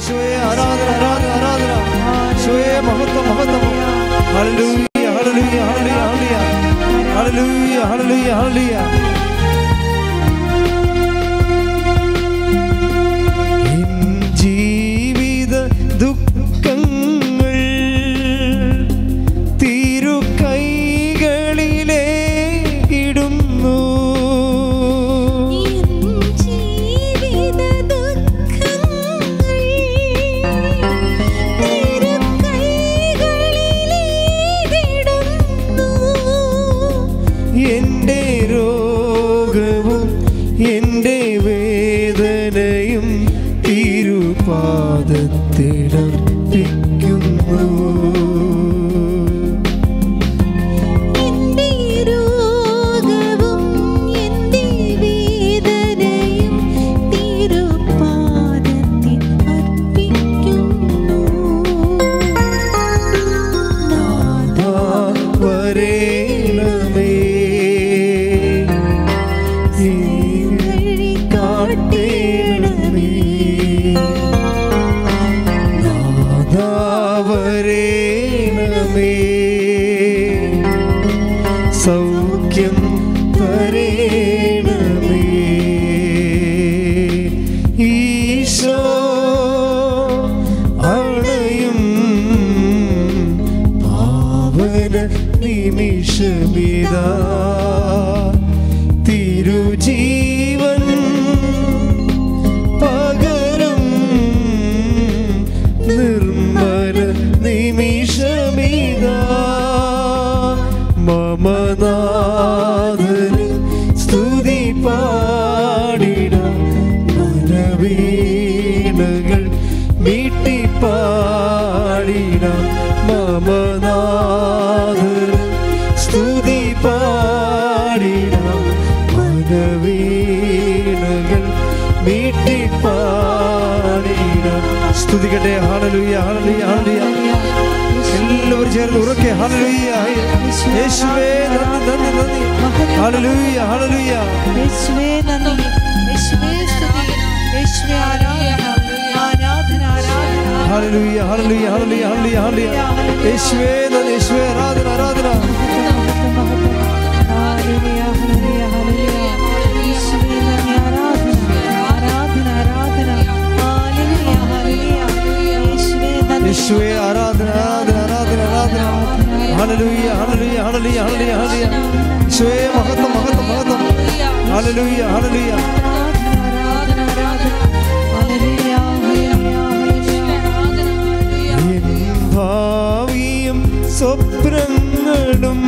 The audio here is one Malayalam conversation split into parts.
യേശുവേ ആരാധന ആരാധന ആരാധന. യേശുവേ മഹത്വം മഹത്വം. ഹല്ലേലൂയ ഹല്ലേലൂയ ഹല്ലേലൂയ. ഹല്ലേലൂയ ഹല്ലേലൂയ. എൻ സ്തുതിക്കട്ടെ ഹാലലുയ ഹാലലുയ ഹാലലുയ എല്ലാവരും ചേർന്ന് ഉറക്കെ ഹല്ലേലൂയ യേശുവേ നന്ദി നന്ദി നന്ദി. ഹല്ലേലൂയ ഹല്ലേലൂയ യേശുവേ നന്ദി. യേശുവേ സ്തുതി. യേശുവേ ആരാധന. ആരാധന ആരാധന. ഹല്ലേലൂയ ഹല്ലേലൂയ ഹല്ലേലൂയ ഹല്ലേലൂയ യേശുവേ നന്ദി യേശുവേ ആരാധന ആരാധന. യേശുവേ ആരാധന ആരാധന ആരാധന ആരാധന. ഹല്ലേലൂയ ഹല്ലേലൂയ ഹല്ലേലൂയ ഹല്ലേലൂയ ഹല്ലേലൂയ. യേശുവേ മഹത്വം മഹത്വം മഹത്വം. ഹല്ലേലൂയ എൻ ഭാവിയും സ്വപ്നങ്ങളും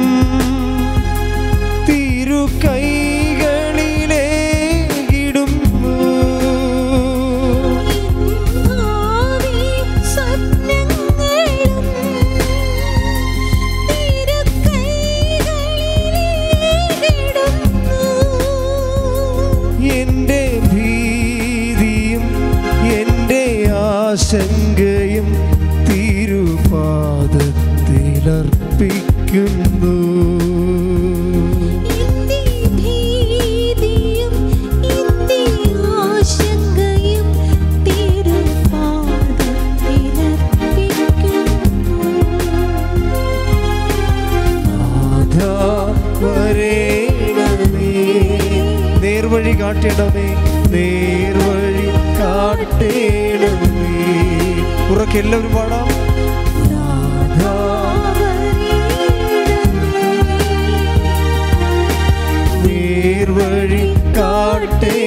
നേർവഴി കാട്ടണമേ നേർവഴി കാട്ടേണമേ ഉറക്കെ എല്ലാവരും പാടാം നേർവഴി കാട്ടേണമേ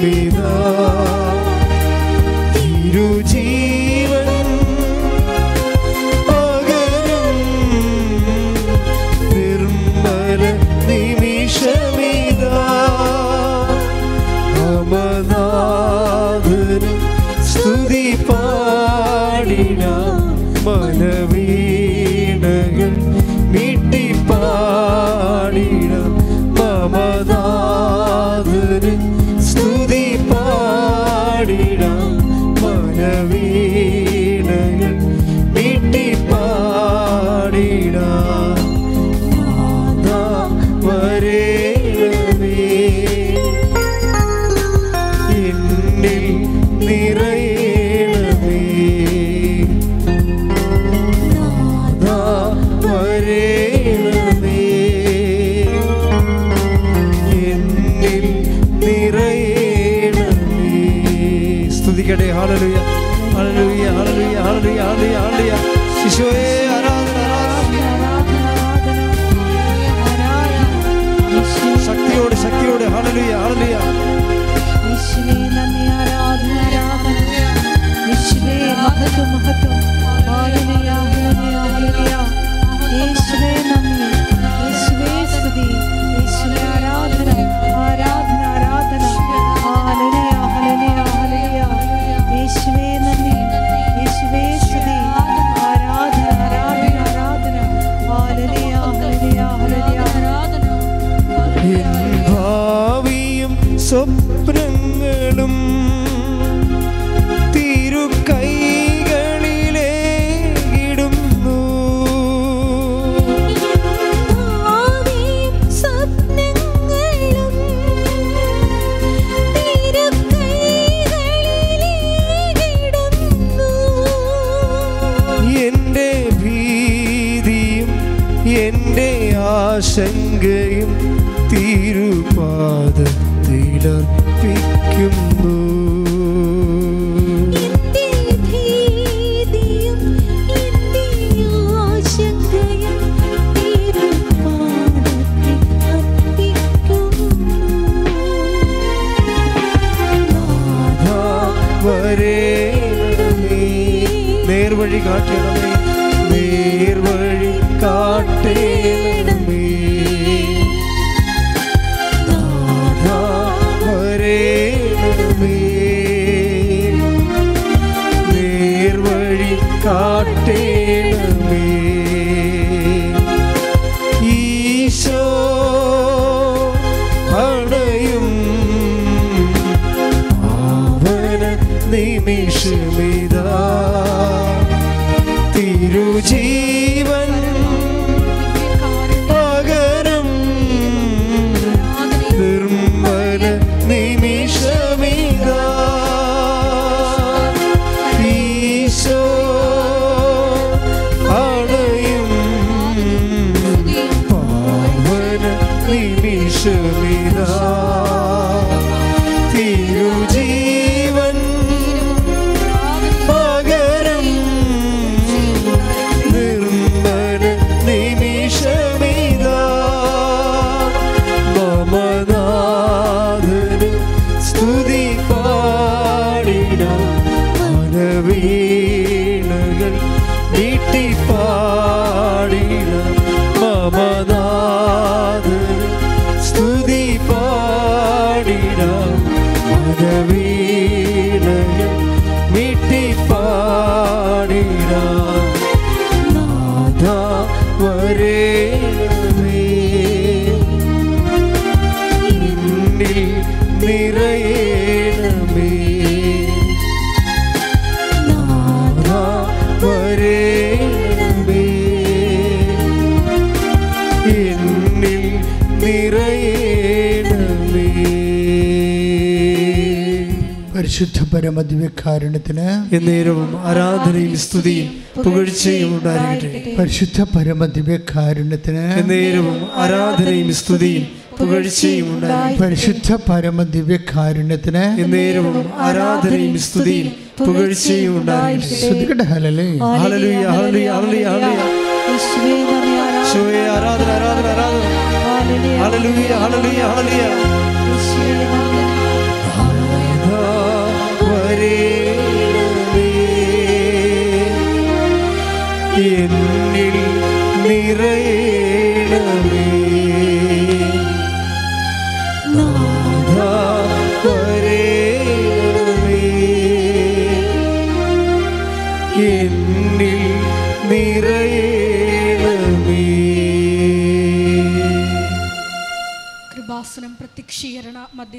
be പരിശുദ്ധ പരമദിവ്യകാരുണ്യത്തിന് എന്നേരവും ആരാധനയിൽ സ്തുതിയും പുകഴ്ചയും ഉണ്ടായിരിക്കട്ടെ. പരിശുദ്ധ പരമദിവ്യകാരുണ്യത്തിന് എന്നേരവും ആരാധനയും സ്തുതിയും പുകഴ്ചയും പരിശുദ്ധ പരമദിവ്യകാരുണ്യത്തിന് എന്നേരവും ആരാധനയും സ്തുതിയും പുകഴ്ചയും ശ്രദ്ധിക്കട്ടെ ഹലലേ ആരാധന. ആരാധന ആരാധന എന്നിൽ നിറയേണമേ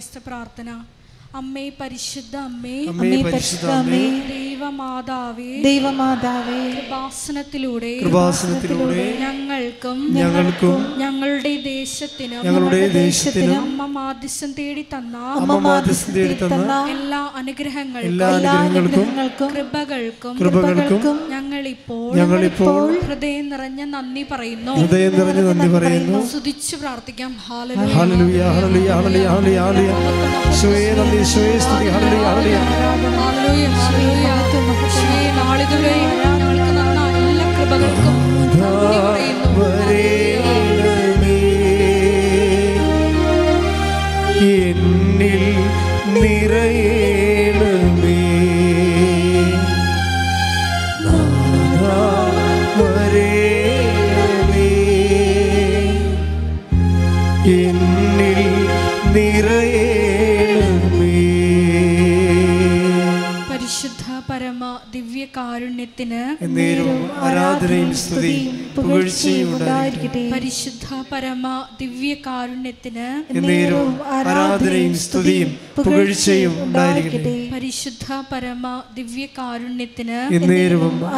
പ്രത്യക്ഷീകരണ പ്രാർത്ഥന. അമ്മേ പരിശുദ്ധ അമ്മേ അമ്മേ പരിശുദ്ധ അമ്മേ. ദൈവമാതാവേ ദൈവമാതാവേ. കൃപാസനത്തിലൂടെ കൃപാസനത്തിലൂടെ ഞങ്ങൾക്കും ഞങ്ങൾക്കും ഞങ്ങളുടെ ദേശത്തിനും ഞങ്ങളുടെ ദേശത്തിനും അമ്മ മാധ്യസ്ഥം തേടി തന്ന അമ്മ മാധ്യസ്ഥം തേടി തന്ന എല്ലാ അനുഗ്രഹങ്ങൾക്കും എല്ലാ അനുഗ്രഹങ്ങൾക്കും കൃപകൾക്കും കൃപകൾക്കും ഞങ്ങളിപ്പോൾ ഞങ്ങളിപ്പോൾ ഹൃദയം നിറഞ്ഞ നന്ദി പറയുന്നു. ഹൃദയം നിറഞ്ഞ നന്ദി പറയുന്നു. സ്തുതിച്ചു പ്രാർത്ഥിക്കാം. ഹല്ലേലൂയ. ഹല്ലേലൂയ ഹല്ലേലൂയ ഹല്ലേലൂയ ഈശോയെ നന്ദി ശ്രീ സ്തുതി ഹല്ലേലൂയ ഹല്ലേലൂയ. Hallelujah, hallelujah. നാളിതുവരെ ഞങ്ങൾക്ക് നന്ന എല്ലാ കൃപകൾക്കും നന്ദി പറയുന്നു. ദിവ്യകാരുണ്യത്തിന് കാരുണ്യത്തിന് ആരാധനയും സ്തുതിയും പുകഴ്ചയും ഉണ്ടായിരിക്കട്ടെ. പരിശുദ്ധ പരമ ദിവ്യ കാരുണ്യത്തിന് ആരാധനയും സ്തുതിയും പുകഴ്ചയും ഉണ്ടായിരിക്കട്ടെ. പരിശുദ്ധ പരമ ദിവ്യ കാരുണ്യത്തിന്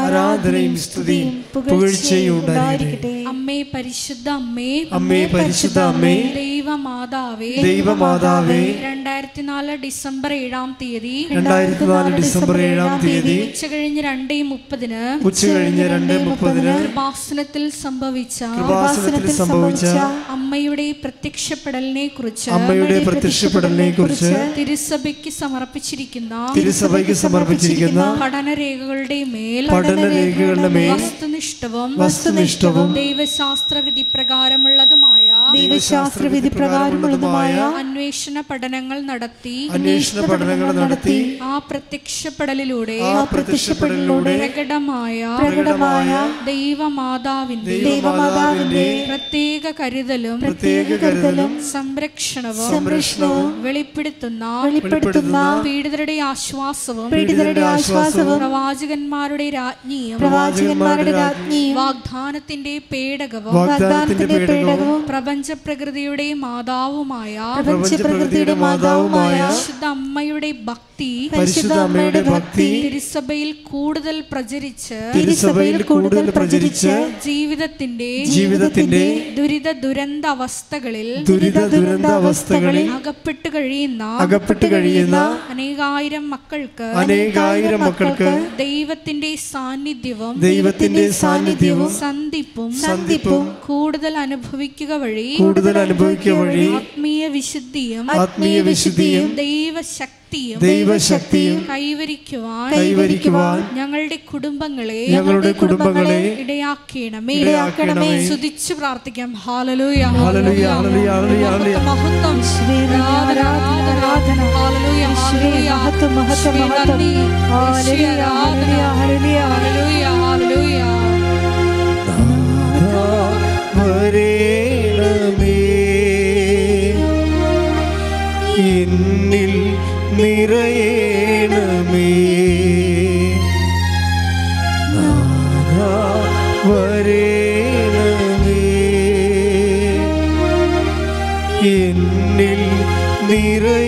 ആരാധനയും സ്തുതിയും പുകഴ്ചയും ഉണ്ടായിരിക്കട്ടെ. അമ്മേ പരിശുദ്ധ അമ്മേ അമ്മേ പരിശുദ്ധ അമ്മേ ദൈവമാതാവേ ദൈവമാതാവേ രണ്ടായിരത്തി നാല് ഡിസംബർ ഏഴാം തീയതി രണ്ടായിരത്തി നാല് ഡിസംബർ ഏഴാം തീയതി ഉച്ച കഴിഞ്ഞ് രണ്ടേ മുപ്പതിന് ഉച്ച കഴിഞ്ഞ് രണ്ടേ മുപ്പതിന് കൃപാസനത്തിൽ സംഭവിച്ച കൃപാസനത്തിൽ സംഭവിച്ച അമ്മയുടെ പ്രത്യക്ഷപ്പെടലിനെ കുറിച്ച് അമ്മയുടെ പ്രത്യക്ഷപ്പെടലിനെ കുറിച്ച് തിരുസഭയ്ക്ക് സമർപ്പിച്ചിരിക്കുന്ന തിരുസഭയ്ക്ക് സമർപ്പിച്ചിരിക്കുന്ന പഠനരേഖകളുടെ മേൽ പഠനരേഖകളുടെ മേൽ വസ്തുനിഷ്ഠവും വസ്തുനിഷ്ഠവും ദൈവശാസ്ത്ര വിധി പ്രകാരമുള്ളതുമായ ദൈവശാസ്ത്ര വിധി പ്രകാരമുള്ളതുമായ അന്വേഷണ പഠനങ്ങൾ നടത്തി അന്വേഷണ പഠനങ്ങൾ നടത്തി ആ പ്രത്യക്ഷപ്പെടലിലൂടെ ആ പ്രത്യക്ഷപ്പെടലിലൂടെ പ്രകടമായ പ്രകടമായ ദൈവമാതാവിന്റെ ദൈവമാതാവിന്റെ പ്രത്യേക കരുതലും പ്രത്യേക കരുതലും സംരക്ഷണവും സംരക്ഷണവും വെളിപ്പെടുത്തുന്ന വെളിപ്പെടുത്തുന്ന പീഡിതരുടെ ആശ്വാസവും പീഡിതരുടെ ആശ്വാസവും പ്രവാചകന്മാരുടെ രാജ്ഞിയും പ്രവാചകന്മാരുടെ രാജ്ഞിയും വാഗ്ദാനത്തിന്റെ പേടകവും വാഗ്ദാനത്തിന്റെ പേടകവും പ്രപഞ്ച പ്രകൃതിയുടെ മാതാവുമായ പ്രപഞ്ചപ്രകൃതിയുടെ മാതാവുമായ ശുദ്ധ അമ്മയുടെ ഭക്തി പരിശുദ്ധ അമ്മയുടെ ഭക്തി തിരുസഭയിൽ കൂടുതൽ പ്രചരിച്ച് തിരുസഭയിൽ കൂടുതൽ പ്രചരിച്ച് ജീവിതത്തിന്റെ ജീവിതത്തിന്റെ ദുരിത ദുരന്ത അവസ്ഥകളിൽ ദുരിത ദുരന്ത അവസ്ഥകളിൽ അകപ്പെട്ട് കഴിയുന്ന അകപ്പെട്ട് കഴിയുന്ന അനേകായിരം മക്കൾക്ക് അനേകായിരം മക്കൾക്ക് ദൈവത്തിന്റെ സാന്നിധ്യവും ദൈവത്തിന്റെ സാന്നിധ്യവും സന്ധിപ്പും സന്ധിപ്പും കൂടുതൽ അനുഭവിക്കുക വഴി കൂടുതൽ അനുഭവിക്കുക വഴി ആത്മീയ വിശുദ്ധിയും ആത്മീയ വിശുദ്ധിയും ദൈവശക്തിയും ദൈവശക്തിയും കൈവരിക്കുവാൻ കൈവരിക്കുവാൻ ഞങ്ങളുടെ കുടുംബങ്ങളെ ഞങ്ങളുടെ കുടുംബങ്ങളെ ഇടയാക്കണമേ ഇടയാക്കണമേ. സ്തുതിച്ച് പ്രാർത്ഥിക്കാം ഹാലലൂയ ഹല്ലേലൂയ, ഹല്ലേലൂയ, ഹല്ലേലൂയ, ഹല്ലേലൂയ. മഹത്വം ശ്രീരാധന ആരാധന, ആരാധന. ഹാലലൂയ, ഹാലലൂയ. മഹത്വം, മഹത്വം, മഹത്വം. ഹാലലൂയ ഹാലലൂയ ഹല്ലേലൂയ, ഹാലലൂയ ഹല്ലേലൂയ, ഹല്ലേലൂയ. ഹല്ലേലൂയ, ഹല്ലേലൂയ. വരേണമേ എന്നിൽ നിറയേണമേ. വരേണമേ. എന്നിൽ നിറയേണമേ.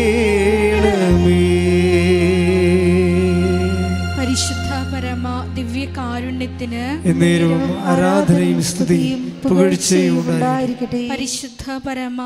പരിശുദ്ധ പരമ ദിവ്യ കാരുണ്യത്തിന് ആരാധനയും സ്തുതിയും. പരിശുദ്ധ പരമ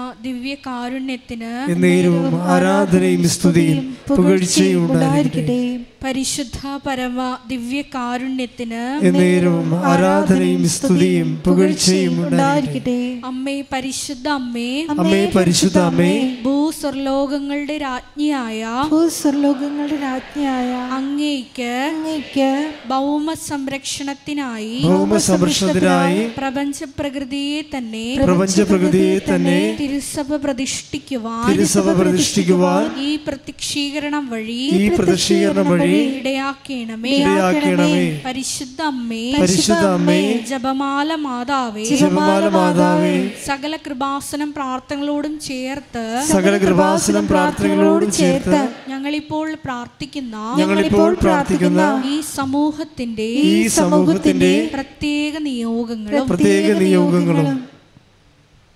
എന്നേരവും ആരാധനയും സ്തുതിയും പുകഴ്ചയും ഉണ്ടായിരിക്കട്ടെ. പരിശുദ്ധ പരമ ദിവ്യകാരുണ്യത്തിന് എന്നേരവും ആരാധനയും സ്തുതിയും പുകഴ്ചയും ഉണ്ടായിരിക്കട്ടെ. അമ്മേ പരിശുദ്ധ അമ്മേ. അമ്മേ പരിശുദ്ധ അമ്മേ. ഭൂസ്വർലോകങ്ങളുടെ രാജ്ഞിയായ ഭൂസ്വർലോകങ്ങളുടെ രാജ്ഞിയായ അങ്ങേക്ക് അങ്ങേക്ക് ഭൗമ സംരക്ഷണത്തിനായി ഭൗമ സംരക്ഷണത്തിനായി പ്രപഞ്ച പ്രകൃതിയെ തന്നെ പ്രപഞ്ച പ്രകൃതിയെ തന്നെ തിരുസഭ പ്രതിഷ്ഠിക്കുവാൻ തിരുസഭ പ്രതിഷ്ഠിക്കുവാൻ ഈ പ്രത്യക്ഷീകരണം വഴി ഈ പ്രദർശീകരണം വഴി ഇടയാക്കണമേ. ഇടയാക്കണമേ. പരിശുദ്ധ അമ്മേ പരിശുദ്ധ അമ്മേ ജപമാല മാതാവേ ജപമാല മാതാവേ സകല കൃപാസനം പ്രാർത്ഥനകളോടും ചേർത്ത് സകല കൃപാസനം പ്രാർത്ഥനകളോടും ചേർത്ത് ഞങ്ങളിപ്പോൾ പ്രാർത്ഥിക്കുന്ന ഞങ്ങളിപ്പോൾ പ്രാർത്ഥിക്കുന്ന ഈ സമൂഹത്തിന്റെ ഈ സമൂഹത്തിന്റെ പ്രത്യേക നിയോഗങ്ങളും പ്രത്യേക നിയോഗങ്ങളും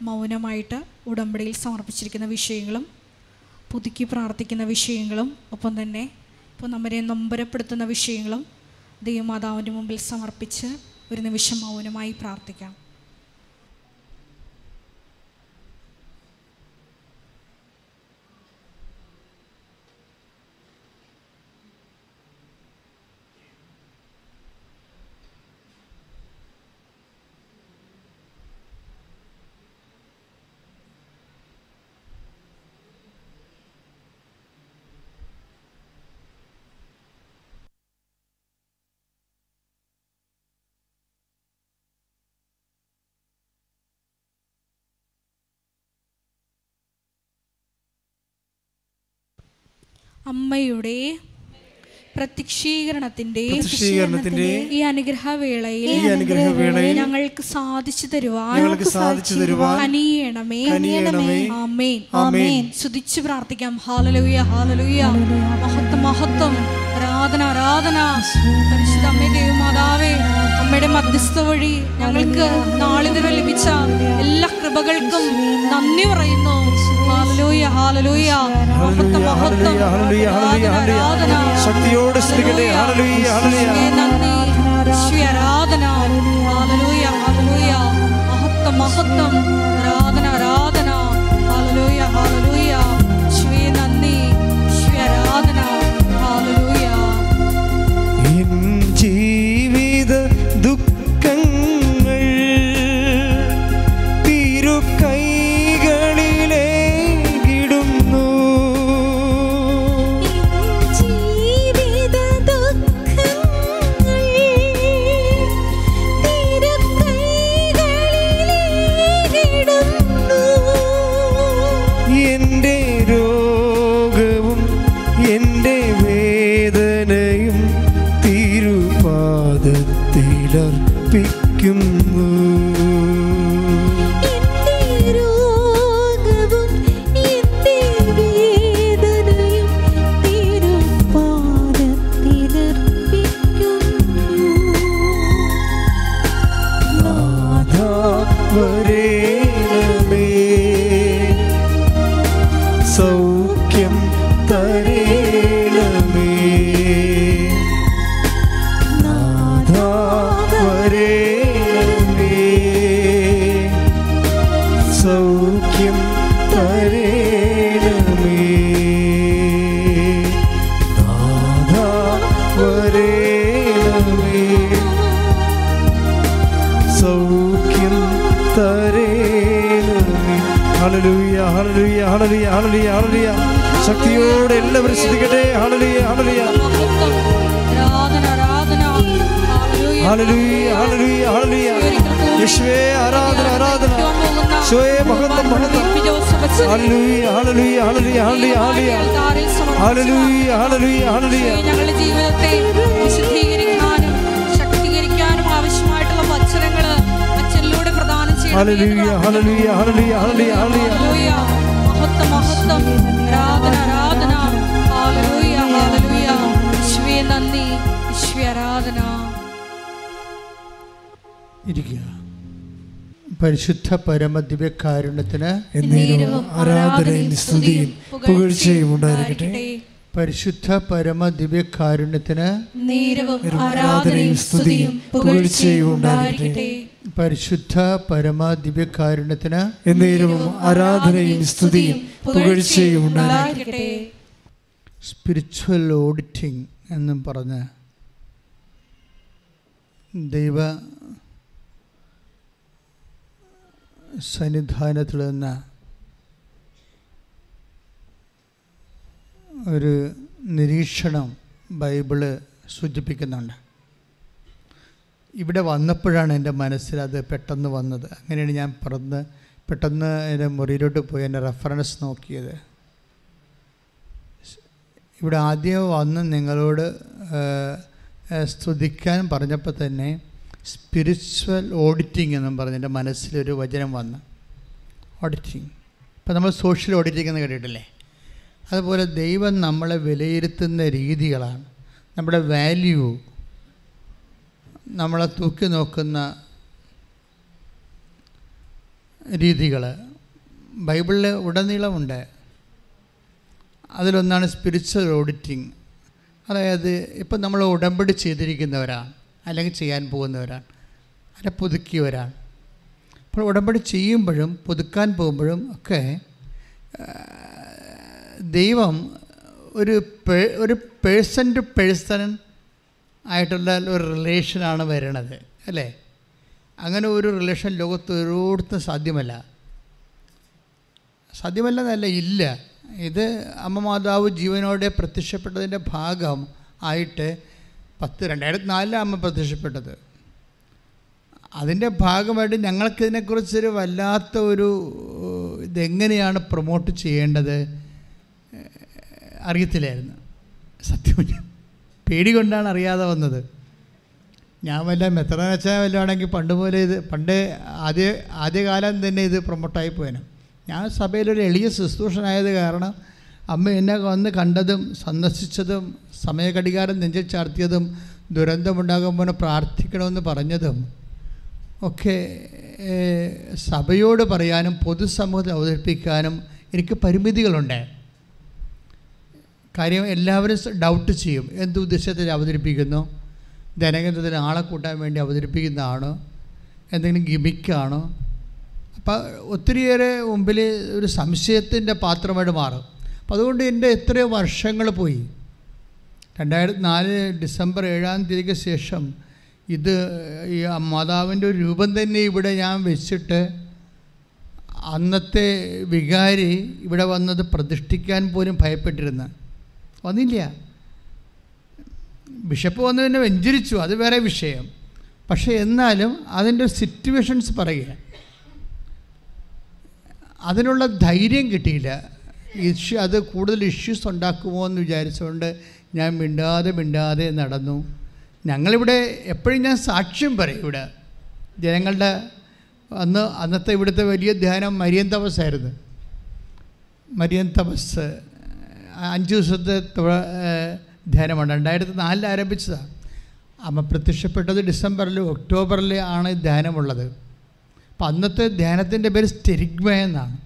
മൗനമായിട്ട് ഉടമ്പടിയിൽ സമർപ്പിച്ചിരിക്കുന്ന വിഷയങ്ങളും പുതുക്കി പ്രാർത്ഥിക്കുന്ന വിഷയങ്ങളും ഒപ്പം തന്നെ ഇപ്പോൾ നമ്മെ നൊമ്പരപ്പെടുത്തുന്ന വിഷയങ്ങളും ദൈവമാതാവിന്റെ മുമ്പിൽ സമർപ്പിച്ച് ഒരു നിമിഷം മൗനമായി പ്രാർത്ഥിക്കാം. അമ്മയുടെ പ്രത്യക്ഷീകരണത്തിന്റെ പ്രത്യക്ഷീകരണത്തിന്റെ ഈ അനുഗ്രഹവേളയിൽ ഈ അനുഗ്രഹവേളയിൽ ഞങ്ങൾക്ക് സാധിച്ചു തരുവാൻ ഞങ്ങൾക്ക് സാധിച്ചു തരുവാൻ അനിയണമേ അനിയണമേ ആമേൻ. ആമേൻ. സ്തുതിച്ചു പ്രാർത്ഥിക്കാം. Hallelujah hallelujah. മഹത്വം മഹത്വം. ആരാധന ആരാധന. പരിശുദ്ധ അമ്മേ ദേവമാതാവേ അമ്മയുടെ മധ്യസ്ഥ വഴി ഞങ്ങൾക്ക് നാളിതുവരെ ലഭിച്ച എല്ലാ കൃപകൾക്കും നന്ദി പറയുന്നു. ശക്തിയോട് സ്തുതിക്കട്ടെ ഹല്ലേലൂയ ഹല്ലേലൂയ നന്ദി ആരാധന ഹല്ലേലൂയ ഹല്ലേലൂയ മഹത്വം മഹത്വം ആരാധന ആരാധന ഹല്ലേലൂയ ഹല്ലേലൂയ அவரே ശക്തിയോടെ എല്ലാവരും ശ്രദ്ധിക്കട്ടെ. ഹല്ലേലൂയ ഹല്ലേലൂയ യേശുവേ ആരാധന ആരാധന. മഹത്വം മഹത്വം. ഞങ്ങളുടെ ജീവിതത്തെ വിശുദ്ധീകരിക്കാനും ശക്തീകരിക്കാനും ആവശ്യമായിട്ടുള്ള വചനങ്ങൾ അച്ഛനിലൂടെ പ്രദാനം ചെയ്യുന്നു. മഹത്വം മഹത്വം. ആരാധന ആരാധന. ഹാലലൂയ ഹാലലൂയ യേശുവേ നന്ദി യേശുവേ ആരാധന. ഇരിക്കുക. പരിശുദ്ധ പരമദിവ്യകാരുണ്യത്തിന് എന്നേരവും ആരാധനയും സ്തുതിയും പുകഴ്ചയും ഉണ്ടായിരിക്കട്ടെ. പരിശുദ്ധ പരമ ദിവ്യകാരുണ്യത്തിന് ആരാധനയും സ്തുതിയും പുകഴ്ചയും ഉണ്ടായിരിക്കട്ടെ. പരിശുദ്ധ പരമദിവ്യകാരുണ്യത്തിന് എന്നേരവും ആരാധനയും സ്തുതിയും പുകഴ്ചയും ഉണ്ടായിരിക്കട്ടെ. സ്പിരിച്വൽ ഓഡിറ്റിംഗ് എന്നും പറഞ്ഞ് ദൈവ സന്നിധാനത്തിൽ നിന്ന് ഒരു നിരീക്ഷണം ബൈബിൾ സൂചിപ്പിക്കുന്നുണ്ട്. ഇവിടെ വന്നപ്പോഴാണ് എന്റെ മനസ്സിൽ അത് പെട്ടെന്ന് വന്നത്. അങ്ങനെയാണ് ഞാൻ പറഞ്ഞ് പെട്ടെന്ന് എന്റെ മുറിയിലോട്ട് പോയി എന്റെ റെഫറൻസ് നോക്കിയത്. ഇവിടെ ആദ്യം വന്ന് നിങ്ങളോട് സ്തുതിക്കാൻ പറഞ്ഞപ്പോൾ തന്നെ സ്പിരിച്വൽ ഓഡിറ്റിംഗ് എന്നും പറഞ്ഞ് എന്റെ മനസ്സിലൊരു വചനം വന്ന്. ഓഡിറ്റിംഗ്. ഇപ്പം നമ്മൾ സോഷ്യൽ ഓഡിറ്റിംഗ് എന്ന് കേട്ടിട്ടില്ലേ? അതുപോലെ ദൈവം നമ്മളെ വിലയിരുത്തുന്ന രീതികളാണ്. നമ്മുടെ വാല്യൂ നമ്മളെ തൂക്കി നോക്കുന്ന രീതികൾ ബൈബിളിൽ ഉടനീളമുണ്ട്. അതിലൊന്നാണ് സ്പിരിച്വൽ ഓഡിറ്റിംഗ് അതായത് ഇപ്പം നമ്മൾ ഉടമ്പടി ചെയ്തിരിക്കുന്നവരാണ് അല്ലെങ്കിൽ ചെയ്യാൻ പോകുന്നവരാണ് അല്ല പുതുക്കിയവരാണ്. അപ്പോൾ ഉടമ്പടി ചെയ്യുമ്പോഴും പുതുക്കാൻ പോകുമ്പോഴും ഒക്കെ ദൈവം ഒരു ഒരു പേഴ്സൺ ടു പേഴ്സൺ ആയിട്ടുള്ള ഒരു റിലേഷനാണ് വരണത് അല്ലേ? അങ്ങനെ ഒരു റിലേഷൻ ലോകത്ത് ഒരിടത്തും സാധ്യമല്ല. സാധ്യമല്ലെന്നല്ല ഇല്ല. ഇത് അമ്മ മാതാവ് ജീവനോടെ പ്രത്യക്ഷപ്പെട്ടതിന്റെ ഭാഗം ആയിട്ട് പത്ത് രണ്ടായിരത്തി നാലിലാണ് അമ്മ പ്രത്യക്ഷപ്പെട്ടത്. അതിന്റെ ഭാഗമായിട്ട് ഞങ്ങൾക്കിതിനെക്കുറിച്ചൊരു വല്ലാത്ത ഒരു ഇതെങ്ങനെയാണ് പ്രൊമോട്ട് ചെയ്യേണ്ടത്? അറിയത്തില്ലായിരുന്നു. സത്യം പേടി കൊണ്ടാണ് അറിയാതെ വന്നത്. ഞാൻ വല്ല മെത്രാനച്ച വല്ലതാണെങ്കിൽ പണ്ട് പോലെ ഇത് പണ്ട് ആദ്യ ആദ്യകാലം തന്നെ ഇത് പ്രൊമോട്ടായി പോയേനെ. ഞാൻ സഭയിലൊരു എളിയ ശുശ്രൂഷനായത് കാരണം അമ്മ എന്നെ വന്ന് കണ്ടതും സന്ദർശിച്ചതും സമയഘടികാരം നെഞ്ചിൽ ചാർത്തിയതും ദുരന്തമുണ്ടാകുമ്പോൾ പ്രാർത്ഥിക്കണമെന്ന് പറഞ്ഞതും ഒക്കെ സഭയോട് പറയാനും പൊതുസമൂഹത്തിൽ അവതരിപ്പിക്കാനും എനിക്ക് പരിമിതികളുണ്ട്. കാര്യം എല്ലാവരും ഡൗട്ട് ചെയ്യും. എന്ത് ഉദ്ദേശത്തിൽ അവതരിപ്പിക്കുന്നു? ധനകേന്ദ്രത്തിന് ആളെ കൂട്ടാൻ വേണ്ടി അവതരിപ്പിക്കുന്നതാണോ? എന്തെങ്കിലും ഗിമിക്കാണോ? അപ്പം ഒത്തിരിയേറെ മുമ്പിൽ ഒരു സംശയത്തിന്റെ പാത്രമായിട്ട് മാറും. അപ്പം അതുകൊണ്ട് എന്റെ എത്രയോ വർഷങ്ങൾ പോയി. രണ്ടായിരത്തി നാല് ഡിസംബർ ഏഴാം തീയതിക്ക് ശേഷം ഇത് ഈ മാതാവിന്റെ ഒരു രൂപം തന്നെ ഇവിടെ ഞാൻ വെച്ചിട്ട് അന്നത്തെ വികാരി ഇവിടെ വന്നത് പ്രതിഷ്ഠിക്കാൻ പോലും ഭയപ്പെട്ടിരുന്ന. വന്നില്ല. ബിഷപ്പ് വന്ന് പിന്നെ വെഞ്ചരിച്ചു. അത് വേറെ വിഷയം. പക്ഷേ എന്നാലും അതിന്റെ സിറ്റുവേഷൻസ് പറയുക. അതിനുള്ള ധൈര്യം കിട്ടിയില്ല. ഇഷ്യൂ അത് കൂടുതൽ ഇഷ്യൂസ് ഉണ്ടാക്കുമോ എന്ന് വിചാരിച്ചുകൊണ്ട് ഞാൻ മിണ്ടാതെ മിണ്ടാതെ നടന്നു. ഞങ്ങളിവിടെ എപ്പോഴും ഞാൻ സാക്ഷ്യം പറയും ഇവിടെ. ജനങ്ങളുടെ അന്ന് അന്നത്തെ ഇവിടുത്തെ വലിയ ധ്യാനം മരിയൻ തപസ്സായിരുന്നു. മരിയൻ തപസ് അഞ്ച് ദിവസത്തെ ധ്യാനമാണ്. രണ്ടായിരത്തി നാലിൽ ആരംഭിച്ചതാണ് അമ്മ പ്രത്യക്ഷപ്പെട്ടത് ഡിസംബറിൽ ഒക്ടോബറിൽ ആണ് ധ്യാനമുള്ളത്. അപ്പം അന്നത്തെ ധ്യാനത്തിന്റെ പേര് സ്റ്റെരിഗ്മ എന്നാണ്.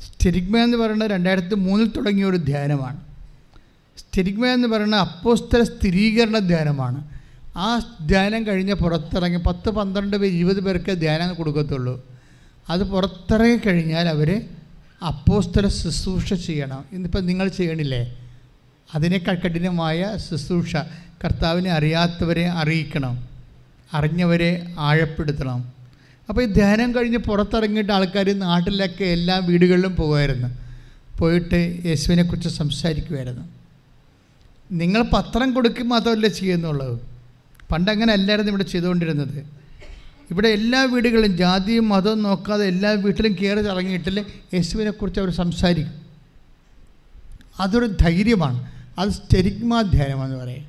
സ്റ്റെരിഗ്മ എന്ന് പറയുന്നത് രണ്ടായിരത്തി മൂന്നിൽ തുടങ്ങിയ ഒരു ധ്യാനമാണ്. സ്റ്റെരിഗ്മ എന്ന് പറയുന്നത് അപ്പോസ്തല സ്ഥിരീകരണ ധ്യാനമാണ്. ആ ധ്യാനം കഴിഞ്ഞ് പുറത്തിറങ്ങി പത്ത് പന്ത്രണ്ട് പേര് ഇരുപത് പേർക്ക് ധ്യാനം കൊടുക്കത്തുള്ളൂ. അത് പുറത്തിറങ്ങി കഴിഞ്ഞാൽ അവർ അപ്പോസ്തല ശുശ്രൂഷ ചെയ്യണം. ഇന്നിപ്പോൾ നിങ്ങൾ ചെയ്യണില്ലേ? അതിനേക്കാൾ കഠിനമായ ശുശ്രൂഷ. കർത്താവിനെ അറിയാത്തവരെ അറിയിക്കണം. അറിഞ്ഞവരെ ആഴപ്പെടുത്തണം. അപ്പോൾ ഈ ധ്യാനം കഴിഞ്ഞ് പുറത്തിറങ്ങിയിട്ട് ആൾക്കാർ നാട്ടിലൊക്കെ എല്ലാ വീടുകളിലും പോകുമായിരുന്നു. പോയിട്ട് യേശുവിനെക്കുറിച്ച് സംസാരിക്കുമായിരുന്നു. നിങ്ങൾ പത്രം കൊടുക്കുക മാത്രമല്ല ചെയ്യുന്നുള്ളത് പണ്ടങ്ങനെ അല്ലായിരുന്നു ഇവിടെ ചെയ്തുകൊണ്ടിരുന്നത്. ഇവിടെ എല്ലാ വീടുകളിലും ജാതിയും മതവും നോക്കാതെ എല്ലാ വീട്ടിലും കയറി ഇറങ്ങിയിട്ടിൽ യേശുവിനെക്കുറിച്ച് അവർ സംസാരിക്കും. അതൊരു ധൈര്യമാണ്. അത് സ്റ്റെരിഗ്മാധ്യാനമെന്ന് പറയും.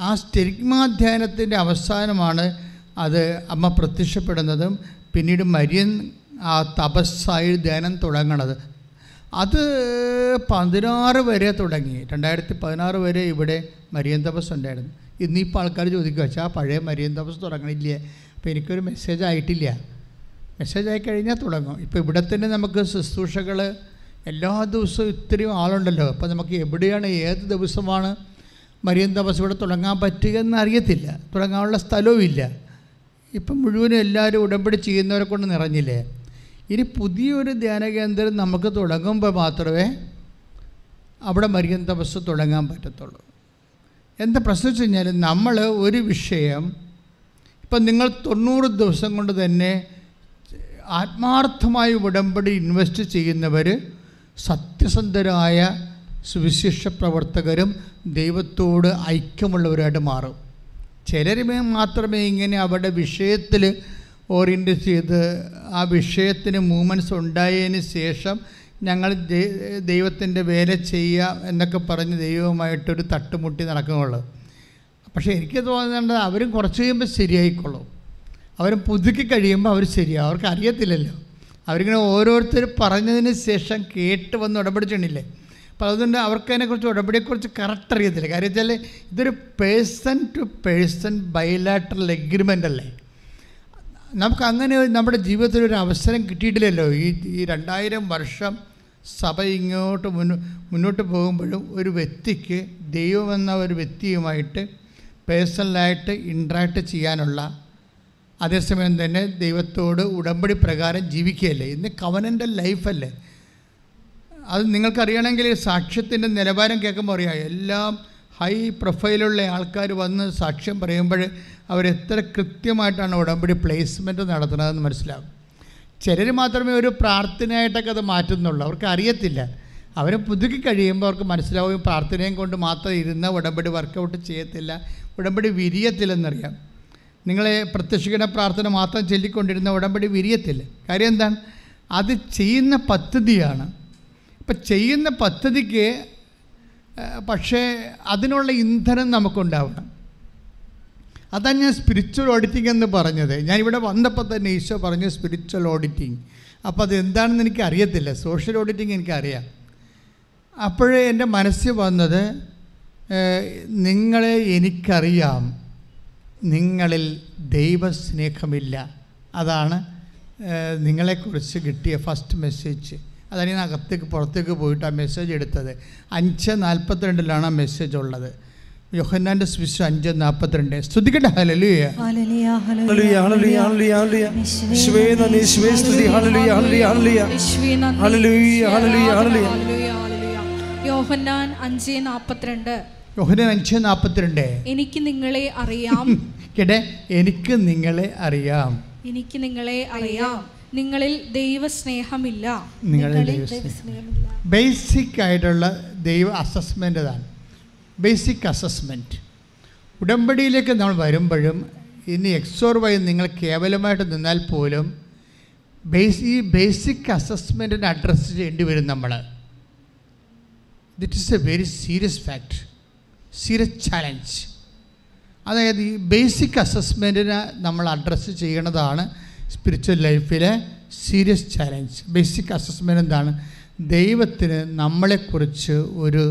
ആ സ്റ്റെരിഗ്മാധ്യാനത്തിന്റെ അവസാനമാണ് അത് അമ്മ പ്രത്യക്ഷപ്പെടുന്നതും പിന്നീട് മരിയൻ ആ തപസ്സായി ധ്യാനം തുടങ്ങണത്. അത് പതിനാറ് വരെ തുടങ്ങി. രണ്ടായിരത്തി പതിനാറ് വരെ ഇവിടെ മരിയൻ തപസ് ഉണ്ടായിരുന്നു ഇന്നിപ്പോൾ ആൾക്കാർ ചോദിക്കുക വെച്ചാൽ ആ പഴയ മരിയൻ തപസ് തുടങ്ങണില്ലേ? അപ്പോൾ എനിക്കൊരു മെസ്സേജ് ആയിട്ടില്ല. മെസ്സേജ് ആയി കഴിഞ്ഞാൽ തുടങ്ങും. ഇപ്പോൾ ഇവിടെ തന്നെ നമുക്ക് ശുശ്രൂഷകൾ എല്ലാ ദിവസവും ഇത്രയും ആളുണ്ടല്ലോ. അപ്പോൾ നമുക്ക് എവിടെയാണ് ഏത് ദിവസമാണ് മരിയൻ തപസ് ഇവിടെ തുടങ്ങാൻ പറ്റുക എന്ന് അറിയത്തില്ല. തുടങ്ങാനുള്ള സ്ഥലവും ഇല്ല ഇപ്പം മുഴുവനും എല്ലാവരും ഉടമ്പടി ചെയ്യുന്നവരെ കൊണ്ട് നിറഞ്ഞില്ലേ? ഇനി പുതിയൊരു ധ്യാന കേന്ദ്രം നമുക്ക് തുടങ്ങുമ്പോൾ മാത്രമേ അവിടെ മരിയൻ തപസ് തുടങ്ങാൻ പറ്റത്തുള്ളൂ. എന്താ പ്രശ്നം വെച്ച് കഴിഞ്ഞാൽ നമ്മൾ ഒരു വിഷയം ഇപ്പം നിങ്ങൾ തൊണ്ണൂറ് ദിവസം കൊണ്ട് തന്നെ ആത്മാർത്ഥമായി ഉടമ്പടി ഇൻവെസ്റ്റ് ചെയ്യുന്നവർ സത്യസന്ധരായ സുവിശേഷ പ്രവർത്തകരും ദൈവത്തോട് ഐക്യമുള്ളവരായിട്ട് മാറും. ചിലർ മാത്രമേ ഇങ്ങനെ അവരുടെ വിഷയത്തിൽ ഓറിയന്റ് ചെയ്ത് ആ വിഷയത്തിന് മൂവ്മെന്റ്സ് ഉണ്ടായതിന് ശേഷം ഞങ്ങൾ ദൈവത്തിന്റെ വേല ചെയ്യുക എന്നൊക്കെ പറഞ്ഞ് ദൈവവുമായിട്ടൊരു തട്ടുമുട്ടി നടക്കുന്നുള്ളൂ പക്ഷേ എനിക്ക് തോന്നുന്നത് അവരും കുറച്ച് കഴിയുമ്പോൾ ശരിയായിക്കൊള്ളും അവർ പുതുക്കി കഴിയുമ്പോൾ അവർ ശരിയാവും. അവർക്ക് അറിയത്തില്ലല്ലോ. അവരിങ്ങനെ ഓരോരുത്തർ പറഞ്ഞതിന് ശേഷം കേട്ട് വന്ന് ഉടപടിച്ചിട്ടില്ലേ? അപ്പോൾ അതുകൊണ്ട് അവർക്ക് അതിനെക്കുറിച്ച് ഉടപടിയെക്കുറിച്ച് കറക്റ്റ് അറിയത്തില്ല. കാര്യം വെച്ചാൽ ഇതൊരു person to person bilateral agreement അല്ലേ? നമുക്ക് അങ്ങനെ നമ്മുടെ ജീവിതത്തിൽ ഒരു അവസരം കിട്ടിയിട്ടില്ലല്ലോ. ഈ ഈ രണ്ടായിരം വർഷം സഭ ഇങ്ങോട്ട് മുന്നോ മുന്നോട്ട് പോകുമ്പോഴും ഒരു വ്യക്തിക്ക് ദൈവമെന്ന ഒരു വ്യക്തിയുമായിട്ട് പേഴ്സണലായിട്ട് ഇൻട്രാക്ട് ചെയ്യാനുള്ള അതേസമയം തന്നെ ദൈവത്തോട് ഉടമ്പടി പ്രകാരം ജീവിക്കുകയല്ലേ? ഇന്ന് കവനന്റെ ലൈഫല്ലേ അത് നിങ്ങൾക്കറിയണമെങ്കിൽ സാക്ഷ്യത്തിന്റെ നിലവാരം കേൾക്കുമ്പോൾ അറിയാം. എല്ലാം ഹൈ പ്രൊഫൈലുള്ള ആൾക്കാർ വന്ന് സാക്ഷ്യം പറയുമ്പോൾ അവരെത്ര കൃത്യമായിട്ടാണ് ഉടമ്പടി പ്ലേസ്മെന്റ് നടത്തുന്നതെന്ന് മനസ്സിലാവും. ചിലർ മാത്രമേ ഒരു പ്രാർത്ഥനയായിട്ടൊക്കെ അത് മാറ്റുന്നുള്ളൂ. അവർക്ക് അറിയത്തില്ല. അവരെ പുതുക്കി കഴിയുമ്പോൾ അവർക്ക് മനസ്സിലാവുകയും പ്രാർത്ഥനയും കൊണ്ട് മാത്രം ഇരുന്ന ഉടമ്പടി വർക്കൗട്ട് ചെയ്യത്തില്ല. ഉടമ്പടി വിരിയത്തില്ലെന്നറിയാം നിങ്ങളെ പ്രത്യക്ഷിക്കണ പ്രാർത്ഥന മാത്രം ചൊല്ലിക്കൊണ്ടിരുന്ന ഉടമ്പടി വിരിയത്തില്ല കാര്യം എന്താണ്? അത് ചെയ്യുന്ന പദ്ധതിയാണ്. ഇപ്പം ചെയ്യുന്ന പദ്ധതിക്ക് പക്ഷേ അതിനുള്ള ഇന്ധനം നമുക്കുണ്ടാവണം. അതാണ് ഞാൻ സ്പിരിച്വൽ ഓഡിറ്റിംഗ് എന്ന് പറഞ്ഞത്. ഞാൻ ഇവിടെ വന്നപ്പോൾ തന്നെ ഈശോ പറഞ്ഞു സ്പിരിച്വൽ ഓഡിറ്റിംഗ് അപ്പോൾ അത് എന്താണെന്ന് എനിക്ക് അറിയത്തില്ല സോഷ്യൽ ഓഡിറ്റിംഗ് എനിക്കറിയാം. അപ്പോഴേ എന്റെ മനസ്സിൽ വന്നത് നിങ്ങളെ എനിക്കറിയാം. നിങ്ങളിൽ ദൈവസ്നേഹമില്ല. അതാണ് നിങ്ങളെക്കുറിച്ച് കിട്ടിയ ഫസ്റ്റ് മെസ്സേജ് അതാണ് ഞാൻ അകത്തേക്ക് പുറത്തേക്ക് പോയിട്ട് ആ മെസ്സേജ് എടുത്തത്. അഞ്ച് നാൽപ്പത്തിരണ്ടിലാണ് ആ മെസ്സേജ് ഉള്ളത്. യോഹന്നാന്റെ സ്വിശ് അഞ്ച് നാൽപ്പത്തിരണ്ട്. സ്തുതിക്കട്ടെ ഹലലുയ. യോഹന്നാൻ അഞ്ച് നാൽപ്പത്തിരണ്ട്. അഞ്ച് നാൽപ്പത്തിരണ്ട് എനിക്ക് നിങ്ങളെ അറിയാം. കേട്ടെ? എനിക്ക് നിങ്ങളെ അറിയാം. എനിക്ക് നിങ്ങളെ അറിയാം. നിങ്ങളിൽ ദൈവസ്നേഹമില്ല. നിങ്ങളിൽ ബേസിക് ആയിട്ടുള്ള ദൈവ അസസ്മെന്റ് അതാണ് ബേസിക് അസസ്മെന്റ് ഉടമ്പടിയിലേക്ക് നമ്മൾ വരുമ്പോഴും ഇനി എക്സോർ വഴി നിങ്ങൾ കേവലമായിട്ട് നിന്നാൽ പോലും ബേസ് ഈ ബേസിക് അസസ്മെന്റിനെ അഡ്രസ്സ് ചെയ്യേണ്ടി വരും നമ്മൾ this is a very serious fact serious challenge അതായത് ഈ ബേസിക് അസസ്മെന്റിനെ നമ്മൾ അഡ്രസ്സ് ചെയ്യണതാണ് സ്പിരിച്വൽ ലൈഫിലെ സീരിയസ് ചാലഞ്ച് ബേസിക് അസസ്മെന്റ് എന്താണ്? ദൈവത്തിന് നമ്മളെക്കുറിച്ച് ഒരു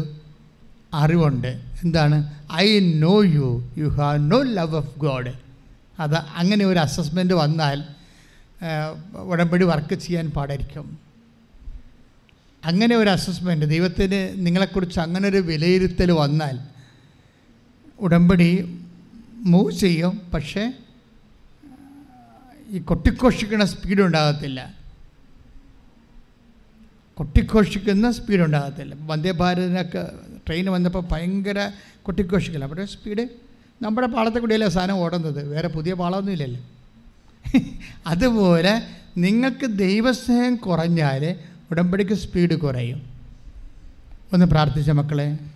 അറിവുണ്ട്. എന്താണ്? I know you you have no love of God അത് അങ്ങനെ ഒരു അസസ്മെന്റ് വന്നാൽ ഉടമ്പടി വർക്ക് ചെയ്യാൻ പാടായിരിക്കും. അങ്ങനെ ഒരു അസസ്മെന്റ് ദൈവത്തിന് നിങ്ങളെക്കുറിച്ച് അങ്ങനെ ഒരു വിലയിരുത്തൽ വന്നാൽ ഉടമ്പടി മൂവ് ചെയ്യും. പക്ഷേ ഈ കൊട്ടിഘോഷിക്കുന്ന സ്പീഡ് ഉണ്ടാകത്തില്ല. കൊട്ടിഘോഷിക്കുന്ന സ്പീഡ് ഉണ്ടാകത്തില്ല. വന്ദേ ഭാരതിനൊക്കെ ട്രെയിൻ വന്നപ്പോൾ ഭയങ്കര കൊട്ടിഘോഷിക്കില്ല അവിടെ സ്പീഡ് നമ്മുടെ പാളത്തെ കൂടിയല്ലേ സാധനം ഓടുന്നത്. വേറെ പുതിയ പാളമൊന്നും ഇല്ലല്ലോ അതുപോലെ നിങ്ങൾക്ക് ദൈവസ്നേഹം കുറഞ്ഞാൽ ഉടമ്പടിക്ക് സ്പീഡ് കുറയും. ഒന്ന് പ്രാർത്ഥിച്ച മക്കളെ.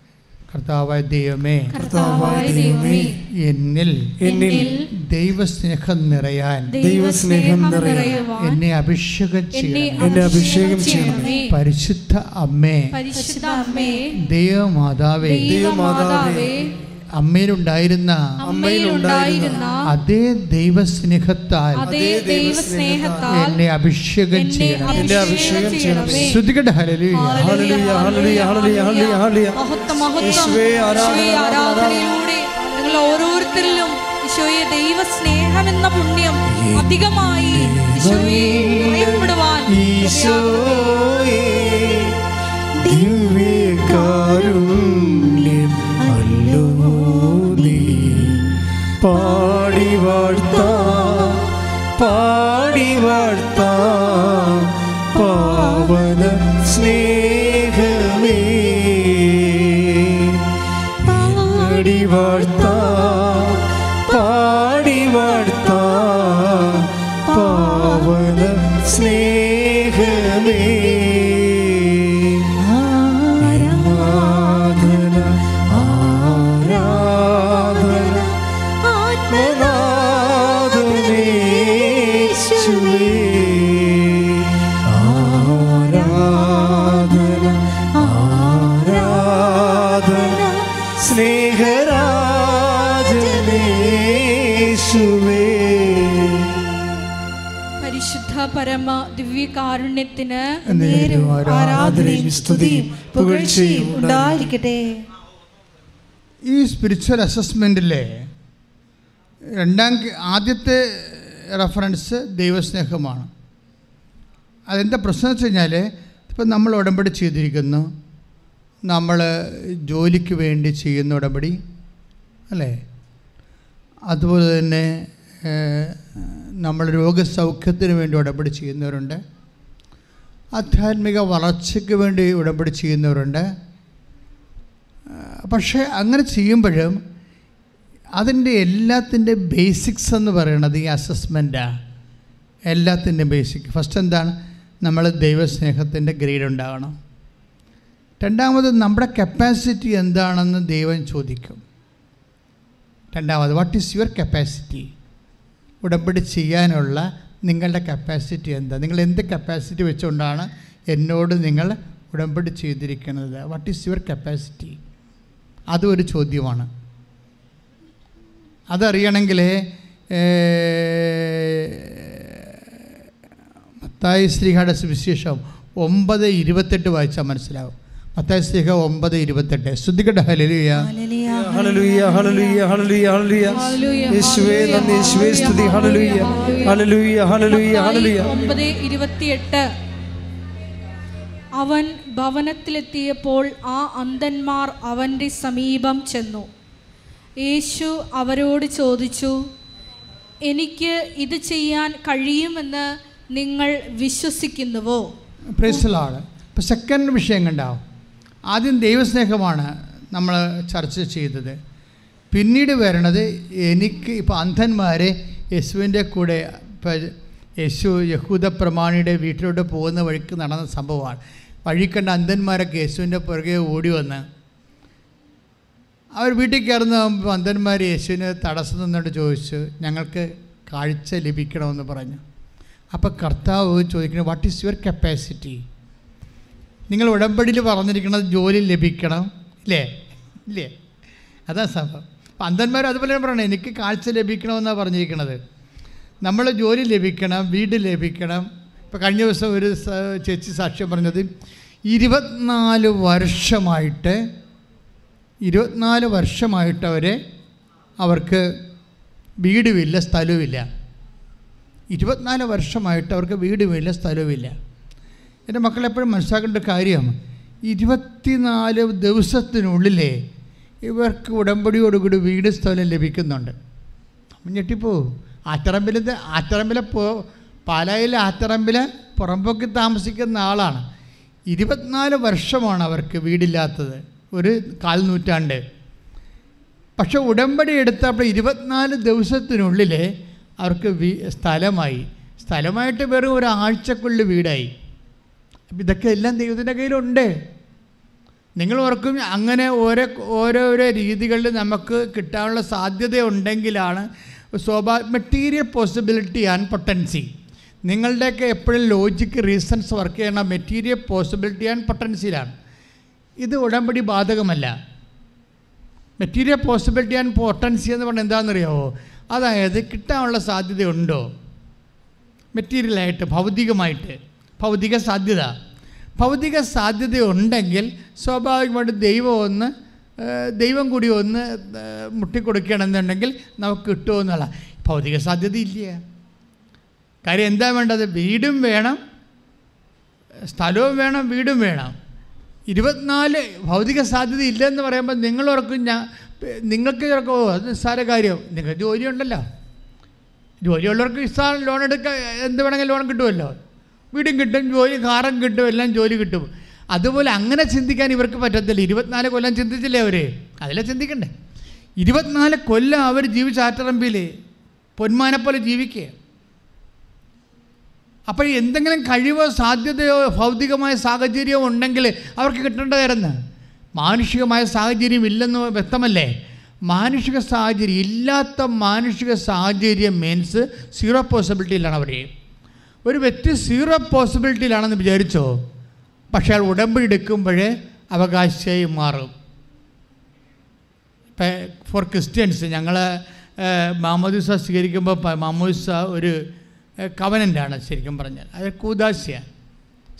കർത്താവായ ദൈവമേ കർത്താവായ ദൈവമേ എന്നിൽ എന്നിൽ ദൈവസ്നേഹം നിറയാൻ ദൈവസ്നേഹം നിറയാൻ എന്നെ അഭിഷേകം എന്നെ ചെയ്യണം എന്നെ അഭിഷേകം ചെയ്യണം പരിശുദ്ധ അമ്മേ പരിശുദ്ധ അമ്മേ ദൈവമാതാവേ ദൈവമാതാവേ അമ്മയിലുണ്ടായിരുന്ന അമ്മയിലുണ്ടായിരുന്ന അതേ ദൈവസ്നേഹത്താൽ അതേ ദൈവസ്നേഹത്താൽ എന്നെ അഭിഷേകം ചെയ്യണം. എന്നെ അഭിഷേകം ചെയ്യണമേ. ശ്രുതികട്ടെ ഹല്ലേലൂയ. ഹല്ലേലൂയ ഹല്ലേലൂയ ഹല്ലേലൂയ ഹല്ലേലൂയ ഹല്ലേലൂയ. മഹത്വം മഹത്വം. യേശുവേ, ആരാധന, യേശുവേ, ആരാധനയിലൂടെ നിങ്ങൾ ഓരോരുത്തരിലും ഈശോയെ ദൈവസ്നേഹം എന്ന പുണ്യം അധികമായി ഈശോയെ അറിയപ്പെടുവാൻ ഈശോയേ ദിവ്യകാരുണ്യം பாடி வாழ்த்தான் பாடி வாழ்த்தான் பாவன ஸ்நேகமே பாடி வாழ் ദിവ്യകാരുണ്യത്തിന് നേരും. ആരാധനയും സ്തുതിയും പുകഴ്ചയും ഉണ്ടായിരിക്കട്ടെ. ഈ സ്പിരിച്വൽ അസസ്മെന്റിലെ രണ്ടാം ആദ്യത്തെ റെഫറൻസ് ദൈവസ്നേഹമാണ്. അതെന്താ പ്രശ്നം വെച്ച് കഴിഞ്ഞാൽ ഇപ്പം നമ്മൾ ഉടമ്പടി ചെയ്തിരിക്കുന്നു. നമ്മൾ ജോലിക്ക് വേണ്ടി ചെയ്യുന്ന ഉടമ്പടി അല്ലേ? അതുപോലെ തന്നെ നമ്മൾ രോഗസൗഖ്യത്തിന് വേണ്ടി ഉടമ്പടി ചെയ്യുന്നവരുണ്ട്. ആധ്യാത്മിക വളർച്ചയ്ക്ക് വേണ്ടി ഉടമ്പടി ചെയ്യുന്നവരുണ്ട്. പക്ഷേ അങ്ങനെ ചെയ്യുമ്പോഴും അതിന്റെ എല്ലാത്തിന്റെ ബേസിക്സ് എന്ന് പറയുന്നത് ഈ അസസ്മെന്റാണ് എല്ലാത്തിന്റെ ബേസിക്. ഫസ്റ്റ് എന്താണ്? നമ്മൾ ദൈവസ്നേഹത്തിന്റെ ഗ്രേഡ് ഉണ്ടാകണം. രണ്ടാമത് നമ്മുടെ കപ്പാസിറ്റി എന്താണെന്ന് ദൈവം ചോദിക്കും. രണ്ടാമത് വാട്ട് ഈസ് യുവർ കപ്പാസിറ്റി ഉടമ്പടി ചെയ്യാനുള്ള നിങ്ങളുടെ കപ്പാസിറ്റി എന്താ? നിങ്ങൾ എന്ത് കപ്പാസിറ്റി വെച്ചുകൊണ്ടാണ് എന്നോട് നിങ്ങൾ ഉടമ്പടി ചെയ്തിരിക്കുന്നത്? വാട്ട് ഈസ് യുവർ കപ്പാസിറ്റി അതും ഒരു ചോദ്യമാണ്. അതറിയണമെങ്കിൽ മത്തായി ശ്രീഹയുടെ സുവിശേഷം ഒമ്പത് ഇരുപത്തെട്ട് വായിച്ചാൽ മനസ്സിലാവും. മത്തായി ശ്രീഹ ഒമ്പത് ഇരുപത്തെട്ട്. ശ്രദ്ധിക്കട്ടെ ഹലലുയ ഹല്ലേലൂയ ഹല്ലേലൂയ ഹല്ലേലൂയ ഹല്ലേലൂയ യേശുവേ നന്ദി യേശുവേ സ്തുതി ഒമ്പത് ഇരുപത്തിയെട്ട്. അവൻ ഭവനത്തിലെത്തിയപ്പോൾ ആ അന്ധന്മാർ അവന്റെ സമീപം ചെന്നു. യേശു അവരോട് ചോദിച്ചു എനിക്ക് ഇത് ചെയ്യാൻ കഴിയുമെന്ന് നിങ്ങൾ വിശ്വസിക്കുന്നുവോ? പ്രൈസലാണ് സെക്കൻഡ് വിഷയം കണ്ടാവും. ആദ്യം ദൈവസ്നേഹമാണ് നമ്മൾ ചർച്ച ചെയ്തത്. പിന്നീട് വരണത് എനിക്ക് ഇപ്പോൾ അന്ധന്മാരെ യേശുവിന്റെ കൂടെ യേശു യഹൂദ പ്രമാണിയുടെ വീട്ടിലോട്ട് പോകുന്ന വഴിക്ക് നടന്ന സംഭവമാണ്. വഴി കണ്ട അന്ധന്മാരൊക്കെ യേശുവിന്റെ പുറകെ ഓടി വന്ന് അവർ വീട്ടിൽ കയറുന്ന അന്ധന്മാർ യേശുവിന് തടസ്സം നിന്നിട്ട് ചോദിച്ചു ഞങ്ങൾക്ക് കാഴ്ച ലഭിക്കണമെന്ന് പറഞ്ഞു. അപ്പോൾ കർത്താവ് ചോദിക്കുന്നത് വാട്ട് ഈസ് യുവർ കപ്പാസിറ്റി നിങ്ങൾ ഉടമ്പടിയിൽ പറഞ്ഞിരിക്കുന്നത് ജോലി ലഭിക്കണം. ഇല്ലേ? ഇല്ലേ? അതാ സംഭവം. അപ്പം അന്ധന്മാർ അതുപോലെ പറയണം എനിക്ക് കാഴ്ച ലഭിക്കണമെന്നാണ് പറഞ്ഞിരിക്കുന്നത് നമ്മൾ ജോലി ലഭിക്കണം വീട് ലഭിക്കണം. ഇപ്പോൾ കഴിഞ്ഞ ദിവസം ഒരു ചേച്ചി സാക്ഷ്യം പറഞ്ഞത് ഇരുപത്തിനാല് വർഷമായിട്ട് ഇരുപത്തിനാല് വർഷമായിട്ട് അവരെ അവർക്ക് വീടുമില്ല സ്ഥലവുമില്ല. ഇരുപത്തിനാല് വർഷമായിട്ട് അവർക്ക് വീടുമില്ല സ്ഥലവുമില്ല. എന്റെ മക്കളെപ്പോഴും മനസ്സിലാക്കേണ്ട കാര്യം ഇരുപത്തിനാല് ദിവസത്തിനുള്ളിലേ ഇവർക്ക് ഉടമ്പടിയോടുകൂടി വീട് സ്ഥലം ലഭിക്കുന്നുണ്ട്. ഞെട്ടിപ്പോ ആറ്ററമ്പിലത്തെ ആറ്ററമ്പിലെ പോ പാലായിലെ ആറ്ററമ്പിൽ പുറമ്പോക്കി താമസിക്കുന്ന ആളാണ്. ഇരുപത്തിനാല് വർഷമാണ് അവർക്ക് വീടില്ലാത്തത് ഒരു കാൽ നൂറ്റാണ്ട് പക്ഷെ ഉടമ്പടി എടുത്തപ്പോൾ ഇരുപത്തിനാല് ദിവസത്തിനുള്ളിൽ അവർക്ക് വീ സ്ഥലമായി. സ്ഥലമായിട്ട് വെറും ഒരാഴ്ചക്കുള്ളിൽ വീടായി. അപ്പം ഇതൊക്കെ എല്ലാം ദൈവത്തിന്റെ കയ്യിലുണ്ട്. നിങ്ങൾ ഓർക്കും അങ്ങനെ ഓരോ ഓരോരോ രീതികളിൽ നമുക്ക് കിട്ടാനുള്ള സാധ്യത ഉണ്ടെങ്കിലാണ് സ്വാഭാ മെറ്റീരിയൽ പോസിബിലിറ്റി ആൻഡ് പൊട്ടൻസി നിങ്ങളുടെയൊക്കെ എപ്പോഴും ലോജിക്ക് റീസൺസ് വർക്ക് ചെയ്യണ മെറ്റീരിയൽ പോസിബിലിറ്റി ആൻഡ് പൊട്ടൻസിയിലാണ് ഇത് ഉടമ്പടി ബാധകമല്ല. മെറ്റീരിയൽ പോസിബിലിറ്റി ആൻഡ് പൊട്ടൻസി എന്ന് പറഞ്ഞാൽ എന്താണെന്നറിയാമോ അതായത് കിട്ടാനുള്ള സാധ്യതയുണ്ടോ? മെറ്റീരിയലായിട്ട് ഭൗതികമായിട്ട്. ഭൗതിക സാധ്യത ഭൗതിക സാധ്യത ഉണ്ടെങ്കിൽ സ്വാഭാവികമായിട്ട് ദൈവം ഒന്ന് ദൈവം കൂടി ഒന്ന് മുട്ടിക്കൊടുക്കണമെന്നുണ്ടെങ്കിൽ നമുക്ക് കിട്ടുമെന്നുള്ള ഭൗതിക സാധ്യത ഇല്ല കാര്യം എന്താ വേണ്ടത്? വീടും വേണം സ്ഥലവും വേണം വീടും വേണം. ഇരുപത്തിനാല് ഭൗതിക സാധ്യത ഇല്ലെന്ന് പറയുമ്പോൾ നിങ്ങളോർക്കും ഞാൻ നിങ്ങൾക്ക് ചിലപ്പോൾ അത് നിസ്സാര കാര്യം. നിങ്ങൾക്ക് ജോലി ഉണ്ടല്ലോ ജോലിയുള്ളവർക്ക് ഇഷ്ടം ലോൺ എടുക്കാൻ എന്ത് വേണമെങ്കിലും ലോൺ കിട്ടുമല്ലോ. വീടും കിട്ടും ജോലി കാറും കിട്ടും എല്ലാം ജോലി കിട്ടും. അതുപോലെ അങ്ങനെ ചിന്തിക്കാൻ ഇവർക്ക് പറ്റത്തില്ല. ഇരുപത്തിനാല് കൊല്ലം ചിന്തിച്ചില്ലേ അവർ അതിലെ ചിന്തിക്കണ്ടേ. ഇരുപത്തിനാല് കൊല്ലം അവർ ജീവിച്ച ആറ്ററമ്പിൽ പൊന്മാനെപ്പോലെ ജീവിക്കുക. അപ്പോൾ എന്തെങ്കിലും കഴിവോ സാധ്യതയോ ഭൗതികമായ സാഹചര്യമോ ഉണ്ടെങ്കിൽ അവർക്ക് കിട്ടേണ്ടതായിരുന്നു. മാനുഷികമായ സാഹചര്യം ഇല്ലെന്ന് വ്യക്തമല്ലേ? മാനുഷിക സാഹചര്യം ഇല്ലാത്ത മാനുഷിക സാഹചര്യം മീൻസ് സീറോ പോസിബിലിറ്റിയിലാണ് അവർ ഒരു വ്യക്തി സീറോ പോസിബിലിറ്റിയിലാണെന്ന് വിചാരിച്ചോ? പക്ഷേ അയാൾ ഉടമ്പ് എടുക്കുമ്പോഴേ അവകാശിയായി മാറും. ഫോർ ക്രിസ്ത്യൻസ് ഞങ്ങൾ മാമോദിസ സ്വീകരിക്കുമ്പോൾ മാമോദിസ ഒരു കവനന്റാണ് ശരിക്കും പറഞ്ഞാൽ. അത് കൂദാശിയ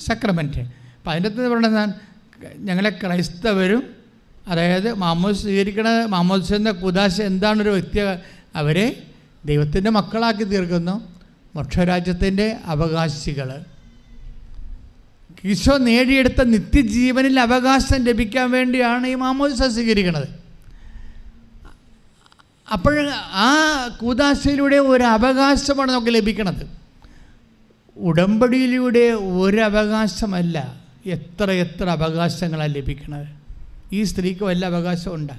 സക്രമെന്റ് അപ്പം അതിന്റെ അകത്ത് പറയുന്നത് ഞങ്ങളെ ക്രൈസ്തവരും അതായത് മാമോസ് സ്വീകരിക്കണ മാമോദിസ എന്ന കൂദാശ എന്താണൊരു വ്യക്തി അവരെ ദൈവത്തിന്റെ മക്കളാക്കി തീർക്കുന്നു. മോക്ഷരാജ്യത്തിന്റെ അവകാശികൾ. ഈശോ നേടിയെടുത്ത നിത്യജീവനിൽ അവകാശം ലഭിക്കാൻ വേണ്ടിയാണ് ഈ മാമോദിസ സ്വീകരിക്കുന്നത്. അപ്പോൾ ആ കൂതാശയിലൂടെ ഒരു അവകാശമാണ് നമുക്ക് ലഭിക്കുന്നത്. ഉടമ്പടിയിലൂടെ ഒരു അവകാശമല്ല എത്ര എത്ര അവകാശങ്ങളാണ് ലഭിക്കുന്നത്. ഈ സ്ത്രീക്ക് വല്ല അവകാശമുണ്ട്.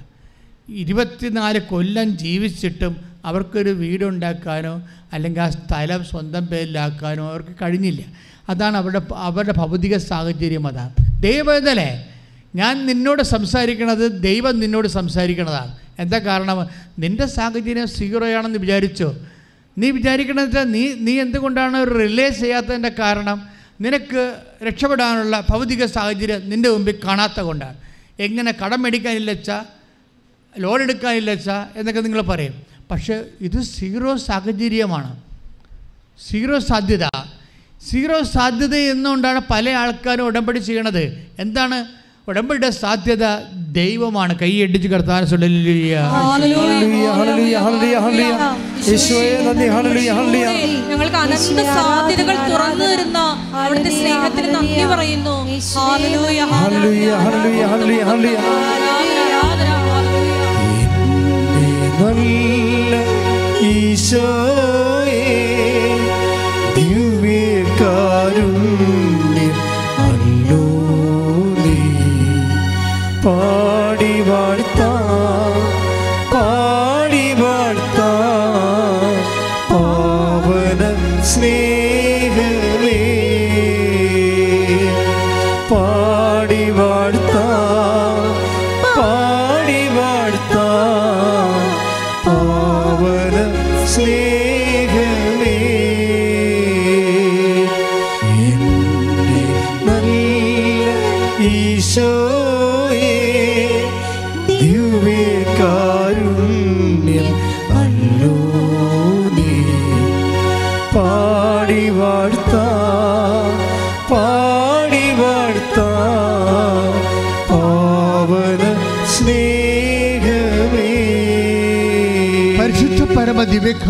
ഇരുപത്തിനാല് കൊല്ലം ജീവിച്ചിട്ടും അവർക്കൊരു വീടുണ്ടാക്കാനോ അല്ലെങ്കിൽ ആ സ്ഥലം സ്വന്തം പേരിലാക്കാനോ അവർക്ക് കഴിഞ്ഞില്ല. അതാണ് അവരുടെ അവരുടെ ഭൗതിക സാഹചര്യം അതാണ് ദൈവത്തിലെ ഞാൻ നിന്നോട് സംസാരിക്കണത് ദൈവം നിന്നോട് സംസാരിക്കണതാണ്. എന്താ കാരണം? നിന്റെ സാഹചര്യം സീറോയാണെന്ന് വിചാരിച്ചോ? നീ വിചാരിക്കണത് നീ നീ എന്തുകൊണ്ടാണ് ഒരു റിലേ ചെയ്യാത്തതിന്റെ കാരണം? നിനക്ക് രക്ഷപ്പെടാനുള്ള ഭൗതിക സാഹചര്യം നിന്റെ മുമ്പിൽ കാണാത്ത കൊണ്ടാണ്. എങ്ങനെ കടം മേടിക്കാനില്ല വെച്ചാൽ ലോൺ എടുക്കാനില്ല വെച്ചാൽ എന്നൊക്കെ നിങ്ങൾ പറയും. പക്ഷേ ഇത് സീറോ സാഹചര്യമാണ്. സീറോ സാധ്യത. സീറോ സാധ്യത എന്നുകൊണ്ടാണ് പല ആൾക്കാരും ഉടമ്പടി ചെയ്യണത്. എന്താണ്? ഉടമ്പടിയുടെ സാധ്യത ദൈവമാണ്. കൈയടിച്ച് കർത്താൻ ഹല്ലേലൂയ ഹല്ലേലൂയ ഹല്ലേലൂയ ഹല്ലേലൂയ യേശുവേ ഹല്ലേലൂയ ഹല്ലേലൂയ. ഞങ്ങൾക്ക് അനന്ത സാധ്യതകൾ തുറന്നു തരുന്ന അവിടുത്തെ സ്നേഹത്തിന് നന്ദി പറയുന്നു. ഹല്ലേലൂയ, ഈശോയേ ദിവ്യകാരുണ്യം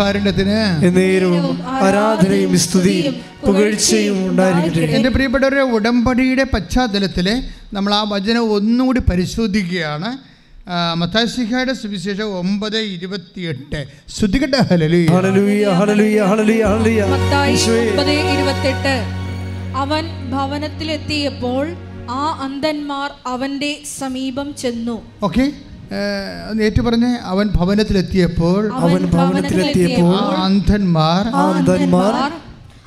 ദിവ്യകാരുണ്യത്തിന് എന്നേരവും ആരാധനയും സ്തുതിയും പുകഴ്ചയും ഉണ്ടായിരിക്കട്ടെ. എന്റെ പ്രിയപ്പെട്ടവരുടെ ഉടമ്പടിയുടെ പശ്ചാത്തലത്തിൽ നമ്മൾ ആ വചനം ഒന്നുകൂടി പരിശോധിക്കുകയാണ്. മത്താശിഖയുടെ സുവിശേഷം ഒമ്പത് ഇരുപത്തിയെട്ട്. ശ്രുതികട്ട ഹലലി ഹല്ലേലൂയ ഹല്ലേലൂയ ഹല്ലേലൂയ ഹല്ലേലൂയ. മത്തായി ഈശോയെ. ഒമ്പത് ഇരുപത്തെട്ട്. അവൻ ഭവനത്തിലെത്തിയപ്പോൾ ആ അന്ധന്മാർ അവന്റെ സമീപം ചെന്നു. ഓക്കെ. ഏറ്റു പറഞ്ഞ് അവൻ ഭവനത്തിലെത്തിയപ്പോൾ അവൻ ഭവനത്തിലെത്തിയപ്പോൾ അന്ധന്മാർ അന്ധന്മാർ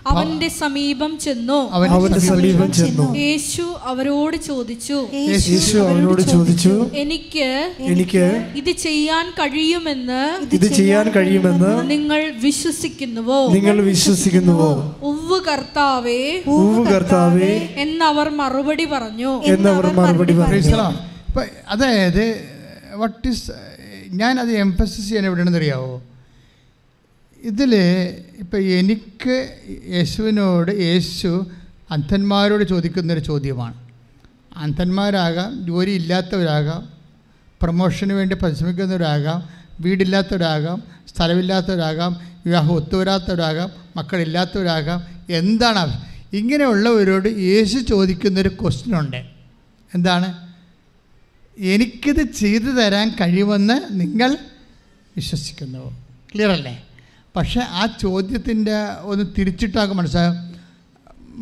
അവന്റെ സമീപം ചെന്നു. അവന്റെ സമീപം ചെന്നു. യേശു അവരോട് ചോദിച്ചു യേശു അവരോട് ചോദിച്ചു എനിക്ക് എനിക്ക് ഇത് ചെയ്യാൻ കഴിയുമെന്ന് ഇത് ചെയ്യാൻ കഴിയുമെന്ന് നിങ്ങൾ വിശ്വസിക്കുന്നുവോ? നിങ്ങൾ വിശ്വസിക്കുന്നുവോ? ഉവ് കർത്താവേ ഉവ് കർത്താവേ എന്നവർ മറുപടി പറഞ്ഞു. എന്നവർ മറുപടി പറഞ്ഞു. അതായത് വട്ട് ഈസ് അത് എംഫസിസ് ചെയ്യാൻ എവിടെയാണെന്ന് അറിയാവോ ഇതിൽ ഇപ്പം എനിക്ക് യേശുവിനോട് യേശു അന്ധന്മാരോട് ചോദിക്കുന്നൊരു ചോദ്യമാണ്. അന്ധന്മാരാകാം ജോലി ഇല്ലാത്തവരാകാം പ്രൊമോഷന് വേണ്ടി പരിശ്രമിക്കുന്നവരാകാം വീടില്ലാത്തവരാകാം സ്ഥലമില്ലാത്തവരാകാം വിവാഹം ഒത്തുവരാത്തവരാകാം മക്കളില്ലാത്തവരാകാം എന്താണ്? ഇങ്ങനെയുള്ളവരോട് യേശു ചോദിക്കുന്നൊരു ക്വസ്റ്റ്യൻ ഉണ്ട്. എന്താണ്? എനിക്കിത് ചെയ്തു തരാൻ കഴിയുമെന്ന് നിങ്ങൾ വിശ്വസിക്കുന്നു. ക്ലിയർ അല്ലേ? പക്ഷേ ആ ചോദ്യത്തിന്റെ ഒന്ന് തിരിച്ചിട്ടാകും മനസ്സിലാകും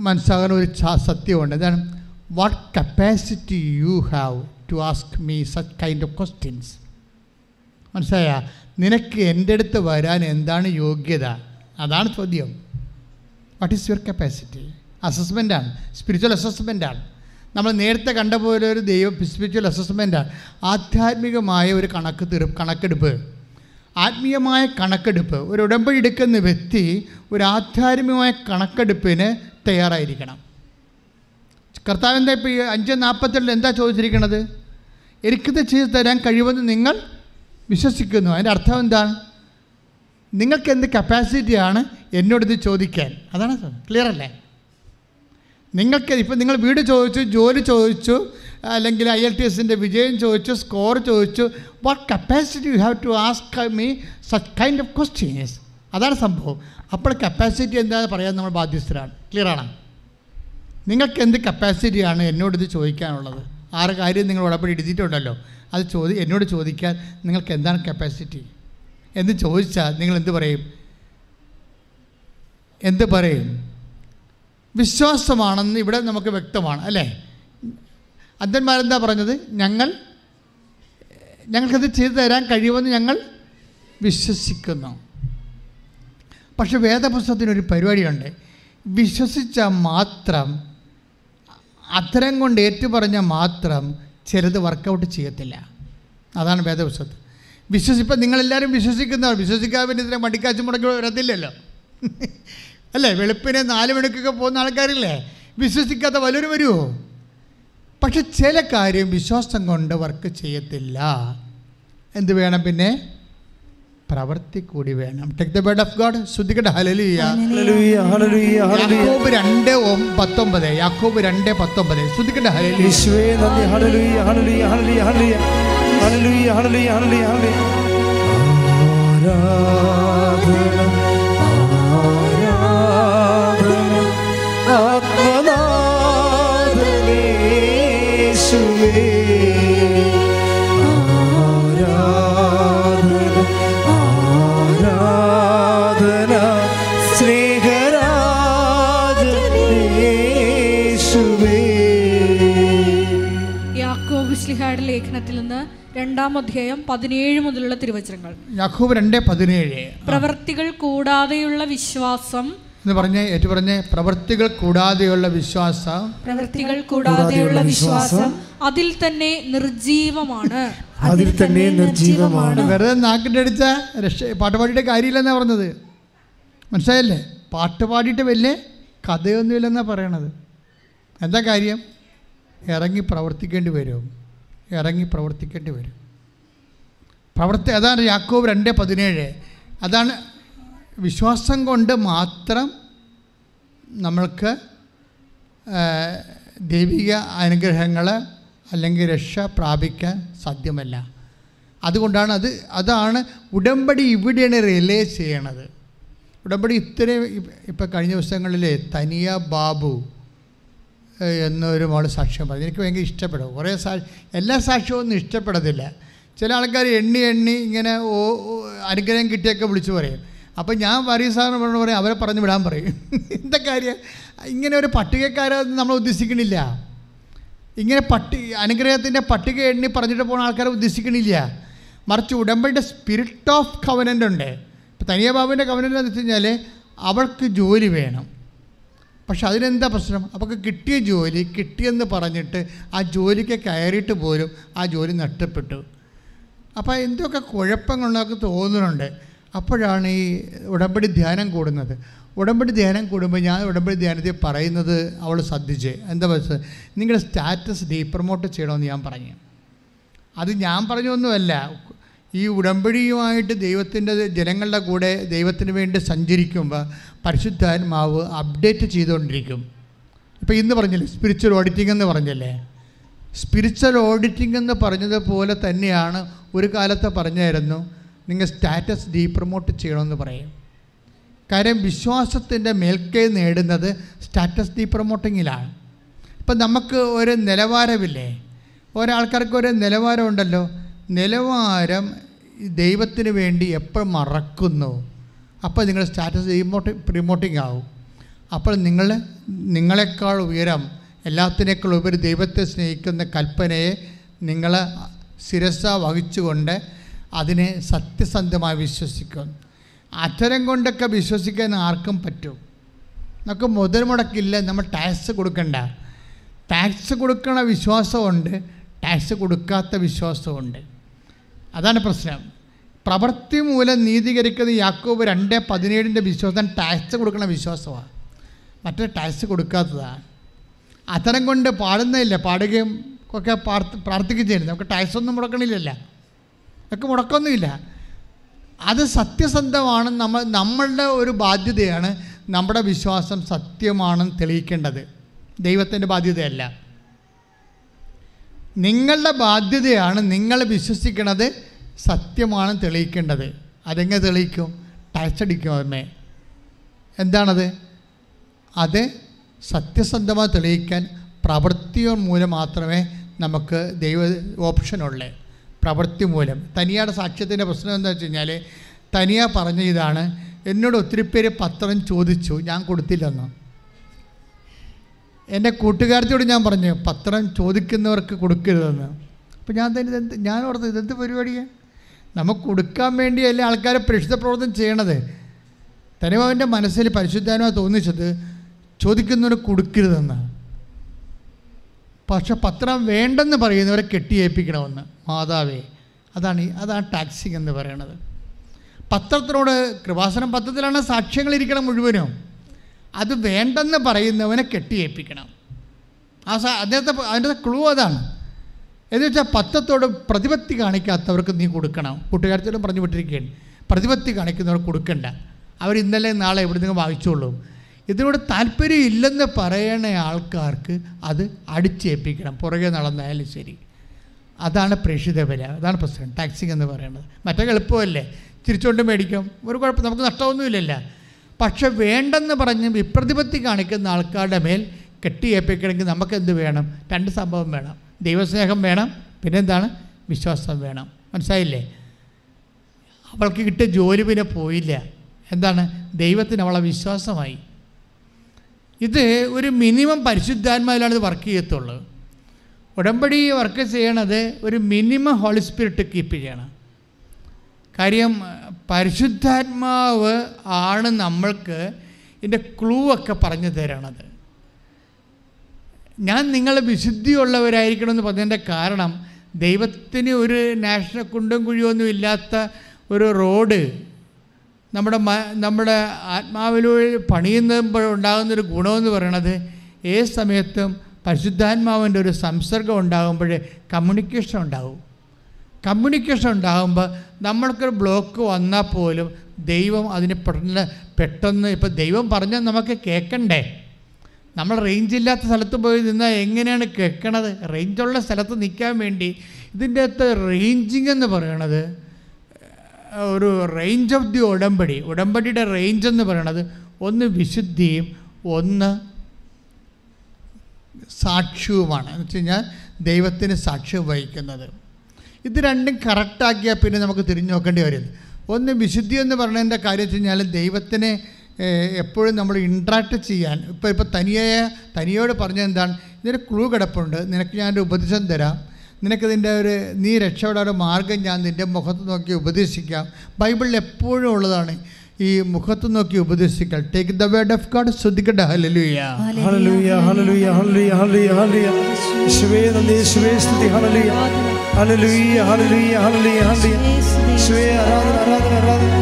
മനസ്സിലാകുന്ന ഒരു സത്യമുണ്ട്. എന്താണ് what capacity you have to ask me such kind of questions മനസ്സിലായ? നിനക്ക് എന്റെ അടുത്ത് വരാൻ എന്താണ് യോഗ്യത? അതാണ് ചോദ്യം. വാട്ട് ഈസ് യുവർ കപ്പാസിറ്റി അസസ്മെന്റാണ് സ്പിരിച്വൽ അസസ്മെന്റാണ് നമ്മൾ നേരത്തെ കണ്ട പോലെ ഒരു ദൈവ സ്പിരിച്വൽ അസസ്മെന്റാണ് ആധ്യാത്മികമായ ഒരു കണക്ക് തീർ കണക്കെടുപ്പ്. ആത്മീയമായ കണക്കെടുപ്പ്. ഒരു ഉടമ്പടി എടുക്കുന്ന വ്യക്തി ഒരു ആധ്യാത്മികമായ കണക്കെടുപ്പിന് തയ്യാറായിരിക്കണം. കർത്താവ് എന്താ ഇപ്പോൾ ഈ അഞ്ച് നാൽപ്പത്തെട്ടിൽ എന്താ ചോദിച്ചിരിക്കണത്? എനിക്കിത് ചെയ്തു തരാൻ കഴിവെന്ന് നിങ്ങൾ വിശ്വസിക്കുന്നു. അതിന്റെ അർത്ഥം എന്താണ് നിങ്ങൾക്ക് എന്ത് കപ്പാസിറ്റിയാണ് എന്നോടിത് ചോദിക്കാൻ. അതാണ് ക്ലിയർ അല്ലേ? നിങ്ങൾക്ക് ഇപ്പം നിങ്ങൾ വീട് ചോദിച്ചു ജോലി ചോദിച്ചു അല്ലെങ്കിൽ ഐ എൽ ടി എസിന്റെ വിജയം ചോദിച്ചു സ്കോർ ചോദിച്ചു what capacity you have to ask me such kind of questions അതാണ് സംഭവം. അപ്പോൾ കപ്പാസിറ്റി എന്താണെന്ന് പറയാൻ നമ്മൾ ബാധ്യസ്ഥരാണ്. ക്ലിയറാണ് നിങ്ങൾക്ക് എന്ത് കപ്പാസിറ്റിയാണ് എന്നോട് ഇത് ചോദിക്കാനുള്ളത്? ആറ് കാര്യം നിങ്ങൾ ഉടമ്പടി എഴുതിയിട്ടുണ്ടല്ലോ അത് ചോദി എന്നോട് ചോദിക്കാൻ നിങ്ങൾക്ക് എന്താണ് കപ്പാസിറ്റി എന്ന് ചോദിച്ചാൽ നിങ്ങൾ എന്ത് പറയും? എന്ത് പറയും? വിശ്വാസമാണെന്ന് ഇവിടെ നമുക്ക് വ്യക്തമാണ് അല്ലേ? അന്ധന്മാരെന്താ പറഞ്ഞത്? ഞങ്ങൾ ഞങ്ങൾക്കത് ചെയ്തു തരാൻ കഴിയുമെന്ന് ഞങ്ങൾ വിശ്വസിക്കുന്നു. പക്ഷെ വേദപുസ്തകത്തിനൊരു പരിപാടിയുണ്ട്. വിശ്വസിച്ചാൽ മാത്രം അത്തരം കൊണ്ട് ഏറ്റുപറഞ്ഞാൽ മാത്രം ചിലത് വർക്കൗട്ട് ചെയ്യത്തില്ല. അതാണ് വേദപുസ്തകത്തിൽ. വിശ്വസിപ്പം നിങ്ങളെല്ലാവരും വിശ്വസിക്കുന്നവർ വിശ്വസിക്കാൻ വേണ്ടി ഇതിനെ മടിക്കാച്ചു മുടക്കി വരത്തില്ലല്ലോ. അല്ലേ? വെളുപ്പിനെ നാല് മണിക്കൊക്കെ പോകുന്ന ആൾക്കാരില്ലേ? വിശ്വസിക്കാത്ത വല്ലവരും വരുമോ പക്ഷെ ചില കാര്യം വിശ്വാസം കൊണ്ട് വർക്ക് ചെയ്യത്തില്ല. എന്ത് വേണം പിന്നെ? പ്രവൃത്തി കൂടി വേണം. Take the word of God ശ്രദ്ധിക്കട്ടെ. Hallelujah hallelujah hallelujah hallelujah യാക്കോബ് രണ്ട് പത്തൊമ്പത്. യാക്കോബ് രണ്ട് പത്തൊമ്പത്. ശ്രദ്ധിക്കട്ടെ. ഹലലിയ യേശുവേ യാക്കോബ് ലേഖനത്തിൽ നിന്ന് രണ്ടാം അധ്യായം പതിനേഴ് മുതലുള്ള തിരുവചനങ്ങൾ. യാക്കോബ് രണ്ട് പതിനേഴ്. പ്രവർത്തികൾ കൂടാതെയുള്ള വിശ്വാസം എന്ന് പറഞ്ഞ് ഏറ്റു പറഞ്ഞ് പ്രവൃത്തികൾ കൂടാതെയുള്ള വിശ്വാസം. പ്രവൃത്തികൾ കൂടാതെയുള്ള വിശ്വാസം അതിൽ തന്നെ നിർജീവമാണ്. അതിൽ തന്നെ നിർജീവമാണ്. വെറുതെ നാക്കിന്റെ അടിച്ച രക്ഷ പാട്ട് പാടിയിട്ട് കാര്യമില്ലെന്നാണ് പറഞ്ഞത്. മനസ്സിലായല്ലേ? പാട്ട് പാടിയിട്ട് വലിയ കഥയൊന്നുമില്ലെന്നാണ് പറയണത്. എന്താ കാര്യം? ഇറങ്ങി പ്രവർത്തിക്കേണ്ടി വരും. ഇറങ്ങി പ്രവർത്തിക്കേണ്ടി വരും. പ്രവർത്തി അതാണ് യാക്കോബ് രണ്ട് പതിനേഴ്. അതാണ് വിശ്വാസം കൊണ്ട് മാത്രം നമ്മൾക്ക് ദൈവിക അനുഗ്രഹങ്ങൾ അല്ലെങ്കിൽ രക്ഷ പ്രാപിക്കാൻ സാധ്യമല്ല. അതുകൊണ്ടാണ് അത് അതാണ് ഉടമ്പടി ഇവിടെയാണ് റിലേ ചെയ്യണത്. ഉടമ്പടി ഇത്രയും ഇപ്പം കഴിഞ്ഞ ദിവസങ്ങളിൽ തനിയ ബാബു എന്നൊരു മോൾ സാക്ഷ്യം പറഞ്ഞു. എനിക്ക് ഭയങ്കര ഇഷ്ടപ്പെടും. കുറേ സാ എല്ലാ സാക്ഷ്യവും ഒന്നും ഇഷ്ടപ്പെടത്തില്ല. ചില ആൾക്കാർ എണ്ണി എണ്ണി ഇങ്ങനെ അനുഗ്രഹം കിട്ടിയൊക്കെ വിളിച്ചു പറയും. അപ്പോൾ ഞാൻ പറയും സാറിന് പറഞ്ഞു പറയും അവരെ പറഞ്ഞു വിടാൻ പറയും. എന്താ കാര്യം? ഇങ്ങനെ ഒരു പട്ടികക്കാരെ നമ്മൾ ഉദ്ദേശിക്കണില്ല. ഇങ്ങനെ പട്ടി അനുഗ്രഹത്തിന്റെ പട്ടിക എണ്ണി പറഞ്ഞിട്ട് പോകുന്ന ആൾക്കാരെ ഉദ്ദേശിക്കണില്ല. മറിച്ച് ഉടമ്പടിയുടെ സ്പിരിറ്റ് ഓഫ് കവനന്റ് ഉണ്ട്. ഇപ്പോൾ തനിയ ബാബുവിന്റെ കവനന്റ് എന്ന് വെച്ച് കഴിഞ്ഞാൽ അവൾക്ക് ജോലി വേണം. പക്ഷെ അതിനെന്താ പ്രശ്നം? അവൾക്ക് കിട്ടിയ ജോലി കിട്ടിയെന്ന് പറഞ്ഞിട്ട് ആ ജോലിക്ക് കയറിയിട്ട് പോലും ആ ജോലി നഷ്ടപ്പെട്ടു. അപ്പോൾ എന്തൊക്കെ കുഴപ്പങ്ങളൊക്കെ തോന്നുന്നുണ്ട്. അപ്പോഴാണ് ഈ ഉടമ്പടി ധ്യാനം കൂടുന്നത്. ഉടമ്പടി ധ്യാനം കൂടുമ്പോൾ ഞാൻ ഉടമ്പടി ധ്യാനത്തിൽ പറയുന്നത് അവൾ ശ്രദ്ധിച്ച്. എന്താ വെച്ചാൽ നിങ്ങളുടെ സ്റ്റാറ്റസ് ഡീപ്രമോട്ട് ചെയ്യണമെന്ന് ഞാൻ പറഞ്ഞു. അത് ഞാൻ പറഞ്ഞൊന്നുമല്ല. ഈ ഉടമ്പടിയുമായിട്ട് ദൈവത്തിന്റെ ജനങ്ങളുടെ കൂടെ ദൈവത്തിന് വേണ്ടി സഞ്ചരിക്കുമ്പോൾ പരിശുദ്ധാത്മാവ് അപ്ഡേറ്റ് ചെയ്തുകൊണ്ടിരിക്കും. ഇപ്പോൾ ഇന്ന് പറഞ്ഞില്ലേ സ്പിരിച്വൽ ഓഡിറ്റിംഗ് എന്ന് പറഞ്ഞല്ലേ? സ്പിരിച്വൽ ഓഡിറ്റിംഗ് എന്ന് പറഞ്ഞതുപോലെ തന്നെയാണ് ഒരു കാലത്ത് പറഞ്ഞായിരുന്നു നിങ്ങൾ സ്റ്റാറ്റസ് ഡീപ്രൊമോട്ട് ചെയ്യണമെന്ന് പറയും. കാര്യം വിശ്വാസത്തിന്റെ മേൽക്കൈ നേടുന്നത് സ്റ്റാറ്റസ് ഡീപ്രൊമോട്ടിങ്ങിലാണ് ഇപ്പം നമുക്ക് ഒരു നിലവാരമില്ലേ? ഒരാൾക്കാർക്ക് ഒരു നിലവാരമുണ്ടല്ലോ നിലവാരം ദൈവത്തിന് വേണ്ടി എപ്പോൾ മറക്കുന്നു? അപ്പോൾ നിങ്ങൾ സ്റ്റാറ്റസ് ഡീമോട്ടി പ്രിമോട്ടിംഗ് ആവും. അപ്പോൾ നിങ്ങൾ നിങ്ങളെക്കാൾ ഉയരം എല്ലാത്തിനേക്കാൾ ഉപരി ദൈവത്തെ സ്നേഹിക്കുന്ന കൽപ്പനയെ നിങ്ങൾ ശിരസ വഹിച്ചുകൊണ്ട് അതിനെ സത്യസന്ധമായി വിശ്വസിക്കും. അത്തരം കൊണ്ടൊക്കെ വിശ്വസിക്കാൻ ആർക്കും പറ്റും. നമുക്ക് മുതൽ മുടക്കില്ല നമ്മൾ ടാക്സ് കൊടുക്കണ്ട. ടാക്സ് കൊടുക്കണ വിശ്വാസമുണ്ട് ടാക്സ് കൊടുക്കാത്ത വിശ്വാസമുണ്ട്. അതാണ് പ്രശ്നം. പ്രവൃത്തി മൂലം നീതീകരിക്കുന്ന യാക്കോബ് രണ്ട് പതിനേഴിന്റെ വിശ്വാസം ടാക്സ് കൊടുക്കണ വിശ്വാസമാണ്. മറ്റേ ടാക്സ് കൊടുക്കാത്തതാണ്. അത്തരം കൊണ്ട് പാടുന്നില്ല പാടുകയും ഒക്കെ പ്രാർത്ഥിക്കുകയും ചെയ്യുന്നത് നമുക്ക് ടാക്സ് ഒന്നും മുടക്കണില്ലല്ലോ. ഒക്കെ മുടക്കമൊന്നുമില്ല. അത് സത്യസന്ധമാണ് നമ്മൾ നമ്മളുടെ ഒരു ബാധ്യതയാണ് നമ്മുടെ വിശ്വാസം സത്യമാണെന്ന് തെളിയിക്കേണ്ടത്. ദൈവത്തിന്റെ ബാധ്യതയല്ല. നിങ്ങളുടെ ബാധ്യതയാണ് നിങ്ങൾ വിശ്വസിക്കുന്നത് സത്യമാണ് തെളിയിക്കേണ്ടത്. അതെങ്ങനെ തെളിയിക്കും? ടച്ചടിക്കും അമ്മേ എന്താണത്? അത് സത്യസന്ധമായി തെളിയിക്കാൻ പ്രവൃത്തിയോ മൂലം മാത്രമേ നമുക്ക് ദൈവ ഓപ്ഷനുള്ളൂ. പ്രവൃത്തി മൂലം. തനിയാടെ സാക്ഷ്യത്തിന്റെ പ്രശ്നം എന്താ വെച്ച് കഴിഞ്ഞാൽ തനിയ പറഞ്ഞ ഇതാണ് എന്നോട് ഒത്തിരി പേര് പത്രം ചോദിച്ചു ഞാൻ കൊടുത്തില്ലെന്ന്. എന്റെ കൂട്ടുകാരത്തോട് ഞാൻ പറഞ്ഞു പത്രം ചോദിക്കുന്നവർക്ക് കൊടുക്കരുതെന്ന്. അപ്പോൾ ഞാൻ തന്നെ ഇതെന്ത് ഞാൻ ഓർത്ത് ഇതെന്ത് പരിപാടിയാണ് നമുക്ക് കൊടുക്കാൻ വേണ്ടിയല്ലേ ആൾക്കാരെ പരിശുദ്ധ പ്രവർത്തനം ചെയ്യണത്. തനിമാവന്റെ മനസ്സിൽ പരിശുദ്ധാനമായി തോന്നിച്ചത് ചോദിക്കുന്നവർ കൊടുക്കരുതെന്നാണ് പക്ഷെ പത്രം വേണ്ടെന്ന് പറയുന്നവരെ കെട്ടിയേൽപ്പിക്കണമെന്ന് മാതാവേ അതാണ് അതാണ് ടാക്സിങ് എന്ന് പറയണത്. പത്രത്തിനോട് കൃപാസനം പത്രത്തിലാണ് സാക്ഷ്യങ്ങൾ ഇരിക്കണം മുഴുവനും. അത് വേണ്ടെന്ന് പറയുന്നവനെ കെട്ടിയേൽപ്പിക്കണം ആ സാ അദ്ദേഹത്തെ അതിന്റെ ക്ലൂ അതാണ്. എന്ന് വെച്ചാൽ പത്രത്തോട് പ്രതിപത്തി കാണിക്കാത്തവർക്ക് നീ കൊടുക്കണം. കൂട്ടുകാരത്തോടും പറഞ്ഞു വിട്ടിരിക്കുകയാണ് പ്രതിപത്തി കാണിക്കുന്നവർക്ക് കൊടുക്കണ്ട. അവർ ഇന്നലെ നാളെ എവിടെ നിന്ന് വാങ്ങിച്ചോളൂ. ഇതിനോട് താല്പര്യം ഇല്ലെന്ന് പറയണ ആൾക്കാർക്ക് അത് അടിച്ചേൽപ്പിക്കണം. പുറകെ നടന്നായാലും ശരി. അതാണ് പ്രേക്ഷിത വില അതാണ് പ്രശ്നം. ടാക്സിങ് എന്ന് പറയുന്നത്. മറ്റേ എളുപ്പമല്ലേ? തിരിച്ചുകൊണ്ട് മേടിക്കും. ഒരു കുഴപ്പം നമുക്ക് നഷ്ടമൊന്നുമില്ലല്ല. പക്ഷെ വേണ്ടെന്ന് പറഞ്ഞ് വിപ്രതിപത്തി കാണിക്കുന്ന ആൾക്കാരുടെ മേൽ കെട്ടിയേപ്പിക്കണമെങ്കിൽ നമുക്ക് എന്ത് വേണം? രണ്ട് സംഭവം വേണം. ദൈവസ്നേഹം വേണം. പിന്നെന്താണ്? വിശ്വാസം വേണം. മനസ്സിലായില്ലേ? അവൾക്ക് കിട്ടിയ ജോലി പിന്നെ പോയില്ല. എന്താണ്? ദൈവത്തിന് അവളെ വിശ്വാസമായി. ഇത് ഒരു മിനിമം പരിശുദ്ധാത്മാവിലാണ് ഇത് വർക്ക് ചെയ്യത്തുള്ളൂ. ഉടമ്പടി വർക്ക് ചെയ്യണത് ഒരു മിനിമം ഹോളി സ്പിരിറ്റ് കീപ്പ് ചെയ്യണം. കാര്യം പരിശുദ്ധാത്മാവ് ആണ് നമ്മൾക്ക് ഇതിന്റെ ക്ലൂ ഒക്കെ പറഞ്ഞു തരണത്. ഞാൻ നിങ്ങൾ വിശുദ്ധിയുള്ളവരായിരിക്കണമെന്ന് പറഞ്ഞതിന്റെ കാരണം ദൈവത്തിന് ഒരു നാഷണൽ കുണ്ടും കുഴിയൊന്നും ഇല്ലാത്ത ഒരു റോഡ് നമ്മുടെ നമ്മുടെ ആത്മാവിലൂടെ പണിയുമ്പോൾ ഉണ്ടാകുന്നൊരു ഗുണമെന്ന് പറയണത് ഏത് സമയത്തും പരിശുദ്ധാത്മാവിന്റെ ഒരു സംസർഗം ഉണ്ടാകുമ്പോഴേ കമ്മ്യൂണിക്കേഷൻ ഉണ്ടാകും കമ്മ്യൂണിക്കേഷൻ ഉണ്ടാകുമ്പോൾ നമ്മൾക്കൊരു ബ്ലോക്ക് വന്നാൽ പോലും ദൈവം അതിന് പെട്ടെന്ന് പെട്ടെന്ന് ഇപ്പോൾ ദൈവം പറഞ്ഞാൽ നമുക്ക് കേൾക്കണ്ടേ? നമ്മൾ റേഞ്ച് ഇല്ലാത്ത സ്ഥലത്ത് പോയി നിന്നാൽ എങ്ങനെയാണ് കേൾക്കണത്? റേഞ്ചുള്ള സ്ഥലത്ത് നിൽക്കാൻ വേണ്ടി ഇതിന്റെ അകത്ത് റേഞ്ചിങ് എന്ന് പറയണത് ഒരു റേഞ്ച് ഓഫ് ദി ഉടമ്പടി ഉടമ്പടിയുടെ റേഞ്ച് എന്ന് പറയണത് ഒന്ന് വിശുദ്ധിയും ഒന്ന് സാക്ഷ്യവുമാണ്. എന്ന് വെച്ച് കഴിഞ്ഞാൽ ദൈവത്തിന് സാക്ഷ്യം വഹിക്കുന്നത്. ഇത് രണ്ടും കറക്റ്റാക്കിയാൽ പിന്നെ നമുക്ക് തിരിഞ്ഞു നോക്കേണ്ടി വരും ഒന്ന് വിശുദ്ധി എന്ന് പറയുന്നതിന്റെ കാര്യം വെച്ച് കഴിഞ്ഞാൽ ദൈവത്തിനെ എപ്പോഴും നമ്മൾ ഇൻട്രാക്ട് ചെയ്യാൻ ഇപ്പോൾ ഇപ്പോൾ തനിയായ തനിയോട് പറഞ്ഞ എന്താണ്? ഇതിന് ക്ലൂ കിടപ്പുണ്ട്. നിനക്ക് ഞാനൊരു ഉപദേശം തരാം. നിനക്കിതിന്റെ ഒരു നീ രക്ഷപ്പെടാൻ ഒരു മാർഗം ഞാൻ നിന്റെ മുഖത്ത് നോക്കി ഉപദേശിക്കാം. ബൈബിളിൽ എപ്പോഴും ഉള്ളതാണ്. ഈ മുഖത്ത് നോക്കി ഉപദേശിക്കൽ. Take the word of God ശ്രദ്ധിക്കട്ടെ. Hallelujah hallelujah hallelujah hallelujah hallelujah hallelujah യേശുവേ നന്ദി യേശുവേ സ്തുതി hallelujah hallelujah hallelujah hallelujah hallelujah യേശുവേ ആരാധന ആരാധന ആരാധന.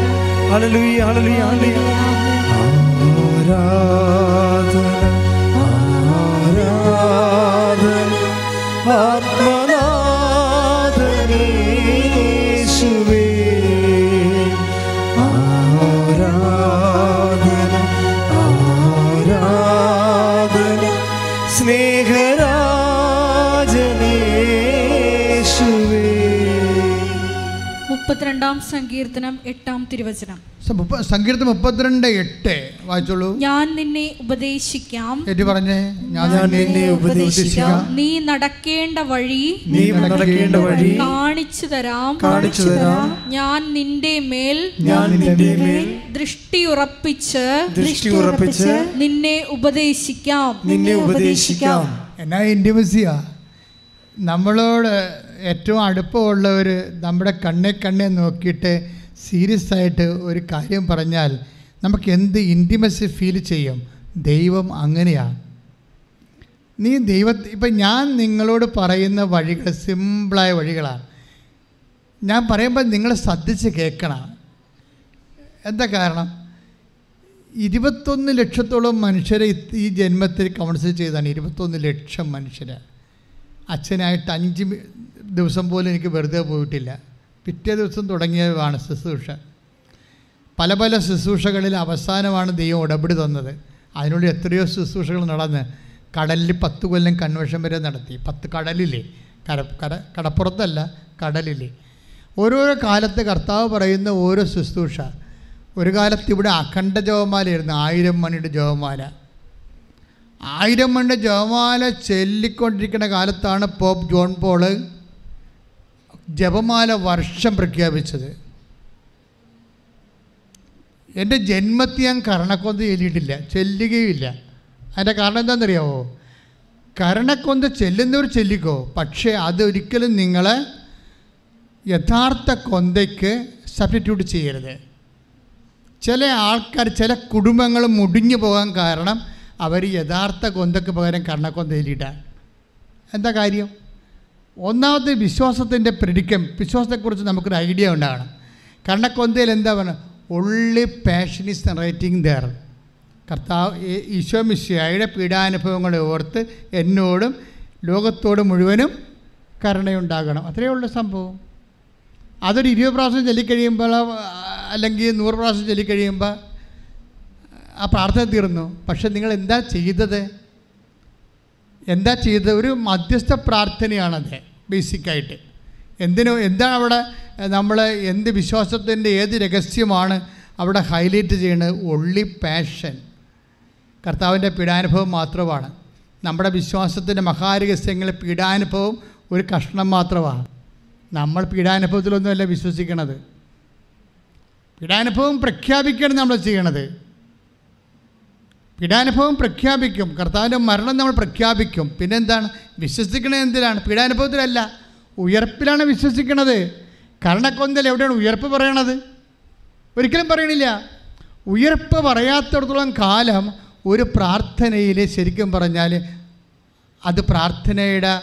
ഹല്ലേലൂയ ഹല്ലേലൂയ ഹല്ലേലൂയ ആരാധന ആരാധന ആത്മനാഥനേ മുപ്പത്തിരണ്ടാം സങ്കീർത്തനം എട്ടാം തിരുവചനം. സങ്കീർത്തനം മുപ്പത്തിരണ്ട് എട്ട് വായിച്ചോളൂ. ഞാൻ നിന്നെ ഉപദേശിക്കാം. ഏറ്റു പറഞ്ഞേ ഞാൻ നിന്നെ ഉപദേശിക്കാം. നീ നടക്കേണ്ട വഴി നീ നടക്കേണ്ട വഴി കാണിച്ചു തരാം. കാണിച്ചു തരാം. ഞാൻ നിന്റെ മേൽ ഞാൻ നിന്റെ മേൽ ദൃഷ്ടി ഉറപ്പിച്ച് ദൃഷ്ടി ഉറപ്പിച്ച് നിന്നെ ഉപദേശിക്കാം. നിന്നെ ഉപദേശിക്കാം. എന്നാ ഇന്റിമസിയാ നമ്മളോട് ഏറ്റവും അടുപ്പമുള്ളവർ നമ്മുടെ കണ്ണെ കണ്ണെ നോക്കിയിട്ട് സീരിയസ് ആയിട്ട് ഒരു കാര്യം പറഞ്ഞാൽ നമുക്ക് എന്ത് ഇന്റിമസി ഫീൽ ചെയ്യും? ദൈവം അങ്ങനെയാണ് നീ ദൈവ ഇപ്പം ഞാൻ നിങ്ങളോട് പറയുന്ന വഴികൾ സിമ്പിളായ വഴികളാണ് ഞാൻ പറയുമ്പോൾ നിങ്ങൾ ശ്രദ്ധിച്ച് കേൾക്കണം. എന്താ കാരണം? ഇരുപത്തൊന്ന് ലക്ഷത്തോളം മനുഷ്യരെ ഈ ജന്മത്തിൽ കൗൺസിൽ ചെയ്താണ് ഇരുപത്തൊന്ന് ലക്ഷം മനുഷ്യരെ. അച്ഛനായിട്ട് അഞ്ച് ദിവസം പോലും എനിക്ക് വെറുതെ പോയിട്ടില്ല. പിറ്റേ ദിവസം തുടങ്ങിയതാണ് ശുശ്രൂഷ. പല പല ശുശ്രൂഷകളിൽ അവസാനമാണ് ദൈവം ഉടപടി തന്നത്. അതിനുള്ളിൽ എത്രയോ ശുശ്രൂഷകൾ നടന്ന് കടലിൽ പത്ത് കൊല്ലം കൺവെൻഷൻ വരെ നടത്തി. പത്ത് കടലില്ലേ കര കര കടപ്പുറത്തല്ല കടലില്ലേ ഓരോരോ കാലത്ത് കർത്താവ് പറയുന്ന ഓരോ ശുശ്രൂഷ. ഒരു കാലത്ത് ഇവിടെ അഖണ്ഡ ജോമാലയായിരുന്നു ആയിരം മണിയുടെ ജപമാല. ആയിരം മണ്ട ജപമാല ചൊല്ലിക്കൊണ്ടിരിക്കുന്ന കാലത്താണ് പോപ്പ് ജോൺ പോൾ ജപമാല വർഷം പ്രഖ്യാപിച്ചത്. എന്റെ ജന്മത്തിൽ ഞാൻ കരണക്കൊന്ത് ചൊല്ലിയിട്ടില്ല ചെല്ലുകയുമില്ല. അതിന്റെ കാരണം എന്താണെന്നറിയാവോ? കരണക്കൊന്ത് ചെല്ലുന്നവർ ചെല്ലിക്കോ പക്ഷേ അതൊരിക്കലും നിങ്ങൾ യഥാർത്ഥ കൊന്തയ്ക്ക് സബ്സ്റ്റിറ്റ്യൂട്ട് ചെയ്യരുത്. ചില ആൾക്കാർ ചില കുടുംബങ്ങൾ മുടിഞ്ഞു പോകാൻ കാരണം അവർ യഥാർത്ഥ കൊന്തയ്ക്ക് പകരം കണ്ണക്കൊന്ത ചൊല്ലിയിട്ടാണ് എന്താ കാര്യം? ഒന്നാമത്തെ വിശ്വാസത്തിന്റെ പ്രിഡിക്കം വിശ്വാസത്തെക്കുറിച്ച് നമുക്കൊരു ഐഡിയ ഉണ്ടാകണം കണ്ണക്കൊന്തയിൽ എന്താ പറയുക ഉള്ളി പാഷൻ ഈസ് നറേറ്റിംഗ് ദർ കർത്താവ് ഈശോ മിശിഹായുടെ പീഡാനുഭവങ്ങളെ ഓർത്ത് എന്നോടും ലോകത്തോടും മുഴുവനും കരുണയുണ്ടാകണം. അത്രയേ ഉള്ളൂ സംഭവം. അതൊരു ഇരുപത് പ്രാവശ്യം ചൊല്ലിക്കഴിയുമ്പോൾ അല്ലെങ്കിൽ നൂറ് പ്രാവശ്യം ചൊല്ലിക്കഴിയുമ്പോൾ ആ പ്രാർത്ഥന തീർന്നു. പക്ഷെ നിങ്ങൾ എന്താ ചെയ്തത്? എന്താ ചെയ്തത്? ഒരു മധ്യസ്ഥ പ്രാർത്ഥനയാണത് ബേസിക്കായിട്ട്. എന്തിനു എന്താണ് അവിടെ നമ്മൾ എന്ത് വിശ്വാസത്തിന്റെ ഏത് രഹസ്യമാണ് അവിടെ ഹൈലൈറ്റ് ചെയ്യുന്നത്? ഒള്ളി പാഷൻ കർത്താവിന്റെ പീഡാനുഭവം മാത്രമാണ്. നമ്മുടെ വിശ്വാസത്തിന്റെ മഹാരഹസ്യങ്ങൾ പീഡാനുഭവം ഒരു കഷ്ണം മാത്രമാണ്. നമ്മൾ പീഡാനുഭവത്തിലൊന്നുമല്ല വിശ്വസിക്കണത്. പീഡാനുഭവം പ്രഖ്യാപിക്കണം നമ്മൾ ചെയ്യണത്. പീഡാനുഭവം പ്രഖ്യാപിക്കും. കർത്താവിന്റെ മരണം നമ്മൾ പ്രഖ്യാപിക്കും. പിന്നെന്താണ്? വിശ്വസിക്കണത് എന്തിനാണ്? പീഡാനുഭവത്തിലല്ല. ഉയർപ്പിലാണ് വിശ്വസിക്കണത് കർണക്കൊന്തൽ എവിടെയാണ് ഉയർപ്പ് പറയണത്? ഒരിക്കലും പറയണില്ല. ഉയർപ്പ് പറയാത്തിടത്തോളം കാലം ഒരു പ്രാർത്ഥനയിൽ ശരിക്കും പറഞ്ഞാൽ അത് പ്രാർത്ഥനയുടെ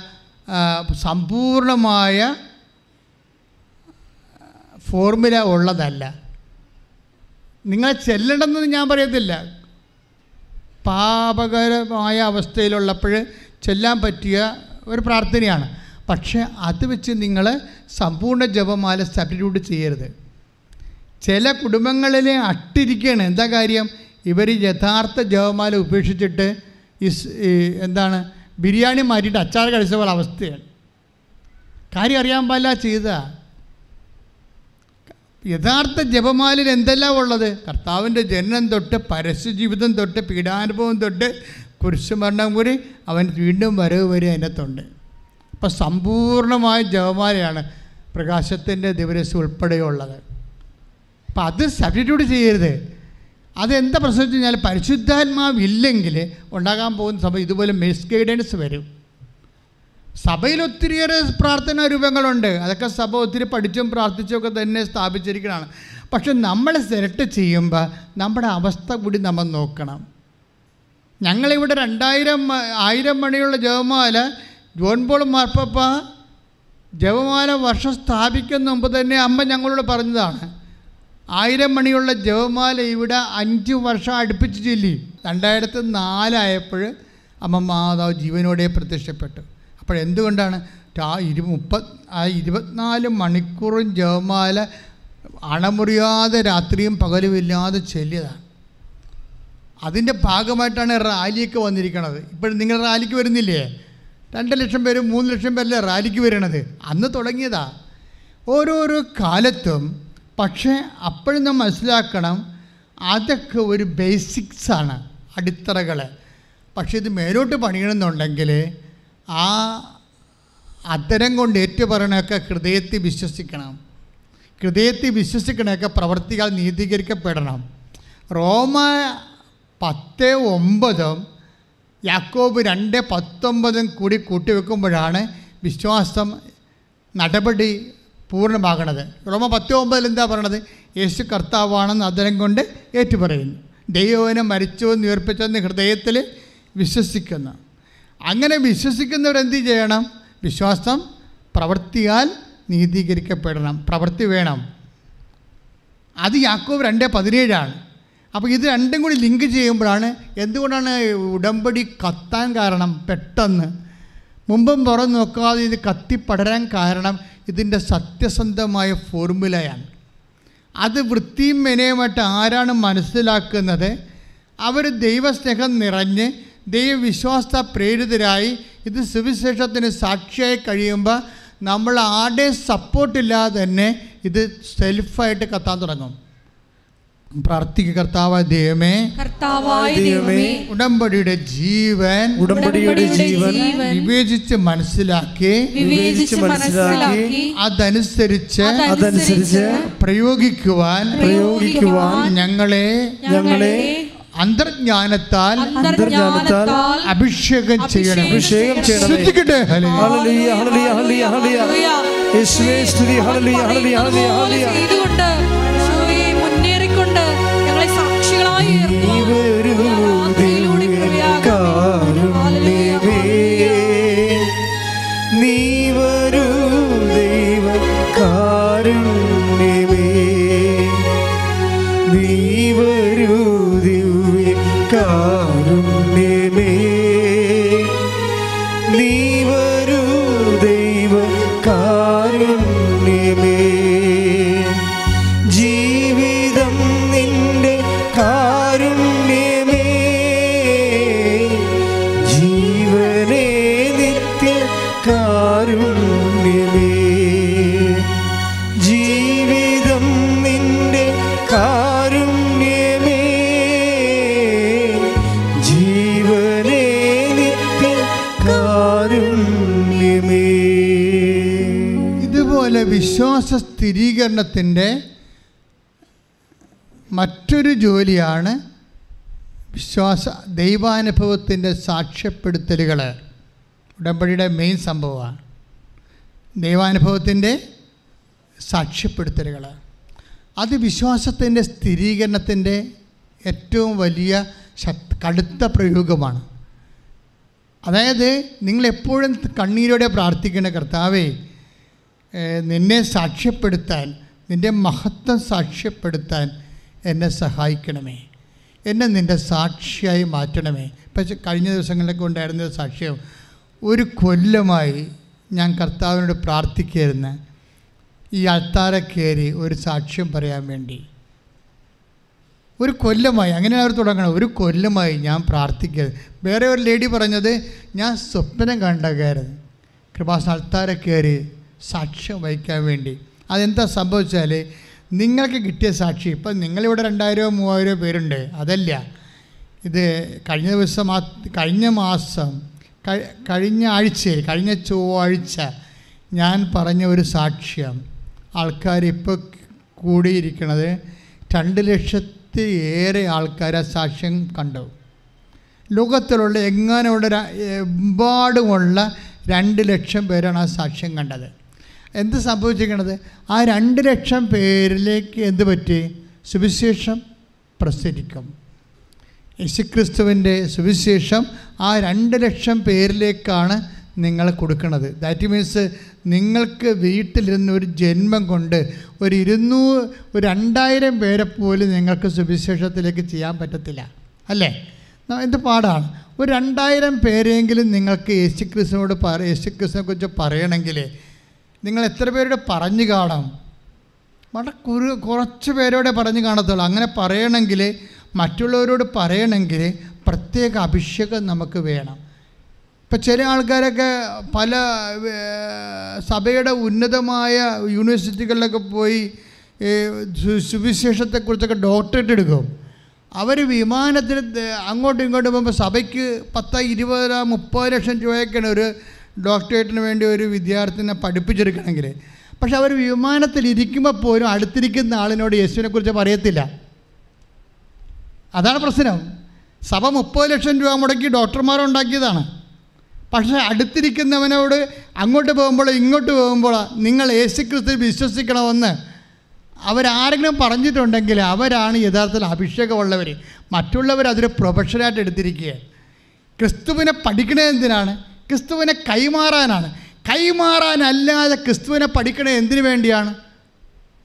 സമ്പൂർണമായ ഫോർമുല ഉള്ളതല്ല. നിങ്ങളെ ചെല്ലണമെന്ന് ഞാൻ പറയത്തില്ല. പാപകരമായ അവസ്ഥയിലുള്ളപ്പോൾ ചെല്ലാൻ പറ്റിയ ഒരു പ്രാർത്ഥനയാണ്. പക്ഷേ അത് വെച്ച് നിങ്ങൾ സമ്പൂർണ ജപമാല സബ്സ്റ്റിറ്റ്യൂട്ട് ചെയ്യരുത്. ചില കുടുംബങ്ങളിൽ അട്ടിരിക്കുകയാണ് എന്താ കാര്യം? ഇവർ യഥാർത്ഥ ജപമാല ഉപേക്ഷിച്ചിട്ട് ഇസ് എന്താണ് ബിരിയാണി മാറ്റിയിട്ട് അച്ചാർ കഴിച്ച പോലെ അവസ്ഥയാണ്. കാര്യം അറിയാൻ പാടില്ല ചെയ്തതാ യഥാർത്ഥ ജപമാലിൽ എന്തെല്ലാം ഉള്ളത്? കർത്താവിന്റെ ജനനം തൊട്ട് പരസ്യ ജീവിതം തൊട്ട് പീഡാനുഭവം തൊട്ട് കുരിശുമരണം കൂടി അവൻ വീണ്ടും വരവ് വരെ അതിനകത്തുണ്ട്. അപ്പം സമ്പൂർണമായ ജപമാലയാണ് പ്രകാശത്തിന്റെ ദിവരസ് ഉൾപ്പെടെയുള്ളത്. അപ്പം അത് സബ്സ്റ്റിറ്റ്യൂട്ട് ചെയ്യരുത്. അതെന്താ പ്രശ്നം വെച്ച് കഴിഞ്ഞാൽ പരിശുദ്ധാത്മാവില്ലെങ്കിൽ ഉണ്ടാകാൻ പോകുന്ന സമയം ഇതുപോലെ മിസ് ഗൈഡൻസ് വരും. സഭയിൽ ഒത്തിരിയേറെ പ്രാർത്ഥനാ രൂപങ്ങളുണ്ട്. അതൊക്കെ സഭ ഒത്തിരി പഠിച്ചും പ്രാർത്ഥിച്ചും ഒക്കെ തന്നെ സ്ഥാപിച്ചിരിക്കുന്നതാണ് പക്ഷെ നമ്മൾ സെലക്ട് ചെയ്യുമ്പോൾ നമ്മുടെ അവസ്ഥ കൂടി നമ്മൾ നോക്കണം. ഞങ്ങളിവിടെ രണ്ടായിരം ആയിരം മണിയുള്ള ജപമാല ജോൺ പോൾ മാർപ്പപ്പ ജപമാല വർഷം സ്ഥാപിക്കുന്ന മുമ്പ് തന്നെ അമ്മ ഞങ്ങളോട് പറഞ്ഞതാണ്. ആയിരം മണിയുള്ള ജപമാല ഇവിടെ അഞ്ച് വർഷം അടുപ്പിച്ച് ചൊല്ലി രണ്ടായിരത്തി നാലായപ്പോൾ അമ്മ മാതാവ് ജീവനോടെ പ്രത്യക്ഷപ്പെട്ടു. അപ്പോൾ എന്തുകൊണ്ടാണ് ആ ഇരു മുപ്പത് ആ ഇരുപത്തിനാല് മണിക്കൂറും ജപമാല അണമുറിയാതെ രാത്രിയും പകലും ഇല്ലാതെ ചൊല്ലിയതാണ്. അതിന്റെ ഭാഗമായിട്ടാണ് റാലിയൊക്കെ വന്നിരിക്കുന്നത് ഇപ്പോൾ നിങ്ങൾ റാലിക്ക് വരുന്നില്ലേ? രണ്ട് ലക്ഷം പേരും മൂന്ന് ലക്ഷം പേരല്ലേ റാലിക്ക് വരണത്? അന്ന് തുടങ്ങിയതാ. ഓരോരോ കാലത്തും പക്ഷേ അപ്പോഴും നാം മനസ്സിലാക്കണം അതൊക്കെ ഒരു ബേസിക്സാണ് അടിത്തറകൾ പക്ഷേ ഇത് മേലോട്ട് പണിയണമെന്നുണ്ടെങ്കിൽ ആ അത്തരം കൊണ്ട് ഏറ്റുപറയണമൊക്കെ ഹൃദയത്തിൽ വിശ്വസിക്കണം. ഹൃദയത്തിൽ വിശ്വസിക്കണമൊക്കെ പ്രവർത്തികൾ നീതീകരിക്കപ്പെടണം. റോമ പത്ത് ഒമ്പതും യാക്കോബ് രണ്ട് പത്തൊമ്പതും കൂടി കൂട്ടിവെക്കുമ്പോഴാണ് വിശ്വാസം നടപടി പൂർണമാകണത്. റോമ പത്ത് ഒമ്പതിൽ എന്താ പറയണത്? യേശു കർത്താവാണെന്ന് അദ്ദേഹം കൊണ്ട് ഏറ്റുപറയുന്നു. ദൈവനെ മരിച്ചു എന്ന് ഉയർപ്പിച്ചെന്ന് ഹൃദയത്തിൽ വിശ്വസിക്കുന്നു. അങ്ങനെ വിശ്വസിക്കുന്നവർ വിശ്വസിക്കുന്നവരെന്ത് ചെയ്യണം? വിശ്വാസം പ്രവർത്തിയാൽ നീതീകരിക്കപ്പെടണം. പ്രവൃത്തി വേണം. അത് യാക്കോബ് രണ്ട് പതിനേഴാണ്. അപ്പോൾ ഇത് രണ്ടും കൂടി ലിങ്ക് ചെയ്യുമ്പോഴാണ് എന്തുകൊണ്ടാണ് ഉടമ്പടി കത്താൻ കാരണം പെട്ടെന്ന്? മുമ്പും പുറം നോക്കാതെ ഇത് കത്തിപ്പടരാൻ കാരണം ഇതിന്റെ സത്യസന്ധമായ ഫോർമുലയാണ്. അത് വൃത്തിയും മെനയുമായിട്ട് ആരാണ് മനസ്സിലാക്കുന്നത്? അവർ ദൈവസ്നേഹം നിറഞ്ഞ് ദൈവവിശ്വാസ പ്രേരിതരായി ഇത് സുവിശേഷത്തിന് സാക്ഷിയായി കഴിയുമ്പോൾ നമ്മൾ ആടെ സപ്പോർട്ടില്ലാതെ തന്നെ ഇത് സെൽഫായിട്ട് കത്താൻ തുടങ്ങും. പ്രാർത്ഥിക്കുക കർത്താവ് ദൈവമേ. കർത്താവായ ദൈവമേ, ദൈവമേ. ഉടമ്പടിയുടെ ജീവൻ ഉടമ്പടിയുടെ ജീവൻ വിവേചിച്ച് മനസ്സിലാക്കി വിവേചിച്ച് മനസ്സിലാക്കി അതനുസരിച്ച് അതനുസരിച്ച് പ്രയോഗിക്കുവാൻ പ്രയോഗിക്കുവാൻ ഞങ്ങളെ ഞങ്ങളെ അന്തർജ്ഞാനത്താൽ അന്തർജ്ഞാനത്താൽ അഭിഷേകം ചെയ്യണം അഭിഷേകം ചെയ്യണം. ശ്രദ്ധിക്കട്ടെ? Hallelujah. Hallelujah. Hallelujah. Hallelujah. Hallelujah യേശുവേ സ്തുതി. ഹല്ലേലൂയ. ഹല്ലേലൂയ. ഹല്ലേലൂയ. ഹല്ലേലൂയ. സ്ഥിരീകരണത്തിന്റെ മറ്റൊരു ജോലിയാണ് വിശ്വാസ ദൈവാനുഭവത്തിന്റെ സാക്ഷ്യപ്പെടുത്തലുകൾ. ഉടമ്പടിയുടെ മെയിൻ സംഭവമാണ്. ദൈവാനുഭവത്തിന്റെ സാക്ഷ്യപ്പെടുത്തലുകൾ. അത് വിശ്വാസത്തിന്റെ സ്ഥിരീകരണത്തിന്റെ ഏറ്റവും വലിയ കടുത്ത പ്രയോഗമാണ്. അതായത് നിങ്ങളെപ്പോഴും കണ്ണീരോടെ പ്രാർത്ഥിക്കേണ്ട കർത്താവേ നിന്നെ സാക്ഷ്യപ്പെടുത്താൻ നിന്റെ മഹത്വം സാക്ഷ്യപ്പെടുത്താൻ എന്നെ സഹായിക്കണമേ. എന്നെ നിന്റെ സാക്ഷിയായി മാറ്റണമേ. പക്ഷേ കഴിഞ്ഞ ദിവസങ്ങളിലൊക്കെ ഉണ്ടായിരുന്ന സാക്ഷ്യം ഒരു കൊല്ലമായി ഞാൻ കർത്താവിനോട് പ്രാർത്ഥിക്കായിരുന്നു ഈ അൾത്താരെ കയറി ഒരു സാക്ഷ്യം പറയാൻ വേണ്ടി. ഒരു കൊല്ലമായി അങ്ങനെയാണ് അവർ തുടങ്ങണം ഒരു കൊല്ലമായി ഞാൻ പ്രാർത്ഥിക്കരുത്. വേറെ ഒരു ലേഡി പറഞ്ഞത് ഞാൻ സ്വപ്നം കണ്ടകായിരുന്നു കൃപാസ് അൾത്താര കയറി സാക്ഷ്യം വഹിക്കാൻ വേണ്ടി. അതെന്താ സംഭവിച്ചാൽ നിങ്ങൾക്ക് കിട്ടിയ സാക്ഷി ഇപ്പം നിങ്ങളിവിടെ രണ്ടായിരമോ മൂവായിരമോ പേരുണ്ട് അതല്ല. ഇത് കഴിഞ്ഞ ദിവസം കഴിഞ്ഞ മാസം കഴിഞ്ഞ ആഴ്ചയിൽ കഴിഞ്ഞ ചൊവ്വാഴ്ച ഞാൻ പറഞ്ഞ ഒരു സാക്ഷ്യം ആൾക്കാർ ഇപ്പോൾ കൂടിയിരിക്കുന്നത് രണ്ട് ലക്ഷത്തി ഏറെ ആൾക്കാർ ആ സാക്ഷ്യം കണ്ടു. ലോകത്തിലുള്ള എങ്ങനെയുള്ള എമ്പാടുമുള്ള രണ്ട് ലക്ഷം പേരാണ് ആ സാക്ഷ്യം കണ്ടത്. എന്ത് സംഭവിച്ചിരിക്കണത്? ആ രണ്ട് ലക്ഷം പേരിലേക്ക് എന്ത് പറ്റി? സുവിശേഷം പ്രസരിക്കും യേശുക്രിസ്തുവിന്റെ സുവിശേഷം ആ രണ്ട് ലക്ഷം പേരിലേക്കാണ് നിങ്ങൾ കൊടുക്കുന്നത് ദാറ്റ് മീൻസ് നിങ്ങൾക്ക് വീട്ടിലിരുന്ന് ഒരു ജന്മം കൊണ്ട് ഒരു ഇരുന്നൂറ് ഒരു രണ്ടായിരം പേരെ പോലും നിങ്ങൾക്ക് സുവിശേഷത്തിലേക്ക് ചെയ്യാൻ പറ്റത്തില്ല. അല്ലേ? എന്ത് പാടാണ്? ഒരു രണ്ടായിരം പേരെങ്കിലും നിങ്ങൾക്ക് യേശുക്രിസ്തുവിനോട് പറ യേശുക്രിസ്തുവിനെ കുറിച്ച് പറയണമെങ്കിൽ നിങ്ങൾ എത്ര പേരോട് പറഞ്ഞു കാണാം? വളരെ കുറു കുറച്ച് പേരോടെ പറഞ്ഞു കാണത്തുള്ളൂ. അങ്ങനെ പറയണമെങ്കിൽ മറ്റുള്ളവരോട് പറയണമെങ്കിൽ പ്രത്യേക അഭിഷേകം നമുക്ക് വേണം. ഇപ്പം ചില ആൾക്കാരൊക്കെ പല സഭയുടെ ഉന്നതമായ യൂണിവേഴ്സിറ്റികളിലൊക്കെ പോയി സുവിശേഷത്തെക്കുറിച്ചൊക്കെ ഡോക്ടറേറ്റ് എടുക്കും. അവർ വിമാനത്തിൽ അങ്ങോട്ടും ഇങ്ങോട്ടും പോകുമ്പോൾ സഭയ്ക്ക് പത്ത് ഇരുപത് മുപ്പത് ലക്ഷം രൂപയൊക്കെയാണ് ഒരു ഡോക്ടറേറ്റിന് വേണ്ടി ഒരു വിദ്യാർത്ഥിനെ പഠിപ്പിച്ചെടുക്കണമെങ്കിൽ പക്ഷെ അവർ വിമാനത്തിൽ ഇരിക്കുമ്പോൾ പോലും അടുത്തിരിക്കുന്ന ആളിനോട് യേശുവിനെക്കുറിച്ച് പറയത്തില്ല. അതാണ് പ്രശ്നം. സഭ മുപ്പത് ലക്ഷം രൂപ മുടക്കി ഡോക്ടർമാരുണ്ടാക്കിയതാണ് പക്ഷേ അടുത്തിരിക്കുന്നവനോട് അങ്ങോട്ട് പോകുമ്പോൾ ഇങ്ങോട്ട് പോകുമ്പോൾ നിങ്ങൾ യേശുക്രിസ്തു വിശ്വസിക്കണമെന്ന് അവരാരെങ്കിലും പറഞ്ഞിട്ടുണ്ടെങ്കിൽ അവരാണ് യഥാർത്ഥത്തിൽ അഭിഷേകമുള്ളവർ മറ്റുള്ളവർ അതൊരു പ്രൊഫഷനായിട്ട് എടുത്തിരിക്കുക ക്രിസ്തുവിനെ പഠിക്കണത് എന്തിനാണ്? ക്രിസ്തുവിനെ കൈമാറാനാണ്. കൈമാറാനല്ലാതെ ക്രിസ്തുവിനെ പഠിക്കണത് എന്തിനു വേണ്ടിയാണ്?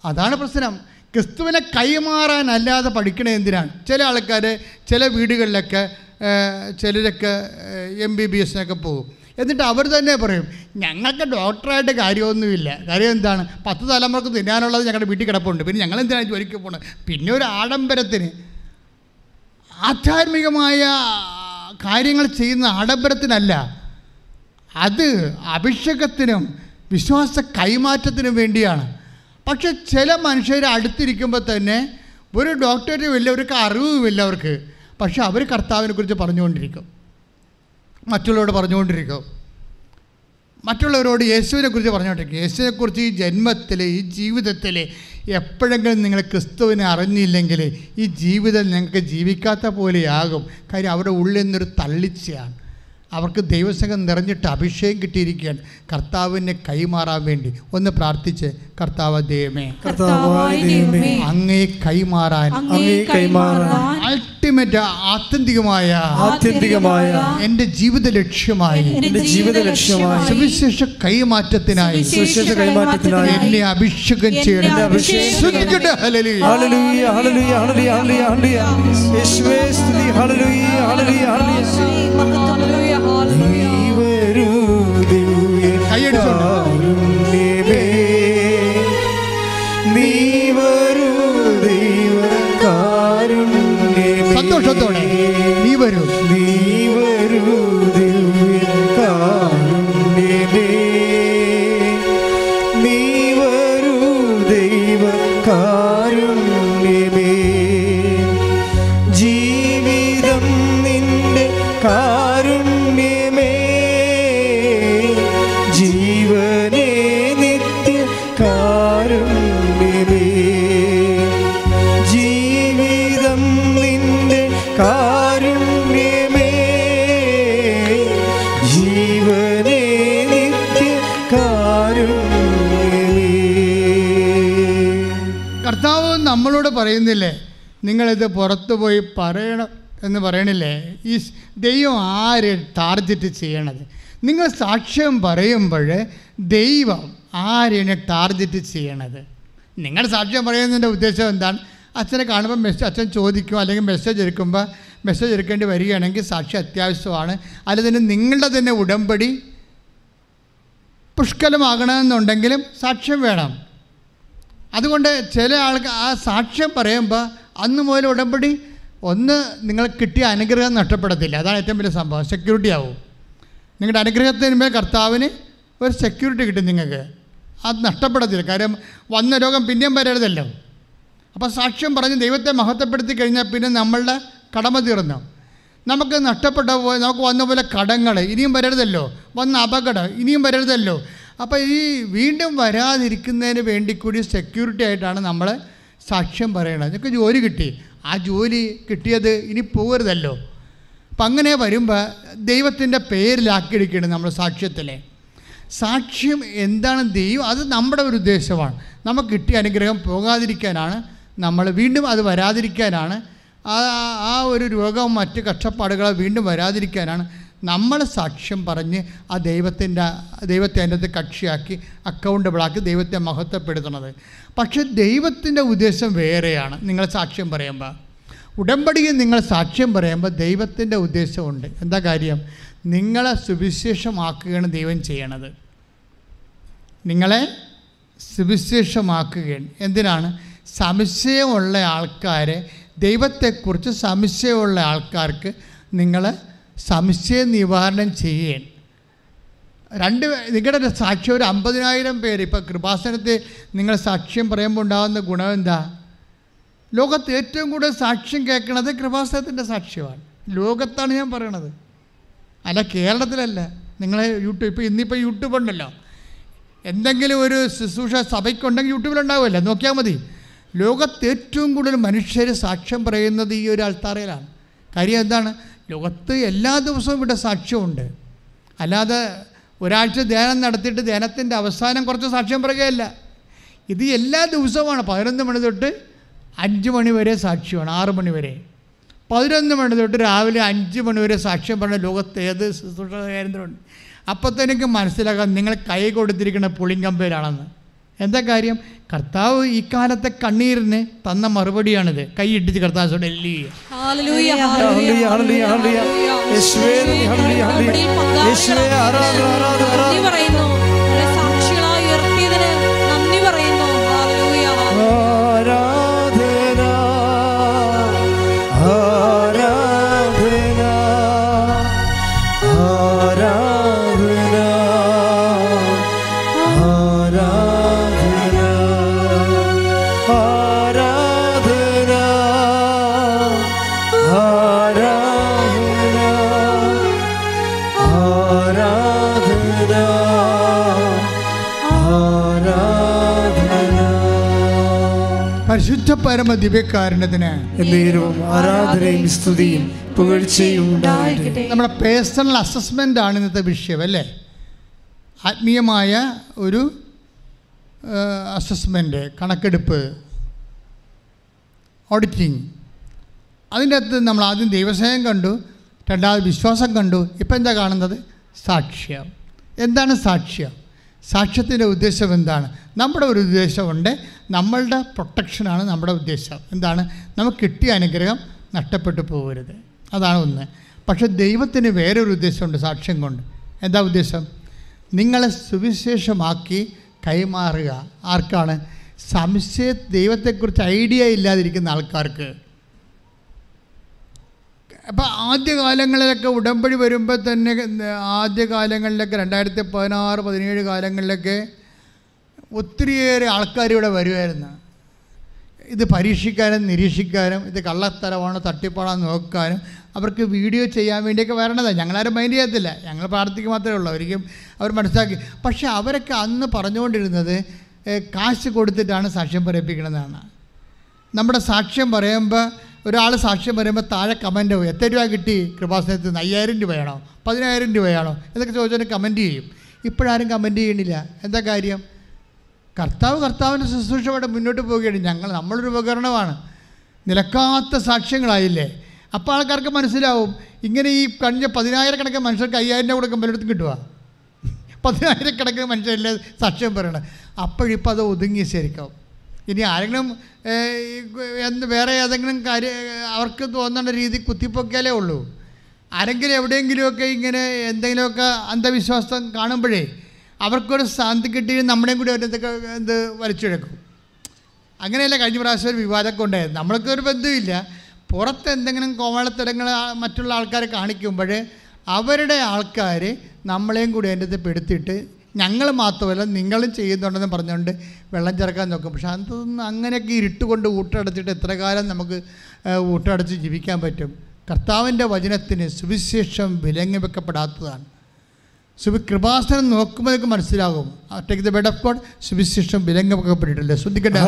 അതാണ് പ്രശ്നം. ക്രിസ്തുവിനെ കൈമാറാനല്ലാതെ പഠിക്കണത് എന്തിനാണ്? ചില ആൾക്കാർ ചില വീടുകളിലൊക്കെ ചിലരൊക്കെ എം ബി ബി എസിനൊക്കെ പോകും. എന്നിട്ട് അവർ തന്നെ പറയും ഞങ്ങൾക്ക് ഡോക്ടറായിട്ട് കാര്യമൊന്നുമില്ല. കാര്യം എന്താണ്? പത്ത് തലമുറയ്ക്ക് തിന്നാനുള്ളത് ഞങ്ങളുടെ വീട്ടിൽ കിടപ്പുണ്ട്. പിന്നെ ഞങ്ങൾ എന്തിനാണ് ജോലിക്ക് പോകുന്നത് പിന്നെ ഒരു ആഡംബരത്തിന്. ആധ്യാത്മികമായ കാര്യങ്ങൾ ചെയ്യുന്ന ആഡംബരത്തിനല്ല. അത് അഭിഷേകത്തിനും വിശ്വാസ കൈമാറ്റത്തിനും വേണ്ടിയാണ്. പക്ഷെ ചില മനുഷ്യർ അടുത്തിരിക്കുമ്പോൾ തന്നെ ഒരു ഡോക്ടറേറ്റും ഇല്ല അവർക്ക് അറിവുമില്ല അവർക്ക്. പക്ഷെ അവർ കർത്താവിനെ കുറിച്ച് പറഞ്ഞുകൊണ്ടിരിക്കും. മറ്റുള്ളവരോട് പറഞ്ഞുകൊണ്ടിരിക്കും. മറ്റുള്ളവരോട് യേശുവിനെ കുറിച്ച് പറഞ്ഞുകൊണ്ടിരിക്കും. യേശുവിനെക്കുറിച്ച് ഈ ജന്മത്തിൽ ഈ ജീവിതത്തിൽ എപ്പോഴെങ്കിലും നിങ്ങൾ ക്രിസ്തുവിനെ അറിഞ്ഞില്ലെങ്കിൽ ഈ ജീവിതം നിങ്ങൾക്ക് ജീവിക്കാത്ത പോലെയാകും. കാര്യം അവരുടെ ഉള്ളിൽ നിന്നൊരു തള്ളിച്ചയാണ്. അവർക്ക് ദൈവസംഘം നിറഞ്ഞിട്ട് അഭിഷേകം കിട്ടിയിരിക്കുകയാണ്. കർത്താവിനെ കൈമാറാൻ വേണ്ടി. ഒന്ന് പ്രാർത്ഥിച്ച് കർത്താവ് ദൈവമേ അങ്ങേ കൈമാറാൻ അങ്ങേ കൈമാറാൻ അൾട്ടിമേറ്റ് ആത്യന്തികമായ ആത്യന്തികമായ എന്റെ ജീവിത ലക്ഷ്യമായി എന്റെ ജീവിത ലക്ഷ്യമായി സുവിശേഷ കൈമാറ്റത്തിനായി സുവിശേഷ കൈമാറ്റത്തിനായി എന്നെ അഭിഷേകം ചെയ്യണം. ഹല്ലേലൂയ. ഹല്ലേലൂയ ഹല്ലേലൂയ ഹല്ലേലൂയ യേശുവേ സ്തുതി. ഹല്ലേലൂയ. പറയണം എന്ന് പറയണില്ലേ? ഈ ദൈവം ആര് ടാർഗറ്റ് ചെയ്യണത്? നിങ്ങൾ സാക്ഷ്യം പറയുമ്പോൾ ദൈവം ആരെയാണ് ടാർഗറ്റ് ചെയ്യണത്? നിങ്ങൾ സാക്ഷ്യം പറയുന്നതിന്റെ ഉദ്ദേശം എന്താണ്? അച്ഛനെ കാണുമ്പോൾ മെസ്സേജ് അച്ഛൻ ചോദിക്കും അല്ലെങ്കിൽ മെസ്സേജ് എടുക്കുമ്പോൾ മെസ്സേജ് എടുക്കേണ്ടി വരികയാണെങ്കിൽ സാക്ഷി അത്യാവശ്യമാണ്. അല്ലെങ്കിൽ തന്നെ നിങ്ങളുടെ തന്നെ ഉടമ്പടി പുഷ്കലമാകണമെന്നുണ്ടെങ്കിലും സാക്ഷ്യം വേണം. അതുകൊണ്ട് ചില ആൾക്ക് ആ സാക്ഷ്യം പറയുമ്പോൾ അന്ന് മുതൽ ഉടമ്പടി ഒന്ന് നിങ്ങൾ കിട്ടിയ അനുഗ്രഹം നഷ്ടപ്പെടത്തില്ല. അതാണ് ഏറ്റവും വലിയ സംഭവം. സെക്യൂരിറ്റി ആവും. നിങ്ങളുടെ അനുഗ്രഹത്തിന് മേൽ കർത്താവിന് ഒരു സെക്യൂരിറ്റി കിട്ടും നിങ്ങൾക്ക്. അത് നഷ്ടപ്പെടത്തില്ല. കാര്യം വന്ന രോഗം പിന്നെയും വരരുതല്ലോ. അപ്പോൾ സാക്ഷ്യം പറഞ്ഞ് ദൈവത്തെ മഹത്വപ്പെടുത്തി കഴിഞ്ഞാൽ പിന്നെ നമ്മളുടെ കടമ തീർന്നു. നമുക്ക് നഷ്ടപ്പെട്ട പോലെ നമുക്ക് വന്ന പോലെ കടങ്ങൾ ഇനിയും വരരുതല്ലോ. വന്ന അപകടം ഇനിയും വരരുതല്ലോ. അപ്പോൾ ഈ വീണ്ടും വരാതിരിക്കുന്നതിന് വേണ്ടി കൂടി സെക്യൂരിറ്റി ആയിട്ടാണ് നമ്മൾ സാക്ഷ്യം പറയണത്. നിങ്ങൾക്ക് ജോലി കിട്ടി. ആ ജോലി കിട്ടിയത് ഇനി പോകരുതല്ലോ അപ്പം അങ്ങനെ വരുമ്പോൾ ദൈവത്തിന്റെ പേരിലാക്കിയെടുക്കുകയാണ് നമ്മൾ സാക്ഷ്യത്തിലെ. സാക്ഷ്യം എന്താണ് ദൈവം? അത് നമ്മുടെ ഒരു ഉദ്ദേശമാണ്. നമുക്ക് കിട്ടിയ അനുഗ്രഹം പോകാതിരിക്കാനാണ്. നമ്മൾ വീണ്ടും അത് വരാതിരിക്കാനാണ്. ആ ആ ഒരു രോഗവും മറ്റ് കഷ്ടപ്പാടുകളോ വീണ്ടും വരാതിരിക്കാനാണ്. നമ്മൾ സാക്ഷ്യം പറഞ്ഞ് ആ ദൈവത്തിന്റെ ദൈവത്തെ അതിന്റെ കക്ഷിയാക്കി അക്കൗണ്ടബിളാക്കി ദൈവത്തെ മഹത്വപ്പെടുത്തുന്നത്. പക്ഷേ ദൈവത്തിന്റെ ഉദ്ദേശം വേറെയാണ്. നിങ്ങൾ സാക്ഷ്യം പറയുമ്പോൾ ഉടമ്പടിയിൽ നിങ്ങൾ സാക്ഷ്യം പറയുമ്പോൾ ദൈവത്തിന്റെ ഉദ്ദേശമുണ്ട്. എന്താ കാര്യം? നിങ്ങളെ സുവിശേഷമാക്കുകയാണ് ദൈവം ചെയ്യണത്. നിങ്ങളെ സുവിശേഷമാക്കുകയാണ്. എന്തിനാണ്? സംശയമുള്ള ആൾക്കാരെ ദൈവത്തെക്കുറിച്ച് സംശയമുള്ള ആൾക്കാർക്ക് നിങ്ങൾ സംശയ നിവാരണം ചെയ്യേൻ. രണ്ട് നിങ്ങളുടെ സാക്ഷ്യം ഒരു അമ്പതിനായിരം പേര്. ഇപ്പോൾ കൃപാസനത്തെ നിങ്ങൾ സാക്ഷ്യം പറയുമ്പോൾ ഉണ്ടാകുന്ന ഗുണം എന്താ? ലോകത്ത് ഏറ്റവും കൂടുതൽ സാക്ഷ്യം കേൾക്കുന്നത് കൃപാസനത്തിന്റെ സാക്ഷ്യമാണ്. ലോകത്താണ് ഞാൻ പറയണത്. അല്ല കേരളത്തിലല്ല. നിങ്ങളെ യൂട്യൂബ് ഇപ്പോൾ ഇന്നിപ്പോൾ യൂട്യൂബ് ഉണ്ടല്ലോ. എന്തെങ്കിലും ഒരു ശുശ്രൂഷ സഭയ്ക്കുണ്ടെങ്കിൽ യൂട്യൂബിലുണ്ടാവുമല്ലോ നോക്കിയാൽ മതി. ലോകത്ത് ഏറ്റവും കൂടുതൽ മനുഷ്യർ സാക്ഷ്യം പറയുന്നത് ഈ ഒരു അൾത്താറയിലാണ്. കാര്യം എന്താണ്? ലോകത്ത് എല്ലാ ദിവസവും ഇവിടെ സാക്ഷ്യമുണ്ട്. അല്ലാതെ ഒരാഴ്ച ധ്യാനം നടത്തിയിട്ട് ധ്യാനത്തിന്റെ അവസാനം കുറച്ച് സാക്ഷ്യം പറയുകയല്ല. ഇത് എല്ലാ ദിവസവുമാണ്. പതിനൊന്ന് മണി തൊട്ട് അഞ്ച് മണി വരെ സാക്ഷ്യമാണ്. ആറ് മണി വരെ. പതിനൊന്ന് മണി തൊട്ട് രാവിലെ അഞ്ച് മണി വരെ സാക്ഷ്യം പറഞ്ഞ ലോകത്ത് ഏത് ശുശ്രൂഷ കേന്ദ്രമുണ്ട്? അപ്പോഴത്തേക്ക് മനസ്സിലാക്കാം നിങ്ങൾ കൈ കൊടുത്തിരിക്കുന്ന പുളിങ്കമ്പയിലാണെന്ന് എന്താ കാര്യം? കർത്താവ് ഈ കാലത്തെ കണ്ണീരിന് തന്ന മറുപടിയാണിത്. കൈയിട്ടിച്ച് കർത്താവ് ഡൽഹി ഹല്ലേലൂയ, പരിശുദ്ധ പരമ ദിവ്യകാരണത്തിന് എന്നേരവും ആരാധനയും സ്തുതിയും പുകഴ്ചയും ഉണ്ടാകട്ടെ നമ്മുടെ പേഴ്സണൽ അസസ്മെന്റ് ആണ് ഇന്നത്തെ വിഷയം അല്ലേ? ആത്മീയമായ ഒരു അസസ്മെന്റ് കണക്കെടുപ്പ് ഓഡിറ്റിംഗ് അതിന്റെ അകത്ത് നമ്മൾ ആദ്യം ദൈവസ്നേഹം കണ്ടു രണ്ടാമത് വിശ്വാസം കണ്ടു. ഇപ്പം എന്താ കാണുന്നത്? സാക്ഷ്യം. എന്താണ് സാക്ഷ്യം? സാക്ഷ്യത്തിന്റെ ഉദ്ദേശം എന്താണ്? നമ്മുടെ ഒരു ഉദ്ദേശമുണ്ട് നമ്മളുടെ പ്രൊട്ടക്ഷനാണ് നമ്മുടെ ഉദ്ദേശം. എന്താണ്? നമുക്ക് കിട്ടിയ അനുഗ്രഹം നഷ്ടപ്പെട്ടു പോകരുത്. അതാണ് ഒന്ന്. പക്ഷെ ദൈവത്തിന് വേറൊരു ഉദ്ദേശമുണ്ട് സാക്ഷ്യം കൊണ്ട്. എന്താ ഉദ്ദേശം? നിങ്ങളെ സുവിശേഷമാക്കി കൈമാറുക. ആർക്കാണ്? സംശയ ദൈവത്തെക്കുറിച്ച് ഐഡിയ ഇല്ലാതിരിക്കുന്ന ആൾക്കാർക്ക്. അപ്പം ആദ്യകാലങ്ങളിലൊക്കെ ഉടമ്പടി വരുമ്പോൾ തന്നെ ആദ്യകാലങ്ങളിലൊക്കെ രണ്ടായിരത്തി പതിനാറ് പതിനേഴ് കാലങ്ങളിലൊക്കെ ഒത്തിരിയേറെ ആൾക്കാർ ഇവിടെ വരുമായിരുന്നു ഇത് പരീക്ഷിക്കാനും നിരീക്ഷിക്കാനും ഇത് കള്ളത്തരമാണ് തട്ടിപ്പാണോ നോക്കാനും അവർക്ക് വീഡിയോ ചെയ്യാൻ വേണ്ടിയൊക്കെ വരണതാണ് ഞങ്ങളാരും മൈൻഡ് ചെയ്യത്തില്ല. ഞങ്ങൾ പ്രാർത്ഥിക്കുക മാത്രമേ ഉള്ളൂ. അവർക്കും അവർ മനസ്സിലാക്കി. പക്ഷെ അവരൊക്കെ അന്ന് പറഞ്ഞുകൊണ്ടിരുന്നത് കാശ് കൊടുത്തിട്ടാണ് സാക്ഷ്യം പറയിപ്പിക്കണമെന്നാണ് നമ്മുടെ സാക്ഷ്യം പറയുമ്പോൾ ഒരാൾ സാക്ഷ്യം പറയുമ്പോൾ താഴെ കമന്റ് പോകും എത്ര രൂപ കിട്ടി കൃപാസനത്തിൽ നിന്ന്? അയ്യായിരം രൂപയാണോ പതിനായിരം രൂപയാണോ എന്നൊക്കെ ചോദിച്ചാൽ കമന്റ് ചെയ്യും. ഇപ്പോഴാരും കമന്റ് ചെയ്യണില്ല എന്താ കാര്യം? കർത്താവ് കർത്താവിന്റെ ശുശ്രൂഷയോടെ മുന്നോട്ട് പോവുകയാണ്. ഞങ്ങൾ നമ്മളൊരു ഉപകരണമാണ്. നിലക്കാത്ത സാക്ഷ്യങ്ങളായില്ലേ? അപ്പോൾ ആൾക്കാർക്ക് മനസ്സിലാവും ഇങ്ങനെ ഈ കഴിഞ്ഞ പതിനായിരക്കണക്കിന് മനുഷ്യർക്ക് അയ്യായിരം രൂപ കൊടുക്കുമ്പോൾ പലയിടത്തും കിട്ടുക പതിനായിരക്കണക്കിന് മനുഷ്യരല്ലേ സാക്ഷ്യം പറയണം. അപ്പോഴിപ്പോൾ അത് ഒതുങ്ങി ശരിക്കും. ഇനി ആരെങ്കിലും എന്ത് വേറെ ഏതെങ്കിലും കാര്യം അവർക്ക് തോന്നേണ്ട രീതി കുത്തിപ്പൊക്കിയാലേ ഉള്ളൂ. ആരെങ്കിലും എവിടെയെങ്കിലുമൊക്കെ ഇങ്ങനെ എന്തെങ്കിലുമൊക്കെ അന്ധവിശ്വാസം കാണുമ്പോഴേ അവർക്കൊരു ശാന്തി കിട്ടി നമ്മുടെയും കൂടി അവരൊക്കെ ഇത് വലിച്ചെടുക്കും. അങ്ങനെയല്ല കഴിഞ്ഞ പ്രാവശ്യം ഒരു വിവാദമൊക്കെ ഉണ്ടായത്. നമ്മൾക്ക് ഒരു ബന്ധമില്ല പുറത്ത് എന്തെങ്കിലും കോമളത്തിടങ്ങൾ മറ്റുള്ള ആൾക്കാരെ കാണിക്കുമ്പോൾ അവരുടെ ആൾക്കാർ നമ്മളെയും കൂടി അതിന്റെ അത് പെടുത്തിയിട്ട് ഞങ്ങൾ മാത്രമല്ല നിങ്ങളും ചെയ്യുന്നുണ്ടെന്ന് പറഞ്ഞുകൊണ്ട് വെള്ളം ചേർക്കാൻ നോക്കും. പക്ഷെ അതൊന്നും അങ്ങനെയൊക്കെ ഇരുട്ട് കൊണ്ട് ഊട്ടടച്ചിട്ട് എത്ര കാലം നമുക്ക് ഊട്ടടച്ച് ജീവിക്കാൻ പറ്റും? കർത്താവിന്റെ വചനത്തിന് സുവിശേഷം വിലങ്ങി വെക്കപ്പെടാത്തതാണ് സുബി കൃപാസനം നോക്കുമ്പോഴേക്ക് മനസ്സിലാകും. Take the word of God സുവിശേഷം വിലങ്ങി വെക്കപ്പെട്ടിട്ടില്ല ശ്രദ്ധിക്കട്ടെ.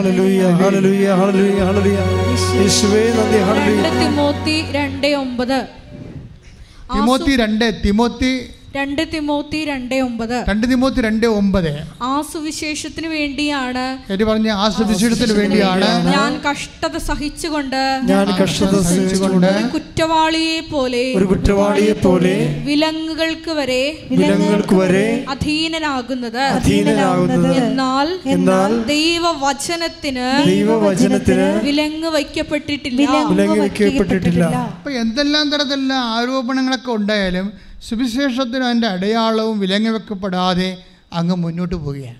തിമോത്തി രണ്ട് തിമോത്തി രണ്ട് തിമോത്തി രണ്ട് ഒമ്പത്. രണ്ട് തിമോത്തി രണ്ട് ഒമ്പത്. ആ സുവിശേഷത്തിന് വേണ്ടിയാണ് പറഞ്ഞ ആ സുവിശേഷത്തിന് വേണ്ടിയാണ്. ഞാൻ കഷ്ടത സഹിച്ചുകൊണ്ട് ഞാൻ കഷ്ടത സഹിച്ചുകൊണ്ട് ഒരു കുറ്റവാളിയെ പോലെ ഒരു കുറ്റവാളിയെ പോലെ വിലങ്ങുകൾക്ക് വരെ വിലങ്ങുകൾക്ക് വരെ അധീനനാകുന്നത്. അധീനനാകുന്നത്. എന്നാൽ എന്നാൽ ദൈവവചനത്തിന് ദൈവവചനത്തിന് വിലങ്ങ് വയ്ക്കപ്പെട്ടിട്ടില്ല. വിലങ്ങ് വയ്ക്കപ്പെട്ടിട്ടില്ല. അപ്പൊ എന്തെല്ലാം തരത്തിലുള്ള ആരോപണങ്ങളൊക്കെ ഉണ്ടായാലും സുവിശേഷത്തിന് അതിന്റെ അടയാളവും വിലങ്ങി വെക്കപ്പെടാതെ അങ്ങ് മുന്നോട്ട് പോവുകയാണ്.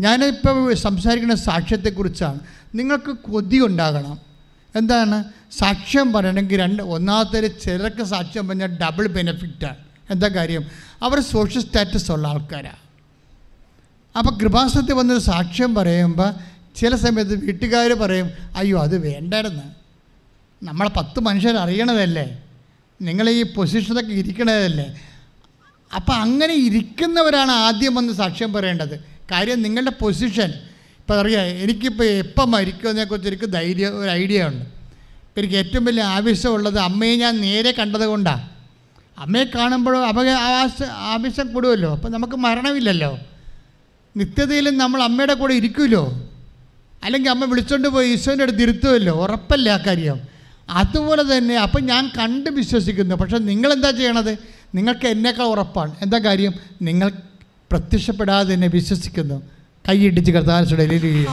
ഞാനിപ്പോൾ സംസാരിക്കുന്ന സാക്ഷ്യത്തെക്കുറിച്ചാണ്. നിങ്ങൾക്ക് കൊതി ഉണ്ടാകണം. എന്താണ്? സാക്ഷ്യം പറയണമെങ്കിൽ രണ്ട് ഒന്നാമത്തെ ചിലർക്ക് സാക്ഷ്യം പറഞ്ഞാൽ ഡബിൾ ബെനിഫിറ്റാണ് എന്താ കാര്യം? അവർ സോഷ്യൽ സ്റ്റാറ്റസ് ഉള്ള ആൾക്കാരാണ്. അപ്പോൾ കൃപാസനത്തിൽ വന്നൊരു സാക്ഷ്യം പറയുമ്പോൾ ചില സമയത്ത് വീട്ടുകാർ പറയും അയ്യോ അത് വേണ്ടായിരുന്നു നമ്മളെ പത്ത് മനുഷ്യർ അറിയണതല്ലേ നിങ്ങൾ ഈ പൊസിഷനൊക്കെ ഇരിക്കണതല്ലേ? അപ്പോൾ അങ്ങനെ ഇരിക്കുന്നവരാണ് ആദ്യം വന്ന് സാക്ഷ്യം പറയേണ്ടത്. കാര്യം നിങ്ങളുടെ പൊസിഷൻ ഇപ്പം അറിയാം എനിക്കിപ്പോൾ എപ്പം മരിക്കുമെന്നതിനെക്കുറിച്ച് എനിക്ക് ധൈര്യം ഒരു ഐഡിയ ഉണ്ട്. എനിക്ക് ഏറ്റവും വലിയ ആവശ്യമുള്ളത് അമ്മയെ ഞാൻ നേരെ കണ്ടത് കൊണ്ടാണ് അമ്മയെ കാണുമ്പോഴും അപക ആവശ്യം കൂടുമല്ലോ അപ്പം നമുക്ക് മരണമില്ലല്ലോ. നിത്യതയിലും നമ്മൾ അമ്മയുടെ കൂടെ ഇരിക്കുമല്ലോ അല്ലെങ്കിൽ അമ്മ വിളിച്ചോണ്ട് പോയി ഈശോന്റെ അടുത്ത് ഇരുത്തുമല്ലോ ഉറപ്പല്ലേ ആ കാര്യം? അതുപോലെ തന്നെ അപ്പം ഞാൻ കണ്ട് വിശ്വസിക്കുന്നു. പക്ഷെ നിങ്ങളെന്താ ചെയ്യണത്? നിങ്ങൾക്ക് എന്നേക്കാൾ ഉറപ്പാണ്. എന്താ കാര്യം? നിങ്ങൾ പ്രത്യക്ഷപ്പെടാതെ തന്നെ വിശ്വസിക്കുന്നു. കൈയിടിച്ച് കർത്താരസുടെ ഹല്ലേലൂയ.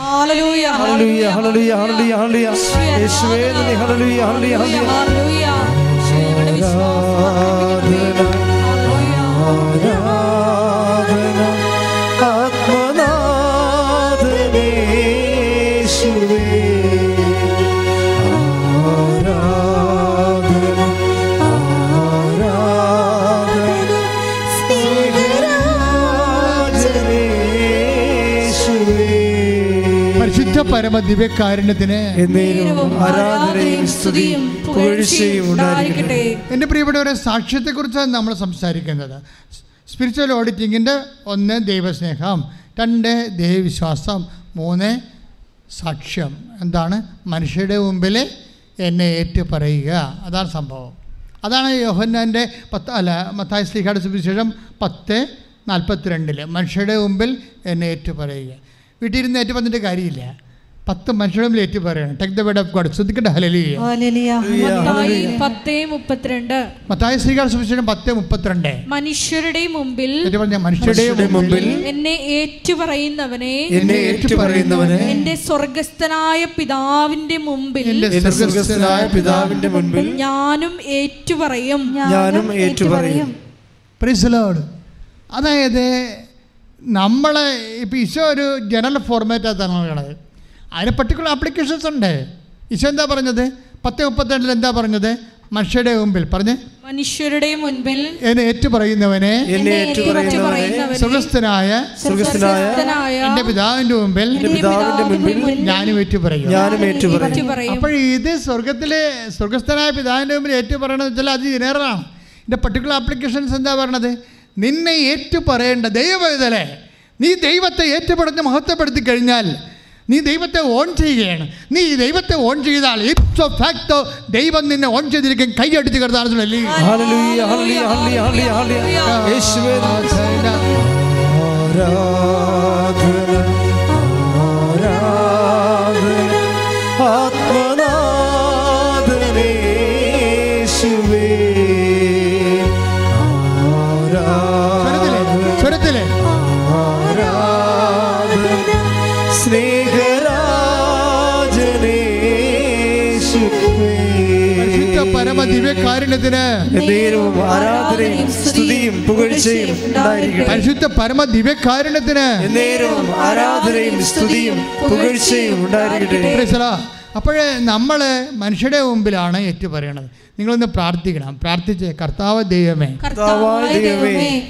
പരമ ദിവ്യകാരുണ്യത്തിന് എന്റെ പ്രിയപ്പെട്ടവരെ സാക്ഷ്യത്തെക്കുറിച്ചാണ് നമ്മൾ സംസാരിക്കുന്നത്. സ്പിരിച്വൽ ഓഡിറ്റിങ്ങിന്റെ ഒന്ന് ദൈവസ്നേഹം രണ്ട് ദൈവവിശ്വാസം മൂന്ന് സാക്ഷ്യം. എന്താണ്? മനുഷ്യരുടെ മുമ്പിൽ എന്നെ ഏറ്റു പറയുക അതാണ് സംഭവം. അതാണ് യോഹന്നാന്റെ പത്ത് അല്ല മത്തായ സ്ലീഹയുടെ സുവിശേഷം പത്ത് നാൽപ്പത്തിരണ്ടിൽ മനുഷ്യരുടെ മുമ്പിൽ എന്നെ ഏറ്റു പറയുക വീട്ടിൽ ഇരുന്ന് ഏറ്റു പറഞ്ഞിട്ട് കാര്യമില്ല. പത്ത് മനുഷ്യരും ലേറ്റ് പറയണം. Take the word of God ശ്രദ്ധിക്കട്ടെ hallelujah hallelujah മത്തായി പത്തേ മുപ്പത്തിരണ്ട്. മത്തായ സ്ലീഹയുടെ സുവിശേഷം പത്ത് മുപ്പത്തിരണ്ട്. മനുഷ്യരുടെ മുമ്പിൽ പറഞ്ഞ മനുഷ്യരുടെ മുമ്പിൽ എന്നെ ഏറ്റുപറയുന്നവനെ എന്നെ ഏറ്റുപറയുന്നവനെ എന്റെ സ്വർഗസ്ഥനായ പിതാവിന്റെ മുമ്പിൽ എന്റെ സ്വർഗസ്ഥനായ പിതാവിന്റെ മുമ്പിൽ ഞാനും ഏറ്റുപറയും. ഞാനും ഏറ്റുപറയും. പ്രിസലോഡ് അതായത് നമ്മളെ ഇപ്പൊ ഈശോ ഒരു ജനറൽ ഫോർമാറ്റാണ് നൽകണത് അതിന് പർട്ടിക്കുലർ ആപ്ലിക്കേഷൻസ് ഉണ്ട്. ഈശോ എന്താ പറഞ്ഞത്? പത്ത് മുപ്പത്തിരണ്ടിൽ എന്താ പറഞ്ഞത്? മനുഷ്യരുടെ മുമ്പിൽ. പറഞ്ഞ്. മനുഷ്യരുടെ മുൻപിൽ എന്നെ ഏറ്റു പറയുന്നവനെ എന്നെ ഏറ്റുപറയുന്നവനെ സുഖസ്ഥനായ സുഖസ്ഥനായ എന്റെ പിതാവിന്റെ മുൻപിൽ ഞാനും ഏറ്റുപറയും. ഞാനും ഏറ്റുപറയും. അപ്പോൾ ഇത് സ്വർഗത്തിലെ സ്വർഗസ്ഥനായ പിതാവിന്റെ മുമ്പിൽ ഏറ്റുപറയണമെന്ന് വെച്ചാൽ അത് ജനറലാണ് ഇതിന്റെ പർട്ടിക്കുലർ ആപ്ലിക്കേഷൻസ് എന്താ പറയണത് നിന്നെ ഏറ്റുപറയേണ്ട ദൈവം ദൈവവേദലെ നീ ദൈവത്തെ ഏറ്റുപറഞ്ഞ് മഹത്വപ്പെടുത്തി കഴിഞ്ഞാൽ നീ ദൈവത്തെ ഓൺ ചെയ്യുകയാണ്. നീ ദൈവത്തെ ഓൺ ചെയ്താൽ ഇപ്സോ ഫാക്ടോ ദൈവം നിന്നെ ഓൺ ചെയ്തിരിക്കും. കൈയടിച്ച് യേശുവേ ആരാധന. എന്നേരവും ആരാധനയും സ്തുതിയും പുകഴ്ചയും ഉണ്ടായിരിക്കട്ടെ. പരിശുദ്ധ പരമ ദിവ്യകാരുണ്യത്തിന് ആരാധനയും സ്തുതിയും പുകഴ്ചയും ഉണ്ടായിരിക്കട്ടെ. അപ്പോഴേ നമ്മൾ മനുഷ്യരുടെ മുമ്പിലാണ് ഏറ്റു പറയണത് നിങ്ങളൊന്ന് പ്രാർത്ഥിക്കണം. പ്രാർത്ഥിച്ച് കർത്താവ് ദൈവമേ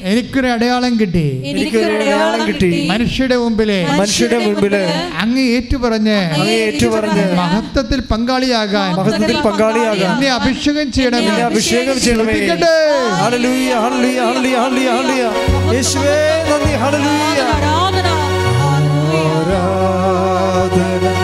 എനിക്കൊരു അടയാളം കിട്ടി. കിട്ടി. മനുഷ്യരുടെ മുമ്പിലെ മനുഷ്യരുടെ മുമ്പിൽ അങ്ങ് ഏറ്റുപറഞ്ഞ് ഏറ്റുപറഞ്ഞ് മഹത്വത്തിൽ പങ്കാളിയാകാൻ മഹത്വത്തിൽ പങ്കാളിയാകാൻ എന്നെ അഭിഷേകം ചെയ്യണം എന്നെ അഭിഷേകം ചെയ്യണമേ. ശ്രദ്ധിക്കട്ടെ. Hallelujah hallelujah hallelujah hallelujah. Hallelujah യേശുവേ നന്ദി. ഹല്ലേലൂയ. ആരാധന ഹല്ലേലൂയ. ആരാധന. ആരാധന.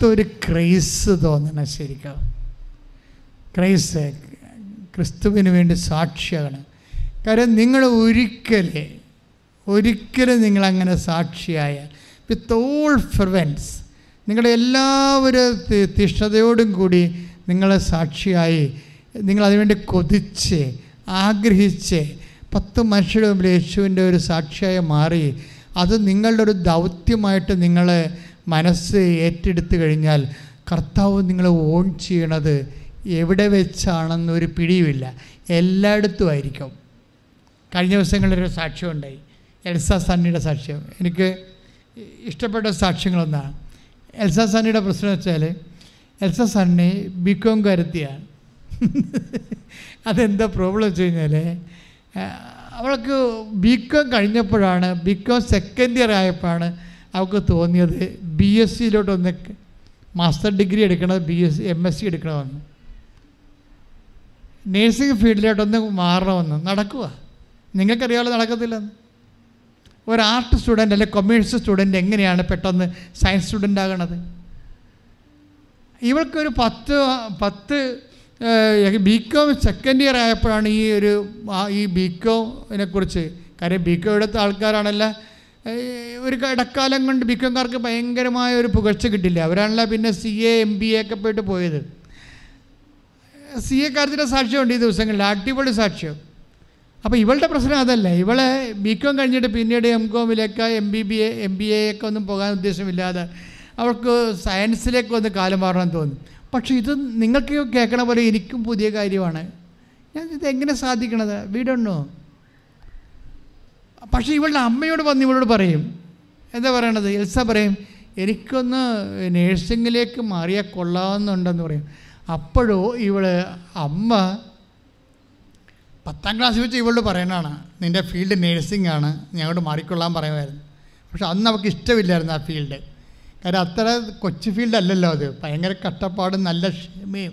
വല്ലാത്തൊരു ക്രൈസ് തോന്നണം ശരിക്കും. ക്രൈസ് ക്രിസ്തുവിന് വേണ്ടി സാക്ഷിയാണ്. കാര്യം നിങ്ങൾ ഒരിക്കലേ ഒരിക്കലും നിങ്ങളങ്ങനെ സാക്ഷിയായ വിത്ത് ഓൾ ഫെർവൻസ് നിങ്ങളുടെ എല്ലാവരും തി- തിഷ്ണതയോടും കൂടി നിങ്ങളെ സാക്ഷിയായി നിങ്ങൾ അതിനുവേണ്ടി കൊതിച്ച് ആഗ്രഹിച്ച് പത്ത് മനുഷ്യരുടെ മുമ്പിൽ യേശുവിന്റെ ഒരു സാക്ഷിയായി മാറി അത് നിങ്ങളുടെ ഒരു ദൗത്യമായിട്ട് നിങ്ങൾ മനസ്സ് ഏറ്റെടുത്തു കഴിഞ്ഞാൽ കർത്താവ് നിങ്ങളെ ഓൺ ചെയ്യണത് എവിടെ വെച്ചാണെന്നൊരു പിടിയുമില്ല. എല്ലായിടത്തും ആയിരിക്കും. കഴിഞ്ഞ ദിവസങ്ങളിലൊരു സാക്ഷ്യം ഉണ്ടായി. എൽസ സണ്ണിയുടെ സാക്ഷ്യം. എനിക്ക് ഇഷ്ടപ്പെട്ട സാക്ഷ്യങ്ങളൊന്നാണ്. എൽസ സണ്ണിയുടെ പ്രശ്നം വെച്ചാൽ എൽസ സണ്ണി ബികോം കരുത്തിയാണ് അതെന്താ പ്രോബ്ലം വെച്ച് കഴിഞ്ഞാൽ അവൾക്ക് ബികോം കഴിഞ്ഞപ്പോഴാണ് ബികോം സെക്കൻഡ് ഇയർ ആയപ്പോഴാണ് അവൾക്ക് തോന്നിയത് ബി എസ് സിയിലോട്ടൊന്ന് മാസ്റ്റർ ഡിഗ്രി എടുക്കണത് B S M S C എടുക്കണമെന്ന്. നേഴ്സിംഗ് ഫീൽഡിലോട്ടൊന്ന് മാറണമെന്ന്. നടക്കുക നിങ്ങൾക്കറിയാമല്ലോ നടക്കത്തില്ലെന്ന്. ഒരു ആർട്ട് സ്റ്റുഡന്റ് അല്ലെങ്കിൽ കൊമേഴ്സ് സ്റ്റുഡന്റ് എങ്ങനെയാണ് പെട്ടെന്ന് സയൻസ് സ്റ്റുഡന്റ് ആകണത്? ഇവൾക്കൊരു പത്ത് പത്ത് ബി കോം സെക്കൻഡ് ഇയർ ആയപ്പോഴാണ് ഈ ഒരു ഈ ബി കോമിനെ കാര്യം ബി കോം എടുത്ത ആൾക്കാരാണല്ലോ ഒരു ഇടക്കാലം കൊണ്ട് ബികോംാർക്ക് ഭയങ്കരമായ ഒരു പുകഴ്ച കിട്ടില്ല. അവരാണല്ലോ പിന്നെ C A M B A ഒക്കെ പോയിട്ട് പോയത്. സി എ കാര്യത്തിന്റെ സാക്ഷ്യമുണ്ട് ഈ ദിവസങ്ങളിൽ അടിപൊളി സാക്ഷ്യം. അപ്പോൾ ഇവളുടെ പ്രശ്നം അതല്ല. ഇവളെ ബി കോം കഴിഞ്ഞിട്ട് പിന്നീട് M കോമിലേക്ക് M B B A M B A ഒക്കെ ഒന്നും പോകാൻ ഉദ്ദേശമില്ലാതെ അവൾക്ക് സയൻസിലേക്ക് ഒന്ന് കാലം മാറണം തോന്നും. പക്ഷേ ഇത് നിങ്ങൾക്ക് കേൾക്കണ പോലെ എനിക്കും പുതിയ കാര്യമാണ്. ഞാൻ ഇത് എങ്ങനെ സാധിക്കണത്? വീടുണ്ടോ പക്ഷേ ഇവളുടെ അമ്മയോട് വന്ന് ഇവളോട് പറയും എന്താ പറയണത്? എൽസ പറയും എനിക്കൊന്ന് നേഴ്സിങ്ങിലേക്ക് മാറിയാൽ കൊള്ളാമെന്നുണ്ടെന്ന് പറയും. അപ്പോഴോ ഇവൾ അമ്മ പത്താം ക്ലാസ് വെച്ച് ഇവളോട് പറയണതാണ് നിന്റെ ഫീൽഡ് നേഴ്സിംഗ് ആണ് ഞങ്ങളോട് മാറിക്കൊള്ളാൻ പറയുമായിരുന്നു. പക്ഷെ അന്ന് അവൾക്ക് ഇഷ്ടമില്ലായിരുന്നു ആ ഫീൽഡ്. കാര്യം അത്ര കൊച്ചു ഫീൽഡ് അല്ലല്ലോ അത്. ഭയങ്കര കഷ്ടപ്പാടും നല്ല ക്ഷമയും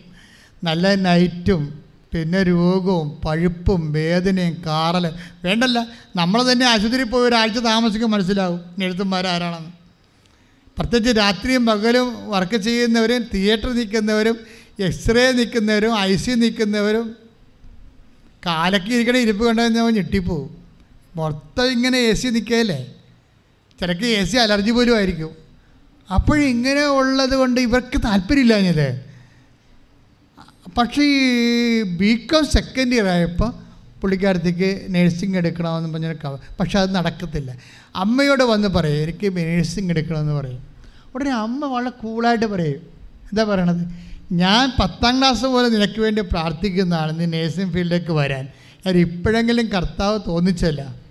നല്ല നൈറ്റും പിന്നെ രോഗവും പഴുപ്പും വേദനയും കാറൽ വേണ്ടല്ല നമ്മൾ തന്നെ ആശുപത്രിയിൽ പോയി ഒരാഴ്ച താമസിക്കും മനസ്സിലാവും എഴുത്തുമാരാരാണെന്ന് പ്രത്യേകിച്ച് രാത്രിയും പകലും വർക്ക് ചെയ്യുന്നവരും തിയേറ്ററിൽ നിൽക്കുന്നവരും എക്സ്റേ നിൽക്കുന്നവരും ഐ സി നിൽക്കുന്നവരും കാലൊക്കെ ഇരിക്കണ ഇരിപ്പ് കണ്ടുകഴിഞ്ഞാൽ ഞെട്ടിപ്പോവും. മൊത്തം ഇങ്ങനെ എ സി നിൽക്കുകയല്ലേ ചിലക്ക് എ സി അലർജി പോലും ആയിരിക്കും. അപ്പോഴിങ്ങനെ ഉള്ളത് കൊണ്ട് ഇവർക്ക് താല്പര്യമില്ലാഞ്ഞത് പക്ഷേ ഈ ബി കോം സെക്കൻഡ് ഇയർ ആയപ്പോൾ പുള്ളിക്കാരത്തേക്ക് നേഴ്സിംഗ് എടുക്കണമെന്ന് പറഞ്ഞൊരു കവ പക്ഷെ അത് നടക്കത്തില്ല. അമ്മയോട് വന്ന് പറയും എനിക്ക് നേഴ്സിംഗ് എടുക്കണമെന്ന് പറയും. ഉടനെ അമ്മ വളരെ കൂളായിട്ട് പറയും. എന്താ പറയണത്? ഞാൻ പത്താം ക്ലാസ് പോലെ നിനക്ക് വേണ്ടി പ്രാർത്ഥിക്കുന്നതാണ് നീ നേഴ്സിംഗ് ഫീൽഡിലേക്ക് വരാൻ. ഞാൻ ഇപ്പോഴെങ്കിലും കർത്താവ് തോന്നിച്ചല്ല.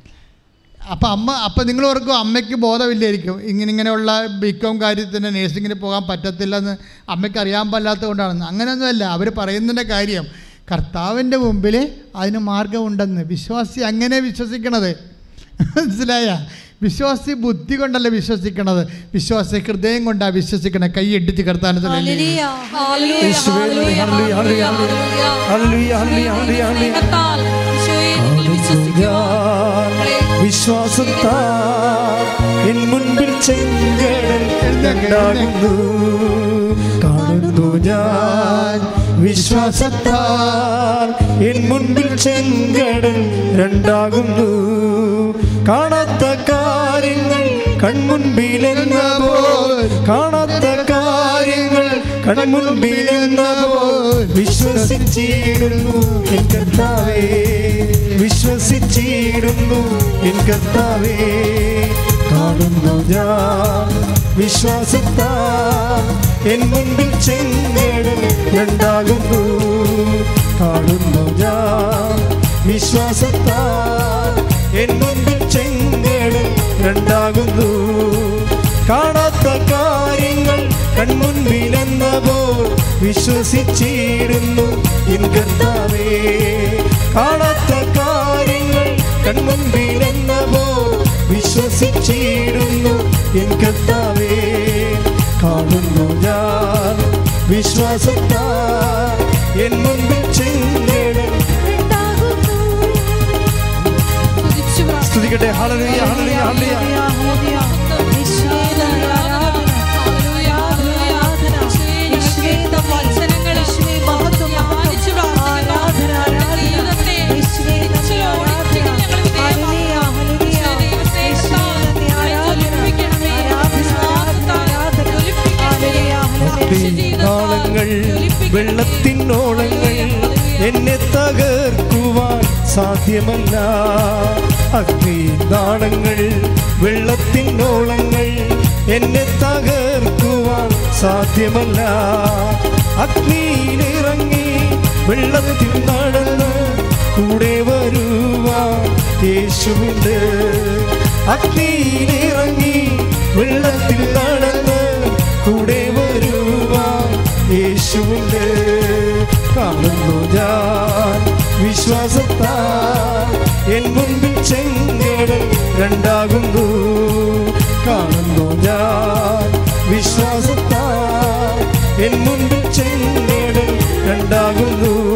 അപ്പം അമ്മ അപ്പം നിങ്ങൾ ഓർക്കും അമ്മയ്ക്ക് ബോധമില്ലായിരിക്കും. ഇങ്ങനെ ഇങ്ങനെയുള്ള ബികോം കാര്യത്തിന് നേഴ്സിങ്ങിന് പോകാൻ പറ്റത്തില്ലെന്ന് അമ്മയ്ക്ക് അറിയാൻ പാടില്ലാത്തത് കൊണ്ടാണെന്ന് അങ്ങനെയൊന്നുമല്ല. അവർ പറയുന്നതിന്റെ കാര്യം കർത്താവിന്റെ മുമ്പിൽ അതിന് മാർഗമുണ്ടെന്ന്. വിശ്വാസി അങ്ങനെ വിശ്വസിക്കണത്. മനസ്സിലായ? വിശ്വാസി ബുദ്ധി കൊണ്ടല്ല വിശ്വസിക്കണത്. വിശ്വാസി ഹൃദയം കൊണ്ടാണ് വിശ്വസിക്കണത്. കൈ എടുത്ത് കർത്താനത്തിലല്ലേ വിശ്വാസത്താൽ എൻ മുൻപിൽ ചെങ്കടൽ കാണുന്നു ഞാൻ വിശ്വാസത്താൽ എൻ മുൻപിൽ ചെങ്കടൽ രണ്ടാകുന്നു. കാണാത്ത കാര്യങ്ങൾ കൺമുൻപിലെന്ന പോൽ കാണാത്ത കാര്യങ്ങൾ കൺമുൻപിലെന്ന പോൽ വിശ്വസിച്ചിടുന്നു എൻ കർത്താവേ. വിശ്വസിച്ചിടുന്നു എൻ കർത്താവേ കാണുന്നു ഞാൻ. വിശ്വാസത്താ എൻ മുൻപിൽ ചെങ്കടൽ രണ്ടാകുന്നു. കാണുന്നു ഞാൻ. വിശ്വാസത്താ എൻ മുൻപിൽ ചെങ്കടൽ രണ്ടാകുന്നു. കാണാത്ത കാര്യങ്ങൾ കൺമുൻപിലെന്ന പോൽ വിശ്വസിച്ചിടുന്നു എൻ കർത്താവേ കാണാത്ത കാര്യങ്ങൾ കൺമുൻപിലെന്ന പോൽ വിശ്വസിച്ചിടുന്നു എൻ കർത്താവേ. കാണുന്നു ഞാൻ വിശ്വാസത്താൽ എൻ മുമ്പിൽ ചെങ്കടൽ സ്തുതിക്കട്ടെ. ഹല്ലേലൂയ. ഹല്ലേലൂയ ഹല്ലേലൂയ. സാധ്യമല്ല. അഗ്നി നാളങ്ങൾ വെള്ളത്തിനോളങ്ങൾ എന്നെ തകർക്കുവാൻ സാധ്യമല്ല. അഗ്നിയിലിറങ്ങി വെള്ളത്തിൽ നടന്ന് കൂടെ വരുവാൻ യേശുവിന്റെ അഗ്നിയിലിറങ്ങി വെള്ളത്തിൽ നടന്ന് കൂടെ വരുവാൻ യേശുവിന്റെ കാണുന്നു ഞാൻ വിശ്വാസത്താൽ എൻ മുൻപിൽ ചെങ്കടൽ രണ്ടാകുന്നു. കാണുന്നു ഞാൻ വിശ്വാസത്താൽ എൻ മുൻപിൽ ചെങ്കടൽ രണ്ടാകുന്നു.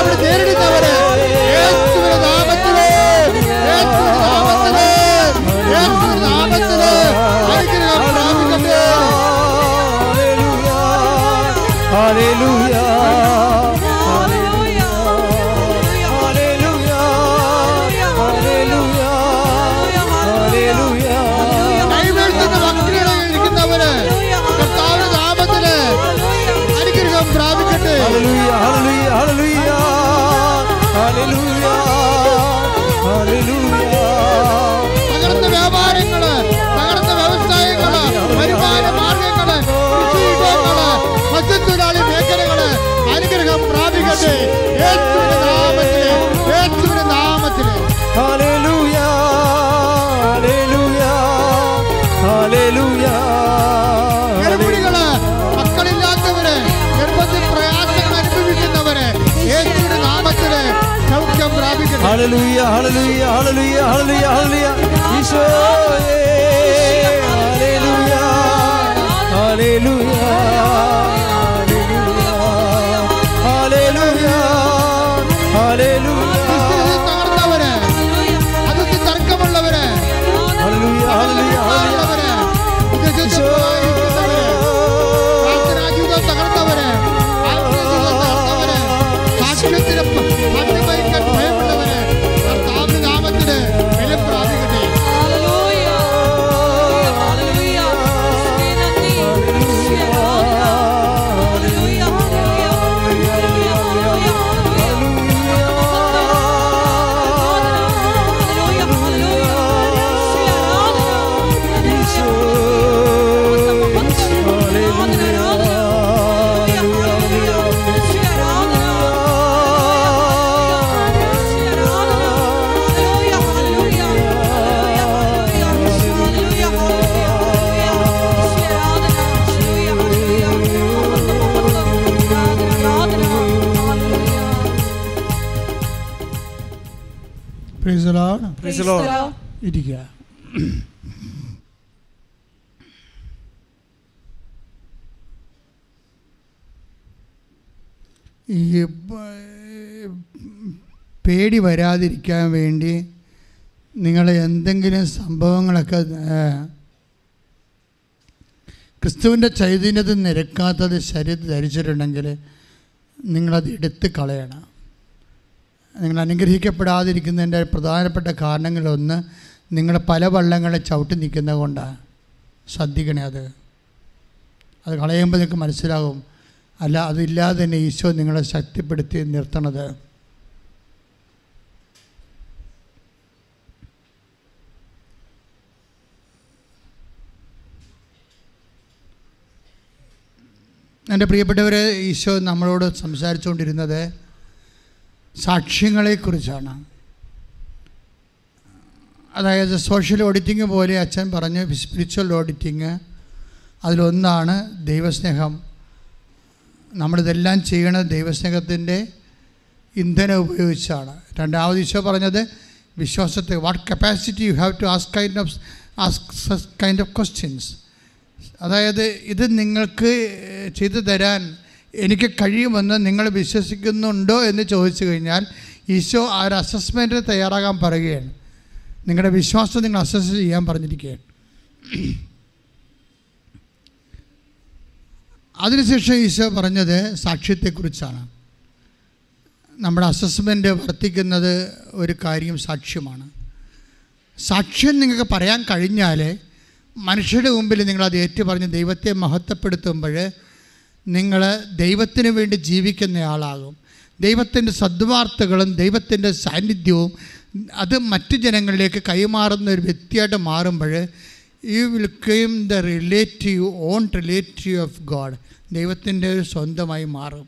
അവിടെ നേരിടുന്നവര്. യേശുവിന്റെ നാമത്തിൽ നാമത്തിൽ നാമത്തിൽ അനുഗ്രഹം പ്രാപിക്കട്ടെ. Hallelujah. ഹലലുയ്യ ഹലലുയ്യ ഹലലുയ്യ ഹലലുയ്യ ഹലലുയ്യ ഈശോയേ ഇരിക്കുക. ഈ പേടി വരാതിരിക്കാൻ വേണ്ടി നിങ്ങൾ എന്തെങ്കിലും സംഭവങ്ങളൊക്കെ ക്രിസ്തുവിന്റെ ചൈതന്യത്തിൽ നിരക്കാത്തത് ശരീരം ധരിച്ചിട്ടുണ്ടെങ്കിൽ നിങ്ങളത് എടുത്ത് കളയണം. നിങ്ങൾ അനുഗ്രഹിക്കപ്പെടാതിരിക്കുന്നതിന്റെ പ്രധാനപ്പെട്ട കാരണങ്ങളൊന്ന് നിങ്ങൾ പല വള്ളങ്ങളെ ചവിട്ടി നിൽക്കുന്നത് കൊണ്ടാണ്. ശ്രദ്ധിക്കണേ അത്. അത് കളയുമ്പോൾ നിങ്ങൾക്ക് മനസ്സിലാകും. അല്ല അതില്ലാതെ തന്നെ ഈശോ നിങ്ങളെ ശക്തിപ്പെടുത്തി നിർത്തണത്. എന്റെ പ്രിയപ്പെട്ടവരെ ഈശോ നമ്മളോട് സംസാരിച്ചുകൊണ്ടിരുന്നത് സാക്ഷ്യങ്ങളെക്കുറിച്ചാണ്. അതായത് സോഷ്യൽ ഓഡിറ്റിംഗ് പോലെ അച്ഛൻ പറഞ്ഞ് സ്പിരിച്വൽ ഓഡിറ്റിങ് അതിലൊന്നാണ് ദൈവസ്നേഹം. നമ്മളിതെല്ലാം ചെയ്യണത് ദൈവസ്നേഹത്തിന്റെ ഇന്ധനം ഉപയോഗിച്ചാണ്. രണ്ടാമത് ഈശോ പറഞ്ഞത് വിശ്വാസത്തെ what capacity you have to ask kind of ask kind of questions അതായത് ഇത് നിങ്ങൾക്ക് ചെയ്തു തരാൻ എനിക്ക് കഴിയുമെന്ന് നിങ്ങൾ വിശ്വസിക്കുന്നുണ്ടോ എന്ന് ചോദിച്ചു കഴിഞ്ഞാൽ ഈശോ ആ ഒരു അസസ്മെന്റിന് തയ്യാറാകാൻ പറയുകയാണ്. നിങ്ങളുടെ വിശ്വാസം നിങ്ങൾ അസസ് ചെയ്യാൻ പറഞ്ഞിരിക്കുകയാണ്. അതിനുശേഷം ഈശോ പറഞ്ഞത് സാക്ഷ്യത്തെക്കുറിച്ചാണ്. നമ്മുടെ അസസ്മെന്റ് വർത്തിക്കുന്നത് ഒരു കാര്യം സാക്ഷ്യമാണ്. സാക്ഷ്യം നിങ്ങൾക്ക് പറയാൻ കഴിഞ്ഞാൽ മനുഷ്യരുടെ മുമ്പിൽ നിങ്ങളത് ഏറ്റുപറഞ്ഞ് ദൈവത്തെ മഹത്വപ്പെടുത്തുമ്പോൾ നിങ്ങൾ ദൈവത്തിന് വേണ്ടി ജീവിക്കുന്നയാളാകും ദൈവത്തിന്റെ സദ്വാർത്തകളും ദൈവത്തിന്റെ സാന്നിധ്യവും അത് മറ്റ് ജനങ്ങളിലേക്ക് കൈമാറുന്ന ഒരു വ്യക്തിയായിട്ട് മാറുമ്പോൾ you will claim the relative on relative of God ദൈവത്തിന്റെ ഒരു സ്വന്തമായി മാറും.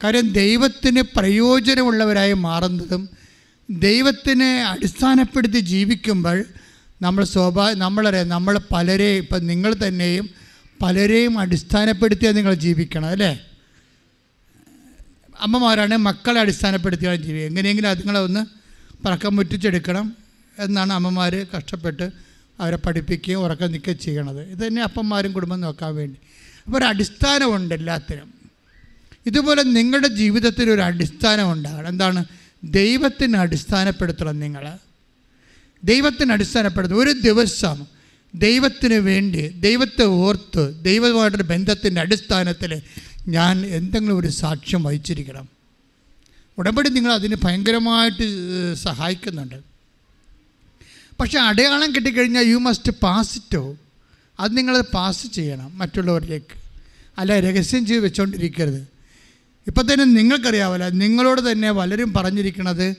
കാര്യം ദൈവത്തിന് പ്രയോജനമുള്ളവരായി മാറുന്നതും ദൈവത്തിനെ അടിസ്ഥാനപ്പെടുത്തി ജീവിക്കുമ്പോൾ നമ്മൾ സ്വാഭാവിക നമ്മളെ നമ്മൾ പലരെയും ഇപ്പം നിങ്ങൾ തന്നെയും പലരെയും അടിസ്ഥാനപ്പെടുത്തിയാണ് നിങ്ങൾ ജീവിക്കണം അല്ലേ? അമ്മമാരാണ് മക്കളെ അടിസ്ഥാനപ്പെടുത്തിയാണ് ജീവിക്കുക. എങ്ങനെയെങ്കിലും അതുങ്ങളെ ഒന്ന് പറക്കം മുറ്റിച്ചെടുക്കണം എന്നാണ് അമ്മമാർ കഷ്ടപ്പെട്ട് അവരെ പഠിപ്പിക്കുകയും ഉറക്കം നിൽക്കുകയും ചെയ്യണത്. ഇത് തന്നെ അപ്പന്മാരും കുടുംബം നോക്കാൻ വേണ്ടി. അപ്പോൾ ഒരു അടിസ്ഥാനമുണ്ട് എല്ലാത്തിനും. ഇതുപോലെ നിങ്ങളുടെ ജീവിതത്തിൽ ഒരു അടിസ്ഥാനം ഉണ്ടാകണം. എന്താണ്? ദൈവത്തിന് അടിസ്ഥാനപ്പെടുത്തണം നിങ്ങൾ ദൈവത്തിന് അടിസ്ഥാനപ്പെടുത്തണം. ഒരു ദിവസം ദൈവത്തിന് വേണ്ടി ദൈവത്തെ ഓർത്ത് ദൈവമായിട്ടൊരു ബന്ധത്തിന്റെ അടിസ്ഥാനത്തിൽ ഞാൻ എന്തെങ്കിലും ഒരു സാക്ഷ്യം വഹിച്ചിരിക്കണം. ഉടമ്പടി നിങ്ങൾ അതിന് ഭയങ്കരമായിട്ട് സഹായിക്കുന്നുണ്ട്. പക്ഷേ അടയാളം കിട്ടിക്കഴിഞ്ഞാൽ യു മസ്റ്റ് പാസ് ഇറ്റോ അത് നിങ്ങൾ പാസ് ചെയ്യണം മറ്റുള്ളവരിലേക്ക്. അല്ല രഹസ്യം ചെയ്ത് വെച്ചുകൊണ്ടിരിക്കരുത് ഇപ്പം തന്നെ നിങ്ങൾക്കറിയാവല്ല നിങ്ങളോട് തന്നെ പലരും പറഞ്ഞിരിക്കണത്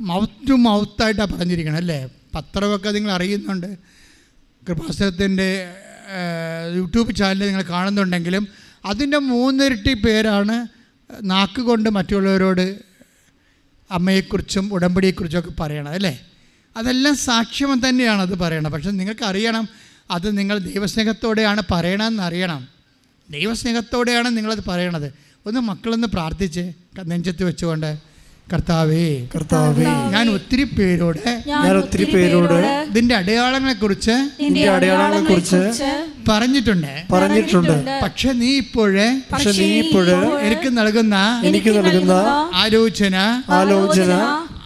മൗത്ത് ടു മൗത്തായിട്ടാണ് പറഞ്ഞിരിക്കണം അല്ലേ? പത്രമൊക്കെ നിങ്ങൾ അറിയുന്നുണ്ട്. കൃപാസനത്തിന്റെ യൂട്യൂബ് ചാനൽ നിങ്ങൾ കാണുന്നുണ്ടെങ്കിലും അതിന്റെ മൂന്നിരട്ടി പേരാണ് നാക്ക് കൊണ്ട് മറ്റുള്ളവരോട് അമ്മയെക്കുറിച്ചും ഉടമ്പടിയെക്കുറിച്ചൊക്കെ പറയണത് അല്ലേ? അതെല്ലാം സാക്ഷ്യം തന്നെയാണ് അത് പറയണത്. പക്ഷെ നിങ്ങൾക്ക് അറിയണം അത് നിങ്ങൾ ദൈവസ്നേഹത്തോടെയാണ് പറയണമെന്ന് അറിയണം. ദൈവസ്നേഹത്തോടെയാണ് നിങ്ങളത് പറയണത്. ഒന്ന് മക്കളൊന്ന് പ്രാർത്ഥിച്ച് നെഞ്ചത്ത് വെച്ചുകൊണ്ട് കർത്താവേ കർത്താവേ ഞാൻ ഒത്തിരി പേരോട് ഞാൻ ഒത്തിരി പേരോട് ഇതിന്റെ അടയാളങ്ങളെ കുറിച്ച് അടയാളങ്ങളെ കുറിച്ച് പറഞ്ഞിട്ടുണ്ട്. പറഞ്ഞിട്ടുണ്ട്. പക്ഷെ നീ ഇപ്പോഴേ പക്ഷെ നീ ഇപ്പോഴ് എനിക്ക് നൽകുന്ന എനിക്ക് നൽകുന്ന ആലോചന ആലോചന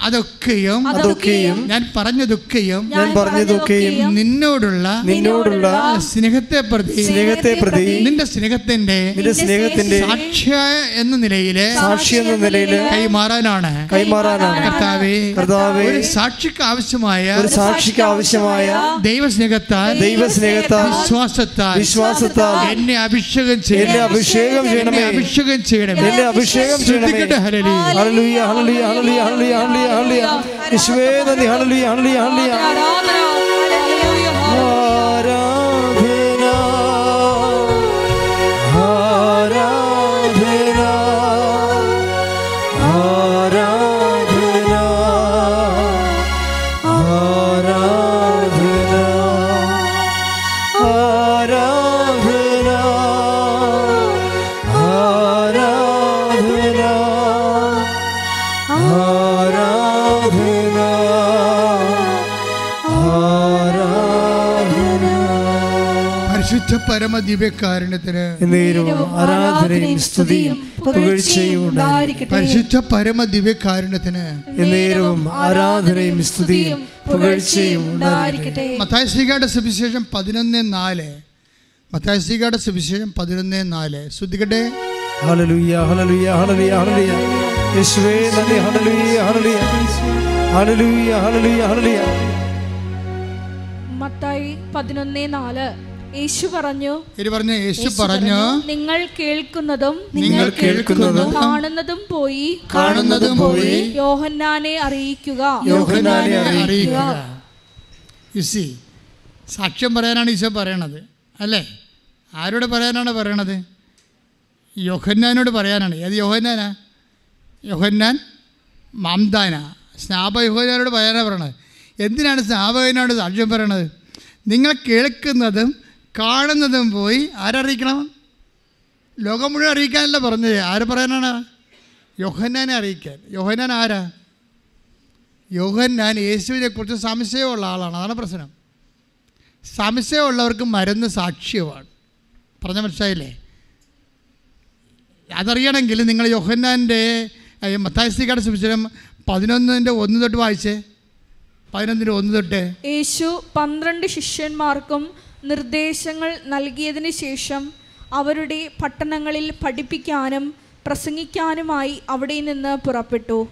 അതൊക്കെയും അതൊക്കെയും ഞാൻ പറഞ്ഞതൊക്കെയും ഞാൻ പറഞ്ഞതൊക്കെയും നിന്നോടുള്ള നിന്നോടുള്ള സ്നേഹത്തെ പ്രതി സ്നേഹത്തെ പ്രതി നിന്റെ സ്നേഹത്തിന്റെ നിന്റെ സ്നേഹത്തിന്റെ സാക്ഷ്യ എന്ന നിലയിലെ സാക്ഷി എന്ന നിലയിൽ കൈമാറാനാണ്. കൈമാറാനാണ്. കർത്താവേ കർത്താവേ ഒരു സാക്ഷിക്ക് ആവശ്യമായ ഒരു സാക്ഷിക്ക് ആവശ്യമായ ദൈവസ്നേഹത്താൽ ദൈവസ്നേഹത്താൽ വിശ്വാസത്താൽ വിശ്വാസത്താൽ എന്നെ അഭിഷേകം ചെയ്യണം എന്നെ അഭിഷേകം എന്നെ ചെയ്യണമേ അഭിഷേകം ചെയ്യണമേ. എന്നെ അഭിഷേകം ചെയ്യണമേ. ഹല്ലേലൂയ. Hallelujah hallelujah hallelujah hallelujah. Hallelujah യേശുവേ നന്ദി ഹല്ലേലൂയ ഹല്ലേലൂയ ഹല്ലേലൂയ ആരാധന പരമദിവ്യകാരുണ്യത്തിന് ആരാധനയും സ്തുതിയും പുകഴ്ചയും പരിശുദ്ധ പരമദിവ്യകാരുണ്യത്തിന് എന്നേരവും ആരാധനയും സ്തുതിയും പുകഴ്ചയും മത്തായസ്ലികയുടെ സുവിശേഷം പതിനൊന്ന് നാല്. മത്തായസ്ലികയുടെ സുവിശേഷം പതിനൊന്ന് നാല്. ശ്രദ്ധിക്കട്ടെ ഹലലുയ്യ ഹലലുയ്യ ഹലലുയ്യ ഹലലുയ്യ യേശുവേ നന്ദി. ഹലലുയ്യ ഹലലുയ്യ ഹലലുയ്യ ഹലലുയ്യ ഹലലുയ്യ മത്തായി പതിനൊന്ന് നാല്. യേശു പറഞ്ഞു പറഞ്ഞു പറഞ്ഞ യേശു പറഞ്ഞു നിങ്ങൾ കേൾക്കുന്നതും നിങ്ങൾ കേൾക്കുന്നതും കാണുന്നതും പോയി കാണുന്നതും പോയി യോഹന്നാനെ അറിയിക്കുക. യോഹന്നാനെ അറിയിക്കുക. യുസി സാക്ഷ്യം പറയാനാണ് ഈശോ പറയണത് അല്ലേ? ആരോട് പറയാനാണ് പറയണത്? യോഹന്നാനോട് പറയാനാണ്. ഏത് യോഹന്നാനാ? യോഹന്നാൻ മാംദാന. സ്നാപ യോഹന്നാനോട് പറയാനാണ് പറയണത്. എന്തിനാണ് സ്നാപകനോട് സാക്ഷ്യം പറയണത്? നിങ്ങൾ കേൾക്കുന്നതും കാണുന്നതും പോയി ആരറിയിക്കണം? ലോകം മുഴുവൻ അറിയിക്കാനല്ല പറഞ്ഞത്. ആര് പറയാനാണ്? യോഹന്നാനെ അറിയിക്കാൻ. യോഹന്നാൻ ആരാ? യോഹന്നാൻ യേശുവിനെ കുറിച്ച് സംശയമുള്ള ആളാണ്. അതാണ് പ്രശ്നം. സംശയമുള്ളവർക്ക് മരുന്ന് സാക്ഷ്യമാണ്. പറഞ്ഞ മനസ്സിലായില്ലേ? അതറിയണമെങ്കിൽ നിങ്ങൾ യോഹന്നാന്റെ മത്തായസ്തിക്കാട് സുവിശേഷം പതിനൊന്നിന്റെ ഒന്ന് തൊട്ട് വായിച്ചേ. പതിനൊന്നിന്റെ ഒന്ന് തൊട്ട്. യേശു പന്ത്രണ്ട് ശിഷ്യന്മാർക്കും നിർദ്ദേശങ്ങൾ നൽകിയതിന് ശേഷം അവരുടെ പട്ടണങ്ങളിൽ പഠിപ്പിക്കാനും പ്രസംഗിക്കാനുമായി അവിടെ നിന്ന് പുറപ്പെട്ടു.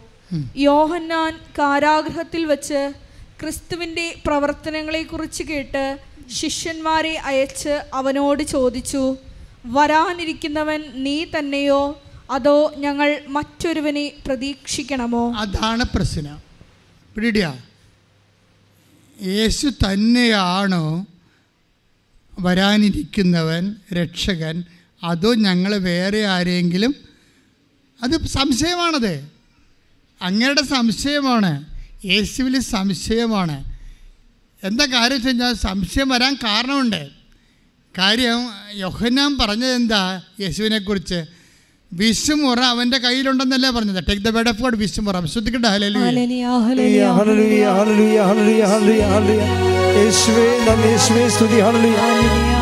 യോഹന്നാൻ കാരാഗ്രഹത്തിൽ വച്ച് ക്രിസ്തുവിന്റെ പ്രവർത്തനങ്ങളെക്കുറിച്ച് കേട്ട് ശിഷ്യന്മാരെ അയച്ച് അവനോട് ചോദിച്ചു വരാനിരിക്കുന്നവൻ നീ തന്നെയോ? അതോ ഞങ്ങൾ മറ്റൊരുവനെ പ്രതീക്ഷിക്കണമോ? അതാണ് പ്രശ്നം. പിടിയാ യേശു തന്നെയാണോ വരാനിരിക്കുന്നവൻ രക്ഷകൻ അതോ ഞങ്ങൾ വേറെ ആരെങ്കിലും? അത് സംശയമാണത്. അങ്ങയുടെ സംശയമാണ്. യേശുവിൽ സംശയമാണ്. എന്താ കാര്യം വെച്ച് കഴിഞ്ഞാൽ സംശയം വരാൻ കാരണമുണ്ട്. കാര്യം യോഹന്നാൻ പറഞ്ഞത് എന്താ യേശുവിനെക്കുറിച്ച്? വിശുമുറ അവന്റെ കയ്യിലുണ്ടെന്നല്ലേ പറഞ്ഞത്. Take the word of God വിശുമുറ ശ്രദ്ധിക്കട്ടെ ഹല്ലേലൂയ. യേശുവേ നന്ദി, യേശുവേ സ്തുതി, hallelujah.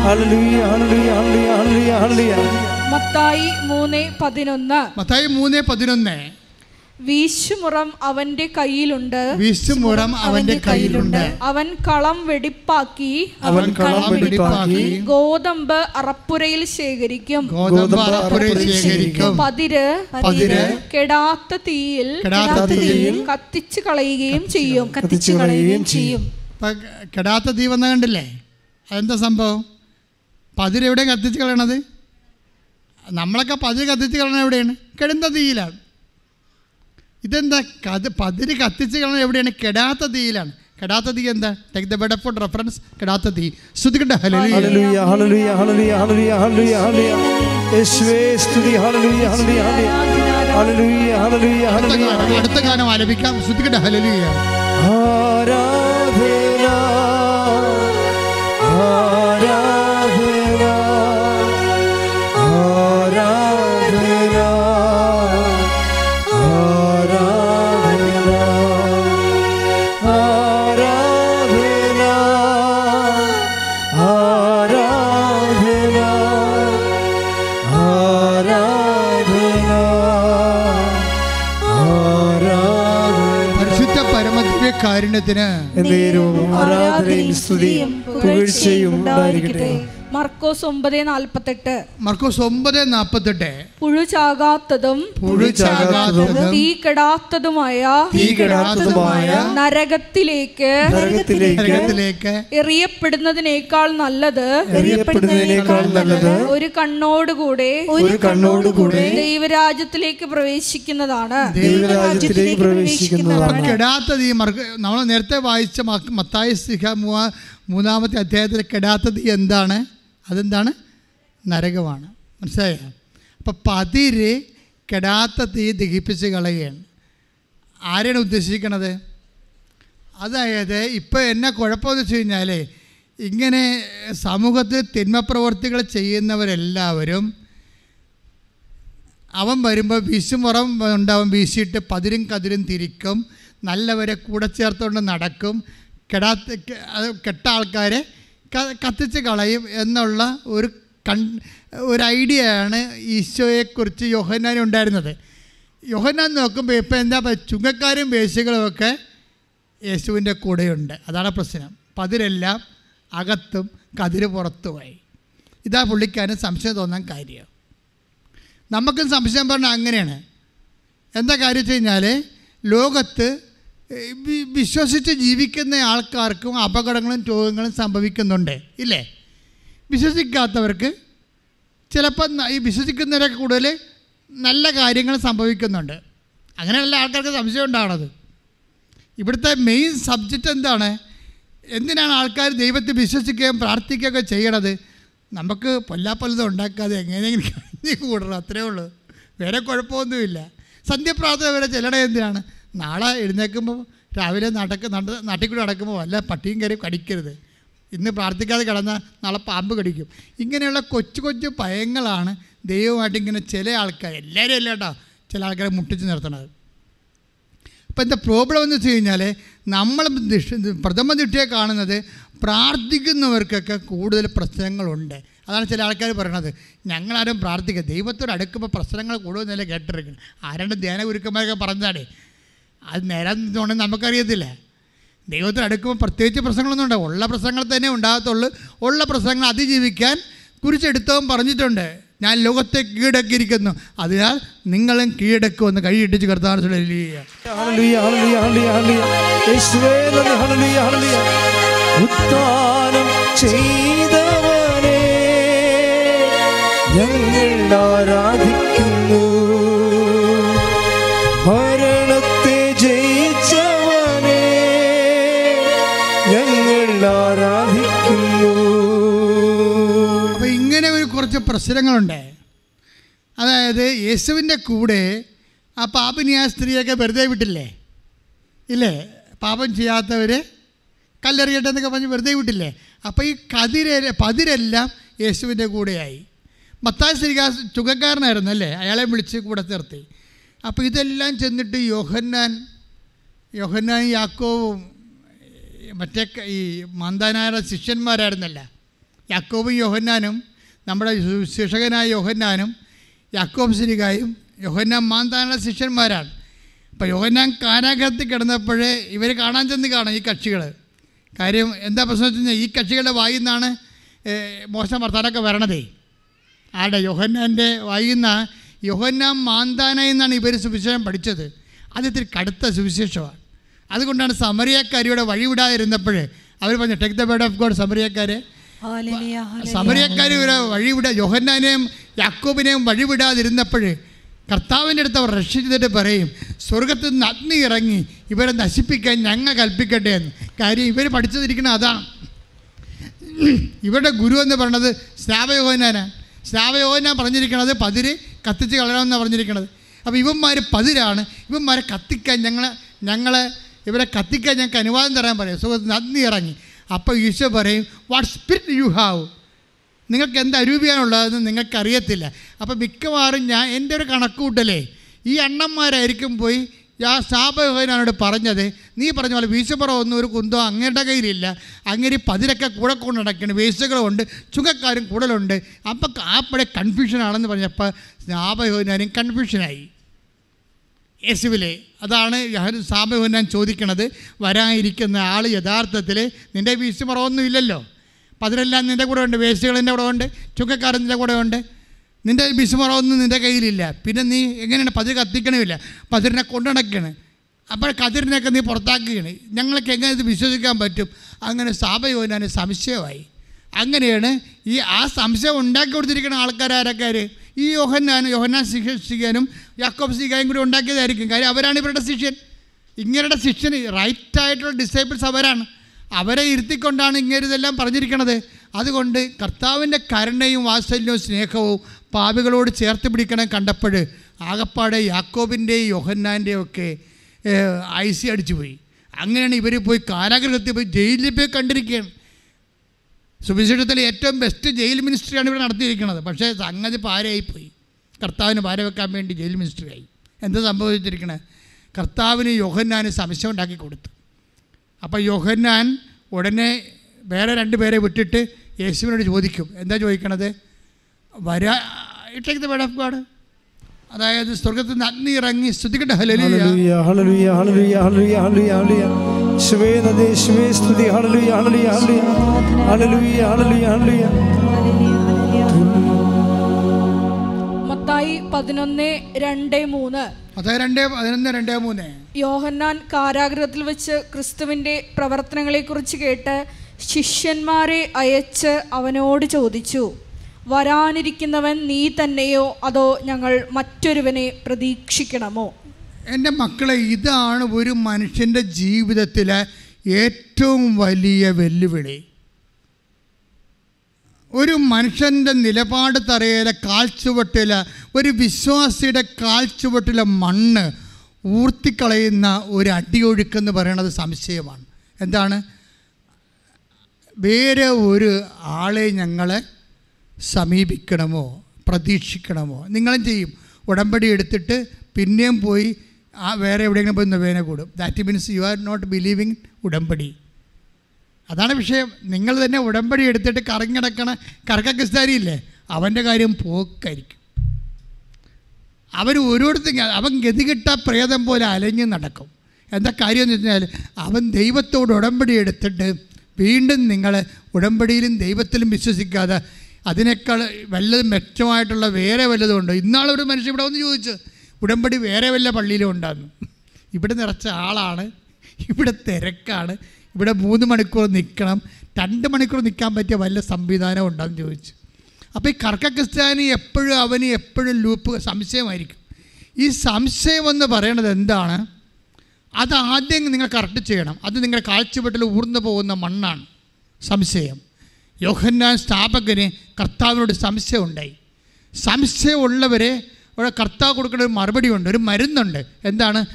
Hallelujah, hallelujah, hallelujah, hallelujah, ഹല്ലേലൂയ. മത്തായി മൂന്ന് പതിനൊന്ന്. മത്തായി മൂന്ന് പതിനൊന്ന്. വീശുമുറം അവന്റെ കയ്യിലുണ്ട്. വീശുമുറം അവന്റെ കയ്യിലുണ്ട്. അവൻ കളം വെടിപ്പാക്കി. അവൻ കളം വെടിപ്പാക്കി. ഗോതമ്പ് അറപ്പുരയിൽ ശേഖരിക്കും. ഗോതമ്പ് അപ്പുറയിൽ ശേഖരിക്കും. പതിര് പതിര് കെടാത്ത തീയിൽ കെടാത്ത തീയിൽ കത്തിച്ചു കളയുകയും ചെയ്യും. കത്തിച്ചു കളയുകയും ചെയ്യും. ഇപ്പം കെടാത്ത തീ വന്ന കണ്ടില്ലേ? അതെന്താ സംഭവം? പതിരെവിടെ കത്തിച്ച് കളയണത്? നമ്മളൊക്കെ പതിര് കത്തിച്ച് കളയണത് എവിടെയാണ്? കെടുന്ന തീയിലാണ്. ഇതെന്താ? കത് പതിര് കത്തിച്ച് കളയണത് എവിടെയാണ്? കെടാത്ത തീയിലാണ്. കെടാത്ത തീ എന്താ? Take the word for reference കെടാത്ത തീ. ശ്രുതിക്കട്ടെ അടുത്ത ഗാനം ആലപിക്കാം ഹല്ലേലൂയ, ഹല്ലേലൂയ, ഹല്ലേലൂയ, Oh. കാരുണ്യത്തിന് ആരാധനയും സ്തുതിയും പുകഴ്ചയും ഉണ്ടായിരിക്കട്ടെ. മർക്കോസ് ഒമ്പത് നാൽപ്പത്തെട്ട്. മർക്കോസ് ഒമ്പത് നാൽപ്പത്തെട്ട്. പുഴു ചാകാത്തതും പുഴുചാകാത്തതും തീ കെടാത്തതുമായ തീ കെടാത്തതുമായ നരകത്തിലേക്ക് നരകത്തിലേക്ക് എറിയപ്പെടുന്നതിനേക്കാൾ നല്ലത് എറിയപ്പെടുന്നതിനേക്കാൾ നല്ലത് ഒരു കണ്ണോടുകൂടെ ഒരു കണ്ണോടുകൂടെ ദൈവരാജ്യത്തിലേക്ക് പ്രവേശിക്കുന്നതാണ്. ദൈവരാജ്യത്തിലേക്ക് പ്രവേശിക്കുന്നതാണ്. കെടാത്തത് ഈ നമ്മൾ നേരത്തെ വായിച്ച മത്തായ സിഹ മൂന്നാമത്തെ അധ്യായത്തിൽ കെടാത്തത് എന്താണ്? അതെന്താണ്? നരകമാണ്. മനസ്സിലായോ? അപ്പം പതിര് കെടാത്ത തീ ദഹിപ്പിച്ച് കളയുകയാണ്. ആരെയാണ് ഉദ്ദേശിക്കണത് അതായത് ഇപ്പോൾ എന്നെ കുഴപ്പമെന്ന് വെച്ച് കഴിഞ്ഞാൽ ഇങ്ങനെ സമൂഹത്തിൽ തിന്മപ്രവർത്തികൾ ചെയ്യുന്നവരെല്ലാവരും അവൻ വരുമ്പോൾ വിശുമുറം ഉണ്ടാവും വീശിയിട്ട് പതിരും കതിരും തിരിക്കും നല്ലവരെ കൂടെ ചേർത്തുകൊണ്ട് നടക്കും കെടാത്ത കെട്ട ആൾക്കാരെ കത്തിച്ച് കളയും എന്നുള്ള ഒരു കൺ ഒരു ഐഡിയയാണ് ഈശോയെക്കുറിച്ച് യോഹന്നാൻ ഉണ്ടായിരുന്നത്. യോഹന്നാൻ നോക്കുമ്പോൾ ഇപ്പം എന്താ പറയുക ചുങ്കക്കാരും വേശികളും ഒക്കെ യേശുവിന്റെ കൂടെയുണ്ട്. അതാണ് പ്രശ്നം. പതിരെല്ലാം അകത്തും കതിര് പുറത്തുമായി. ഇതാ പുള്ളിക്കാരൻ സംശയം തോന്നാൻ കാര്യം. നമുക്കും സംശയം പറഞ്ഞാൽ അങ്ങനെയാണ്. എന്താ കാര്യം വെച്ച് കഴിഞ്ഞാൽ ലോകത്ത് വിശ്വസിച്ച് ജീവിക്കുന്ന ആൾക്കാർക്കും അപകടങ്ങളും രോഗങ്ങളും സംഭവിക്കുന്നുണ്ട് ഇല്ലേ? വിശ്വസിക്കാത്തവർക്ക് ചിലപ്പോൾ ഈ വിശ്വസിക്കുന്നവരൊക്കെ കൂടുതൽ നല്ല കാര്യങ്ങൾ സംഭവിക്കുന്നുണ്ട്. അങ്ങനെയുള്ള ആൾക്കാർക്ക് സംശയം ഉണ്ടാണത്. ഇവിടുത്തെ മെയിൻ സബ്ജക്റ്റ് എന്താണ്? എന്തിനാണ് ആൾക്കാർ ദൈവത്തെ വിശ്വസിക്കുകയും പ്രാർത്ഥിക്കുകയൊക്കെ ചെയ്യണത്? നമുക്ക് പൊല്ലാപ്പൊല്ലതും ഉണ്ടാക്കാതെ എങ്ങനെയെങ്കിലും കൂടണം അത്രേ ഉള്ളൂ. വേറെ കുഴപ്പമൊന്നുമില്ല. സന്ധ്യപ്രാർത്ഥന വരെ ചെല്ലണേ എന്തിനാണ്? നാളെ എഴുന്നേൽക്കുമ്പോൾ രാവിലെ നടക്ക് നട നടക്കുമ്പോൾ അല്ല പട്ടിയും കയറി കടിക്കരുത്. ഇന്ന് പ്രാർത്ഥിക്കാതെ കിടന്നാൽ നാളെ പാമ്പ് കടിക്കും. ഇങ്ങനെയുള്ള കൊച്ചു കൊച്ചു ഭയങ്ങളാണ് ദൈവമായിട്ട് ഇങ്ങനെ ചില ആൾക്കാർ എല്ലാവരും അല്ല കേട്ടോ ചില ആൾക്കാരെ മുട്ടിച്ച് നിർത്തണത് അപ്പം എന്താ പ്രോബ്ലം എന്ന് വെച്ച് കഴിഞ്ഞാൽ നമ്മൾ പ്രഥമ ദൃഷ്ടിയെ കാണുന്നത് പ്രാർത്ഥിക്കുന്നവർക്കൊക്കെ കൂടുതൽ പ്രശ്നങ്ങളുണ്ട്. അതാണ് ചില ആൾക്കാർ പറയണത്. ഞങ്ങളാരും പ്രാർത്ഥിക്കുക ദൈവത്തോട് അടുക്കുമ്പോൾ പ്രശ്നങ്ങൾ കൂടുതലല്ലേ കേട്ടിരിക്കണം. ആരാണ്ട് ധ്യാന ഗുരുക്കന്മാരൊക്കെ പറഞ്ഞാടേ അത് നേരം നമുക്കറിയത്തില്ല. ദൈവത്തിൽ അടുക്കുമ്പോൾ പ്രത്യേകിച്ച് പ്രശ്നങ്ങളൊന്നും ഉണ്ടാവും ഉള്ള പ്രശ്നങ്ങൾ തന്നെ ഉണ്ടാകത്തുള്ളൂ. ഉള്ള പ്രശ്നങ്ങൾ അതിജീവിക്കാൻ കുറിച്ചെടുത്തവൻ പറഞ്ഞിട്ടുണ്ട്. ഞാൻ ലോകത്തെ കീഴടക്കിയിരിക്കുന്നു. അതിനാൽ നിങ്ങളും കീഴടക്കുമെന്ന് കൈയിട്ടിച്ച്. ഉത്ഥാനം ചെയ്തവനെ ഞങ്ങൾ ആരാധിക്കുന്നു. പ്രശ്നങ്ങളുണ്ട്. അതായത് യേശുവിന്റെ കൂടെ ആ പാപിനി ആ സ്ത്രീയൊക്കെ വെറുതെ വിട്ടില്ലേ? ഇല്ലേ? പാപം ചെയ്യാത്തവർ കല്ലെറിയട്ടെ എന്നൊക്കെ പറഞ്ഞ് വെറുതെ വിട്ടില്ലേ? അപ്പോൾ ഈ കതിര പതിരെല്ലാം യേശുവിന്റെ കൂടെയായി. മത്തായ സ്ത്രീക ചുഖക്കാരനായിരുന്നു അല്ലേ? അയാളെ വിളിച്ച് കൂടെ നിർത്തി അപ്പോൾ ഇതെല്ലാം ചെന്നിട്ട് യോഹന്നാൻ യോഹന്നാൻ യാക്കോവും മറ്റേ ഈ മന്ദാനായ ശിഷ്യന്മാരായിരുന്നല്ല? യാക്കോവും യോഹന്നാനും നമ്മുടെ ശിക്ഷകനായ യോഹന്നാനും യാക്കോബ് സിനികായും യോഹന്നാൻ മാന്താനുള്ള ശിഷ്യന്മാരാണ്. അപ്പോൾ യോഹന്നാൻ കാരാഗ്രഹത്തിൽ കിടന്നപ്പോഴേ ഇവർ കാണാൻ ചെന്ന് കാണാം ഈ കക്ഷികൾ കാര്യം എന്താ പ്രശ്നം വെച്ച് കഴിഞ്ഞാൽ ഈ കക്ഷികളുടെ വായിൽ നിന്നാണ് മോശം വർത്താനൊക്കെ വരണതേ. ആടെ യോഹന്നാന്റെ വായിൽ നിന്ന് യോഹന്നാൻ മാന്താന എന്നാണ് ഇവർ സുവിശേഷം പഠിച്ചത്. അത് ഇത്തിരി കടുത്ത സുവിശേഷമാണ്. അതുകൊണ്ടാണ് സമരിയക്കാരിയുടെ വഴിവിടാതിരുന്നപ്പോൾ അവർ പറഞ്ഞു take the word of God സമരിയക്കാരെ. സമരിയക്കാർ ഇവരെ വഴിവിടാ യോഹന്നാനെയും യാക്കോബിനെയും വഴിവിടാതിരുന്നപ്പോൾ കർത്താവിന്റെ അടുത്ത് അവർ രക്ഷിച്ചിട്ട് പറയും സ്വർഗത്തിൽ നിന്ന് അഗ്നി ഇറങ്ങി ഇവരെ നശിപ്പിക്കാൻ ഞങ്ങൾ കൽപ്പിക്കട്ടെ എന്ന്. കാര്യം ഇവർ പഠിച്ചതിരിക്കണം അതാണ് ഇവരുടെ ഗുരു എന്ന് പറയുന്നത് സ്നാവയോഹനാനാണ് സ്നാവയോഹനാൻ പറഞ്ഞിരിക്കണത് പതിര് കത്തിച്ച് കളയണമെന്നാണ് പറഞ്ഞിരിക്കണത്. അപ്പോൾ ഇവന്മാർ പതിരാണ് ഇവന്മാരെ കത്തിക്കാൻ ഞങ്ങളെ ഞങ്ങളെ ഇവരെ കത്തിക്കാൻ ഞങ്ങൾക്ക് അനുവാദം തരാൻ പറയും. സുഖത്ത് നന്ദി ഇറങ്ങി അപ്പോൾ ഈശോ പറയും വാട്ട് സ്പിരിറ്റ് യു ഹാവ് നിങ്ങൾക്ക് എന്ത് അരൂപിയാണുള്ളതെന്ന് നിങ്ങൾക്കറിയത്തില്ല. അപ്പോൾ മിക്കവാറും ഞാൻ എന്റെ ഒരു കണക്കുകൂട്ടലേ ഈ അണ്ണന്മാരായിരിക്കും പോയി ആ സ്ഥാപകനോട് പറഞ്ഞത് നീ പറഞ്ഞ പോലെ വീശപ്പുറം ഒന്നും ഒരു കുന്തോ അങ്ങയുടെ കയ്യിലില്ല. അങ്ങനെ പതിരൊക്കെ കൂടെ കൊണ്ട് നടക്കണം വേസ്റ്റുകളുണ്ട് ചുങ്കക്കാരും കൂടുതലുണ്ട് അപ്പം ആപ്പടെ കൺഫ്യൂഷനാണെന്ന് പറഞ്ഞപ്പോൾ സ്ഥാപകനും കൺഫ്യൂഷനായി യേശുവിലെ. അതാണ് സാമയോന്നാൻ ചോദിക്കണത്. വരാനിരിക്കുന്ന ആൾ യഥാർത്ഥത്തിൽ നിന്റെ വീശുമറവൊന്നും ഇല്ലല്ലോ അപ്പം അതിലെല്ലാം നിന്റെ കൂടെ ഉണ്ട് വേസ്റ്റുകൾ നിന്റെ കൂടെ ഉണ്ട് ചുക്കക്കാരൻ നിന്റെ കൂടെ ഉണ്ട്. നിന്റെ വിശുമറവൊന്നും നിന്റെ കയ്യിലില്ല. പിന്നെ നീ എങ്ങനെയാണ് പതിര് കത്തിക്കണമില്ല? പതിരിനെ കൊണ്ടുനടക്കുകയാണ് അപ്പോൾ കതിരിനെയൊക്കെ നീ പുറത്താക്കുകയാണ്. ഞങ്ങൾക്ക് എങ്ങനെ ഇത് വിശ്വസിക്കാൻ പറ്റും? അങ്ങനെ സാപയോനാന് സംശയമായി. അങ്ങനെയാണ് ഈ ആ സംശയം ഉണ്ടാക്കി കൊടുത്തിരിക്കുന്ന ആൾക്കാരാരൊക്കെ ഈ യോഹന്നാൻ യോഹന്നാൻ ശിക്ഷിക്കാനും യാക്കോബ് ശിഖായും കൂടി ഉണ്ടാക്കിയതായിരിക്കും. കാര്യം അവരാണ് ഇവരുടെ ശിഷ്യൻ. ഇങ്ങനെയുടെ ശിഷ്യൻ റൈറ്റായിട്ടുള്ള ഡിസേബിൾസ് അവരാണ്. അവരെ ഇരുത്തിക്കൊണ്ടാണ് ഇങ്ങനെ ഇതെല്ലാം പറഞ്ഞിരിക്കണത്. അതുകൊണ്ട് കർത്താവിന്റെ കരുണയും വാത്സല്യവും സ്നേഹവും പാപികളോട് ചേർത്ത് പിടിക്കണം കണ്ടപ്പോൾ ആകപ്പാടെ യാക്കോബിന്റെയും യോഹന്നാന്റെയും ഒക്കെ ഐ സി അടിച്ചു പോയി അങ്ങനെയാണ് ഇവർ പോയി കാരാഗ്രഹത്തിൽ പോയി ജയിലിൽ പോയി കണ്ടിരിക്കുകയാണ്. സുവിശേഷത്തിലെ ഏറ്റവും ബെസ്റ്റ് ജയിൽ മിനിസ്ട്രിയാണ് ഇവിടെ നടത്തിയിരിക്കുന്നത്. പക്ഷേ സംഗതി പാരയായിപ്പോയി കർത്താവിന് പാര വെക്കാൻ വേണ്ടി ജയിൽ മിനിസ്ട്രിയായി എന്താ സംഭവിച്ചിരിക്കണത് കർത്താവിന് യോഹന്നാന് സംശയം ഉണ്ടാക്കി കൊടുത്തു. അപ്പോൾ യോഹന്നാൻ ഉടനെ വേറെ രണ്ട് പേരെ വിട്ടിട്ട് യേശുവിനോട് ചോദിക്കും. എന്താ ചോദിക്കണത്? വരാ ഇട്ടേക്ക് വേർഡ് ഓഫ് ഗോഡ് അതായത് സ്വർഗത്തിൽ നിന്ന് അഗ്നി ഇറങ്ങി സ്തുതിക്കട്ടെ. ഹലലിയ ഹലലിയ ഹല്ലേലൂയ ഹല്ലേലൂയ ഹല്ലേലൂയ ഹല്ലേലൂയ. യേശുവേ നന്ദി യേശുവേ സ്തുതി ഹല്ലേലൂയ ഹല്ലേലൂയ ഹല്ലേലൂയ ഹല്ലേലൂയ ഹല്ലേലൂയ മത്തായി പതിനൊന്ന് രണ്ട് മൂന്ന്. അതായത് രണ്ടേ പതിനൊന്ന് രണ്ടേ മൂന്ന്. യോഹന്നാൻ കാരാഗ്രഹത്തിൽ വെച്ച് ക്രിസ്തുവിന്റെ പ്രവർത്തനങ്ങളെക്കുറിച്ച് കേട്ട് ശിഷ്യന്മാരെ അയച്ച് അവനോട് ചോദിച്ചു വരാനിരിക്കുന്നവൻ നീ തന്നെയോ? അതോ ഞങ്ങൾ മറ്റൊരുവനെ പ്രതീക്ഷിക്കണമോ? എന്റെ മക്കളെ ഇതാണ് ഒരു മനുഷ്യന്റെ ജീവിതത്തിലെ ഏറ്റവും വലിയ വെല്ലുവിളി. ഒരു മനുഷ്യന്റെ നിലപാട് തറയിലെ കാൽച്ചുവട്ടിൽ ഒരു വിശ്വാസിയുടെ കാൽച്ചുവട്ടിലെ മണ്ണ് ഊർത്തിക്കളയുന്ന ഒരു അടിയൊഴുക്കെന്ന് പറയുന്നത് സംശയമാണ്. എന്താണ്? വേറെ ഒരു ആളെ ഞങ്ങളെ സമീപിക്കണമോ? പ്രതീക്ഷിക്കണമോ? നിങ്ങളും ചെയ്യും. ഉടമ്പടി എടുത്തിട്ട് പിന്നെയും പോയി ആ വേറെ എവിടെയെങ്കിലും പോയി നൊവേന കൂടും. That means you are not believing ഉടമ്പടി. അതാണ് വിഷയം. നിങ്ങൾ തന്നെ ഉടമ്പടി എടുത്തിട്ട് കറങ്ങിടക്കണ കറക്ക ഇല്ലേ? അവന്റെ കാര്യം പോക്കായിരിക്കും. അവർ ഓരോരുത്തരും അവൻ ഗതികിട്ട പ്രേതം പോലെ അലഞ്ഞ് നടക്കും. എന്താ കാര്യം എന്ന് വെച്ചാൽ അവൻ ദൈവത്തോട് ഉടമ്പടി എടുത്തിട്ട് വീണ്ടും നിങ്ങൾ ഉടമ്പടിയിലും ദൈവത്തിലും വിശ്വസിക്കാതെ അതിനേക്കാൾ വല്ലതും മെച്ചമായിട്ടുള്ള വേറെ വല്ലതും ഉണ്ടോ? ഇന്നാളൊരു മനുഷ്യൻ ഇവിടെ വന്ന് ചോദിച്ചു ഉടമ്പടി വേറെ വല്ല പള്ളിയിലും ഉണ്ടായിരുന്നു ഇവിടെ നിറച്ച ആളാണ് ഇവിടെ തിരക്കാണ് ഇവിടെ മൂന്ന് മണിക്കൂർ നിൽക്കണം രണ്ട് മണിക്കൂർ നിൽക്കാൻ പറ്റിയ വല്ല സംവിധാനം ഉണ്ടെന്ന് ചോദിച്ചു. അപ്പോൾ ഈ കർക്ക ക്രിസ്ത്യാനി എപ്പോഴും അവന് എപ്പോഴും ലൂപ്പ് സംശയമായിരിക്കും. ഈ സംശയം എന്ന് പറയണത് എന്താണ്? അത് ആദ്യം നിങ്ങൾ കറക്റ്റ് ചെയ്യണം. അത് നിങ്ങളുടെ കാഴ്ചവെട്ടിൽ ഊർന്നു പോകുന്ന മണ്ണാണ് സംശയം. യോഹന്നാൻ സ്ഥാപകന് കർത്താവിനോട് സംശയം ഉണ്ടായി സംശയമുള്ളവരെ അവിടെ കർത്താവ് കൊടുക്കുന്ന ഒരു മറുപടി ഉണ്ട് ഒരു മരുന്നുണ്ട്. എന്താണ്?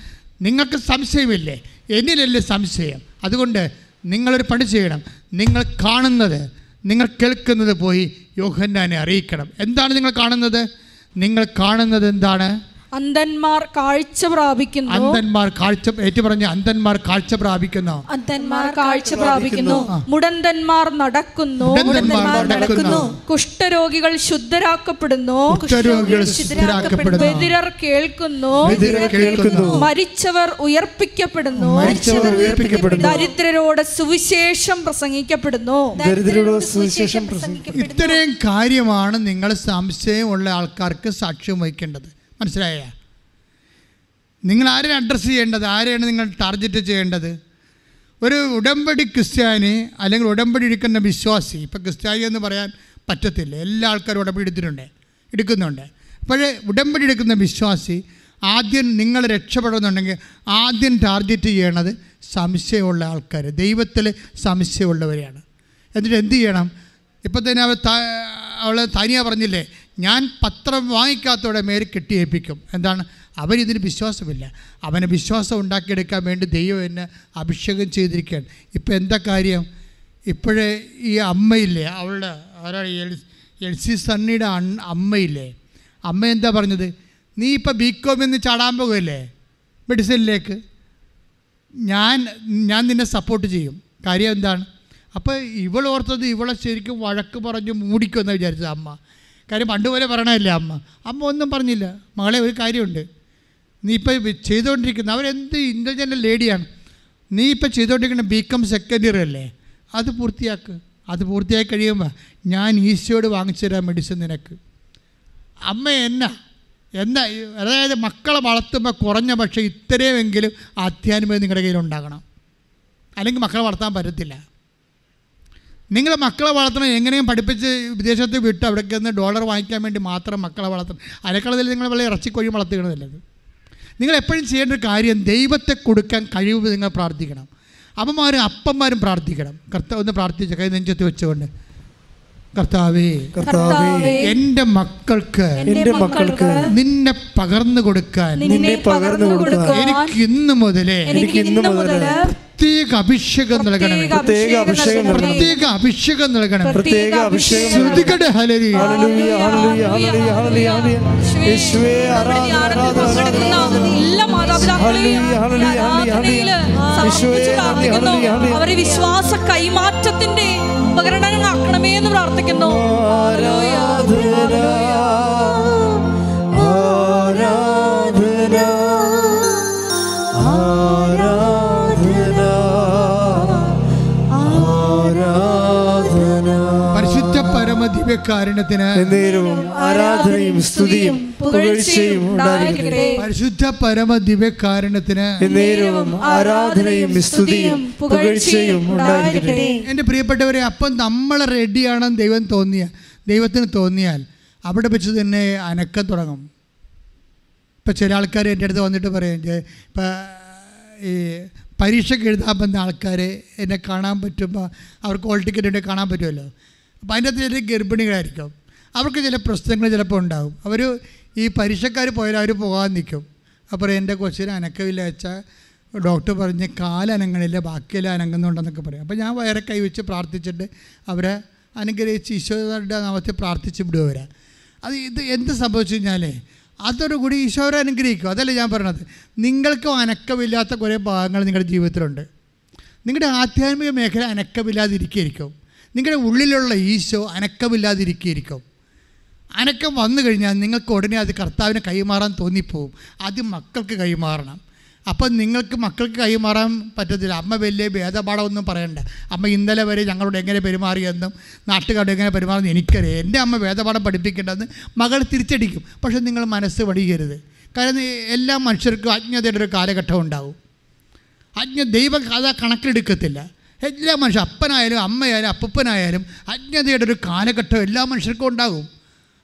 നിങ്ങൾക്ക് സംശയമില്ലേ? എന്നിലല്ലേ സംശയം? അതുകൊണ്ട് നിങ്ങളൊരു പണി ചെയ്യണം. നിങ്ങൾ കാണുന്നത് നിങ്ങൾ കേൾക്കുന്നത് പോയി യോഹന്നാനെ അറിയിക്കണം. എന്താണ് നിങ്ങൾ കാണുന്നത്? നിങ്ങൾ കാണുന്നത് എന്താണ്? അന്ധന്മാർ കാഴ്ച പ്രാപിക്കുന്നു. അന്ധന്മാർ കാഴ്ച ഏറ്റു പറഞ്ഞ അന്ധന്മാർ കാഴ്ച പ്രാപിക്കുന്നു. അന്ധന്മാർ കാഴ്ച പ്രാപിക്കുന്നു. മുടന്തന്മാർ നടക്കുന്നു. നടക്കുന്നു. കുഷ്ഠരോഗികൾ ശുദ്ധരാക്കപ്പെടുന്നു. കുഷ്ഠരോഗികൾ ശുദ്ധരാക്കപ്പെടുന്നു. ബദിരർ കേൾക്കുന്നു. കേൾക്കുന്നു. മരിച്ചവർ ഉയർപ്പിക്കപ്പെടുന്നു. മരിച്ചവർ ഉയർപ്പിക്കപ്പെടുന്നു. ദരിദ്രരോട് സുവിശേഷം പ്രസംഗിക്കപ്പെടുന്നു. ദരിദ്രരോട് സുവിശേഷം പ്രസംഗിക്കപ്പെടുന്നു. ഇത്രയും കാര്യമാണ് നിങ്ങൾ സംശയമുള്ള ആൾക്കാർക്ക് സാക്ഷ്യം വഹിക്കേണ്ടത്. മനസ്സിലായ? നിങ്ങൾ ആരെയാണ് അഡ്രസ്സ് ചെയ്യേണ്ടത്? ആരെയാണ് നിങ്ങൾ ടാർഗറ്റ് ചെയ്യേണ്ടത്? ഒരു ഉടമ്പടി ക്രിസ്ത്യാനി അല്ലെങ്കിൽ ഉടമ്പടി എടുക്കുന്ന വിശ്വാസി ഇപ്പം ക്രിസ്ത്യാനി എന്ന് പറയാൻ പറ്റത്തില്ല. എല്ലാ ആൾക്കാരും ഉടമ്പടി എടുത്തിട്ടുണ്ട് എടുക്കുന്നുണ്ട്. അപ്പോഴേ ഉടമ്പടി എടുക്കുന്ന വിശ്വാസി ആദ്യം നിങ്ങൾ രക്ഷപ്പെടുന്നുണ്ടെങ്കിൽ ആദ്യം ടാർഗറ്റ് ചെയ്യണത് സംശയമുള്ള ആൾക്കാർ ദൈവത്തിൽ സംശയമുള്ളവരെയാണ്. എന്നിട്ട് എന്ത് ചെയ്യണം? ഇപ്പം തന്നെ അവൾ അവൾ തനിയ പറഞ്ഞില്ലേ ഞാൻ പത്രം വാങ്ങിക്കാത്തവിടെ മേൽ കെട്ടിയേൽപ്പിക്കും. എന്താണ്? അവരിതിന് വിശ്വാസമില്ല. അവന് വിശ്വാസം ഉണ്ടാക്കിയെടുക്കാൻ വേണ്ടി ദൈവം എന്നെ അഭിഷേകം ചെയ്തിരിക്കുകയാണ്. ഇപ്പം എന്താ കാര്യം? ഇപ്പോഴേ ഈ അമ്മയില്ലേ അവളുടെ ആരാണ് എൽ എൽ സി സണ്ണിയുടെ അമ്മയില്ലേ? അമ്മ എന്താ പറഞ്ഞത്? നീ ഇപ്പം ബി എന്ന് ചാടാൻ പോകുമല്ലേ മെഡിസിനിലേക്ക്? ഞാൻ ഞാൻ നിന്നെ സപ്പോർട്ട് ചെയ്യും. കാര്യം എന്താണ്? അപ്പോൾ ഇവൾ ഓർത്തത് ഇവളെ ശരിക്കും വഴക്ക് പറഞ്ഞ് മൂടിക്കുമെന്ന് വിചാരിച്ചത് അമ്മ. കാര്യം പണ്ട് പോലെ പറയണമല്ലേ അമ്മ. അമ്മ ഒന്നും പറഞ്ഞില്ല. മകളെ ഒരു കാര്യമുണ്ട്. നീ ഇപ്പോൾ ചെയ്തുകൊണ്ടിരിക്കുന്ന അവരെന്ത് ഇന്റലിജന്റ് ലേഡിയാണ് നീ ഇപ്പോൾ ചെയ്തുകൊണ്ടിരിക്കുന്ന ബി കം സെക്കൻഡ് ഇയർ അല്ലേ? അത് പൂർത്തിയാക്ക്. അത് പൂർത്തിയാക്കി കഴിയുമ്പോൾ ഞാൻ ഈശോയോട് വാങ്ങിച്ചു തരാം മെഡിസിൻ നിനക്ക്. അമ്മ എന്നാ? എന്നാ അതായത് മക്കളെ വളർത്തുമ്പോൾ കുറഞ്ഞ പക്ഷേ ഇത്രയുമെങ്കിലും അധ്യാത്മം നിങ്ങളുടെ കയ്യിൽ ഉണ്ടാകണം അല്ലെങ്കിൽ മക്കളെ വളർത്താൻ പറ്റത്തില്ല. നിങ്ങൾ മക്കളെ വളർത്തണം എങ്ങനെയും പഠിപ്പിച്ച് വിദേശത്ത് വിട്ട് അവിടെ നിന്ന് ഡോളർ വാങ്ങിക്കാൻ വേണ്ടി മാത്രം മക്കളെ വളർത്തണം. അതിനേക്കാളതിൽ നിങ്ങൾ വളരെ ഇറച്ചിക്കൊഴി വളർത്തുകയാണല്ലത് നിങ്ങൾ എപ്പോഴും ചെയ്യേണ്ട ഒരു കാര്യം ദൈവത്തെ കൊടുക്കാൻ കഴിവ് നിങ്ങൾ പ്രാർത്ഥിക്കണം. അമ്മമാരും അപ്പന്മാരും പ്രാർത്ഥിക്കണം. കർത്താവ് ഒന്ന് പ്രാർത്ഥിച്ച കൈ നെഞ്ചത്ത് വെച്ചുകൊണ്ട്. കർത്താവേ കർത്താവേ എന്റെ മക്കൾക്ക് എന്റെ മക്കൾക്ക് നിന്നെ പകർന്നു കൊടുക്കാൻ നിന്നെ പകർന്നു കൊടുക്കാൻ എനിക്ക് ഇന്ന് മുതലേ എനിക്ക് ഇന്ന് മുതൽ പ്രത്യേക അഭിഷേകം നൽകണം പ്രത്യേക അഭിഷേകം പ്രത്യേക അഭിഷേകം നൽകണം പ്രത്യേക അഭിഷേകം. ശ്രുതികടെ ഹലരി. അവരെ വിശ്വാസ കൈമാറ്റത്തിന്റെ ഉപകരണങ്ങളാക്കണമേ എന്ന് പ്രാർത്ഥിക്കുന്നു. ആരാധന. ദിവ്യകാരുണ്യത്തിന് നേരവും ആരാധനയും സ്തുതിയും പുകഴ്ചയും ഉണ്ടായിരിക്കട്ടെ. പരിശുദ്ധ പരമ ദിവ്യകാരുണ്യത്തിന് നേരവും ആരാധനയും സ്തുതിയും പുകഴ്ചയും ഉണ്ടായിരിക്കട്ടെ. എന്റെ പ്രിയപ്പെട്ടവരെ അപ്പം നമ്മൾ റെഡിയാണെന്ന് ദൈവം തോന്നിയ ദൈവത്തിന് തോന്നിയാൽ അവിടെ വെച്ച് തന്നെ അനക്കം തുടങ്ങും. ഇപ്പം ചില ആൾക്കാർ എന്റെ അടുത്ത് വന്നിട്ട് പറയും "ജെ, ഇപ്പം ഈ പരീക്ഷയ്ക്ക് എഴുതാൻ വന്ന ആൾക്കാർ എന്നെ കാണാൻ പറ്റുമ്പോൾ അവർക്ക് ഓൾ ടിക്കറ്റ് ഉണ്ടെങ്കിൽ കാണാൻ പറ്റുമല്ലോ? അപ്പോൾ അതിന്റെ അകത്ത് ചില ഗർഭിണികളായിരിക്കും. അവർക്ക് ചില പ്രശ്നങ്ങൾ ചിലപ്പോൾ ഉണ്ടാകും. അവർ ഈ പരീക്ഷക്കാർ പോയാൽ അവർ പോകാൻ നിൽക്കും. അപ്പോൾ എന്റെ കൊച്ചിന് അനക്കമില്ല വെച്ചാൽ ഡോക്ടർ പറഞ്ഞ് കാലനങ്ങളില്ല ബാക്കിയെല്ലാം അനങ്ങുന്നുണ്ടെന്നൊക്കെ പറയും. അപ്പോൾ ഞാൻ വയറെ കൈവച്ച് പ്രാർത്ഥിച്ചിട്ട് അവരെ അനുഗ്രഹിച്ച് ഈശോയുടെ നാമത്തിൽ പ്രാർത്ഥിച്ച് വിടുക അവരെ അത് ഇത് എന്ത് സംഭവിച്ചു കഴിഞ്ഞാൽ അതോടുകൂടി ഈശോരെ അനുഗ്രഹിക്കും. അതല്ലേ ഞാൻ പറഞ്ഞത്. നിങ്ങൾക്കും അനക്കമില്ലാത്ത കുറേ ഭാഗങ്ങൾ നിങ്ങളുടെ ജീവിതത്തിലുണ്ട്. നിങ്ങളുടെ ആധ്യാത്മിക മേഖല അനക്കമില്ലാതിരിക്കുകയായിരിക്കും. നിങ്ങളുടെ ഉള്ളിലുള്ള ഈശോ അനക്കമില്ലാതിരിക്കും അനക്കം വന്നു കഴിഞ്ഞാൽ നിങ്ങൾക്ക് ഉടനെ അത് കർത്താവിനെ കൈമാറാൻ തോന്നിപ്പോവും. അത് മക്കൾക്ക് കൈമാറണം. അപ്പം നിങ്ങൾക്ക് മക്കൾക്ക് കൈമാറാൻ പറ്റത്തില്ല. അമ്മ വലിയ ഭേദപാഠമൊന്നും പറയണ്ട. അമ്മ ഇന്നലെ വരെ ഞങ്ങളോട് എങ്ങനെ പെരുമാറിയെന്നും നാട്ടുകാരോട് എങ്ങനെ പെരുമാറുന്നു എനിക്കറിയാം. എന്റെ അമ്മ ഭേദപാഠം പഠിപ്പിക്കേണ്ടതെന്ന് മകൾ തിരിച്ചടിക്കും. പക്ഷേ നിങ്ങൾ മനസ്സ് പഠിക്കരുത് കാരണം എല്ലാ മനുഷ്യർക്കും അജ്ഞതയുടെ ഒരു കാലഘട്ടം ഉണ്ടാവും. അജ്ഞ ദൈവം കഥ കണക്കിലെടുക്കത്തില്ല. എല്ലാ മനുഷ്യർ അപ്പനായാലും അമ്മയായാലും അപ്പനായാലും അജ്ഞതയുടെ ഒരു കാലഘട്ടം എല്ലാ മനുഷ്യർക്കും ഉണ്ടാകും.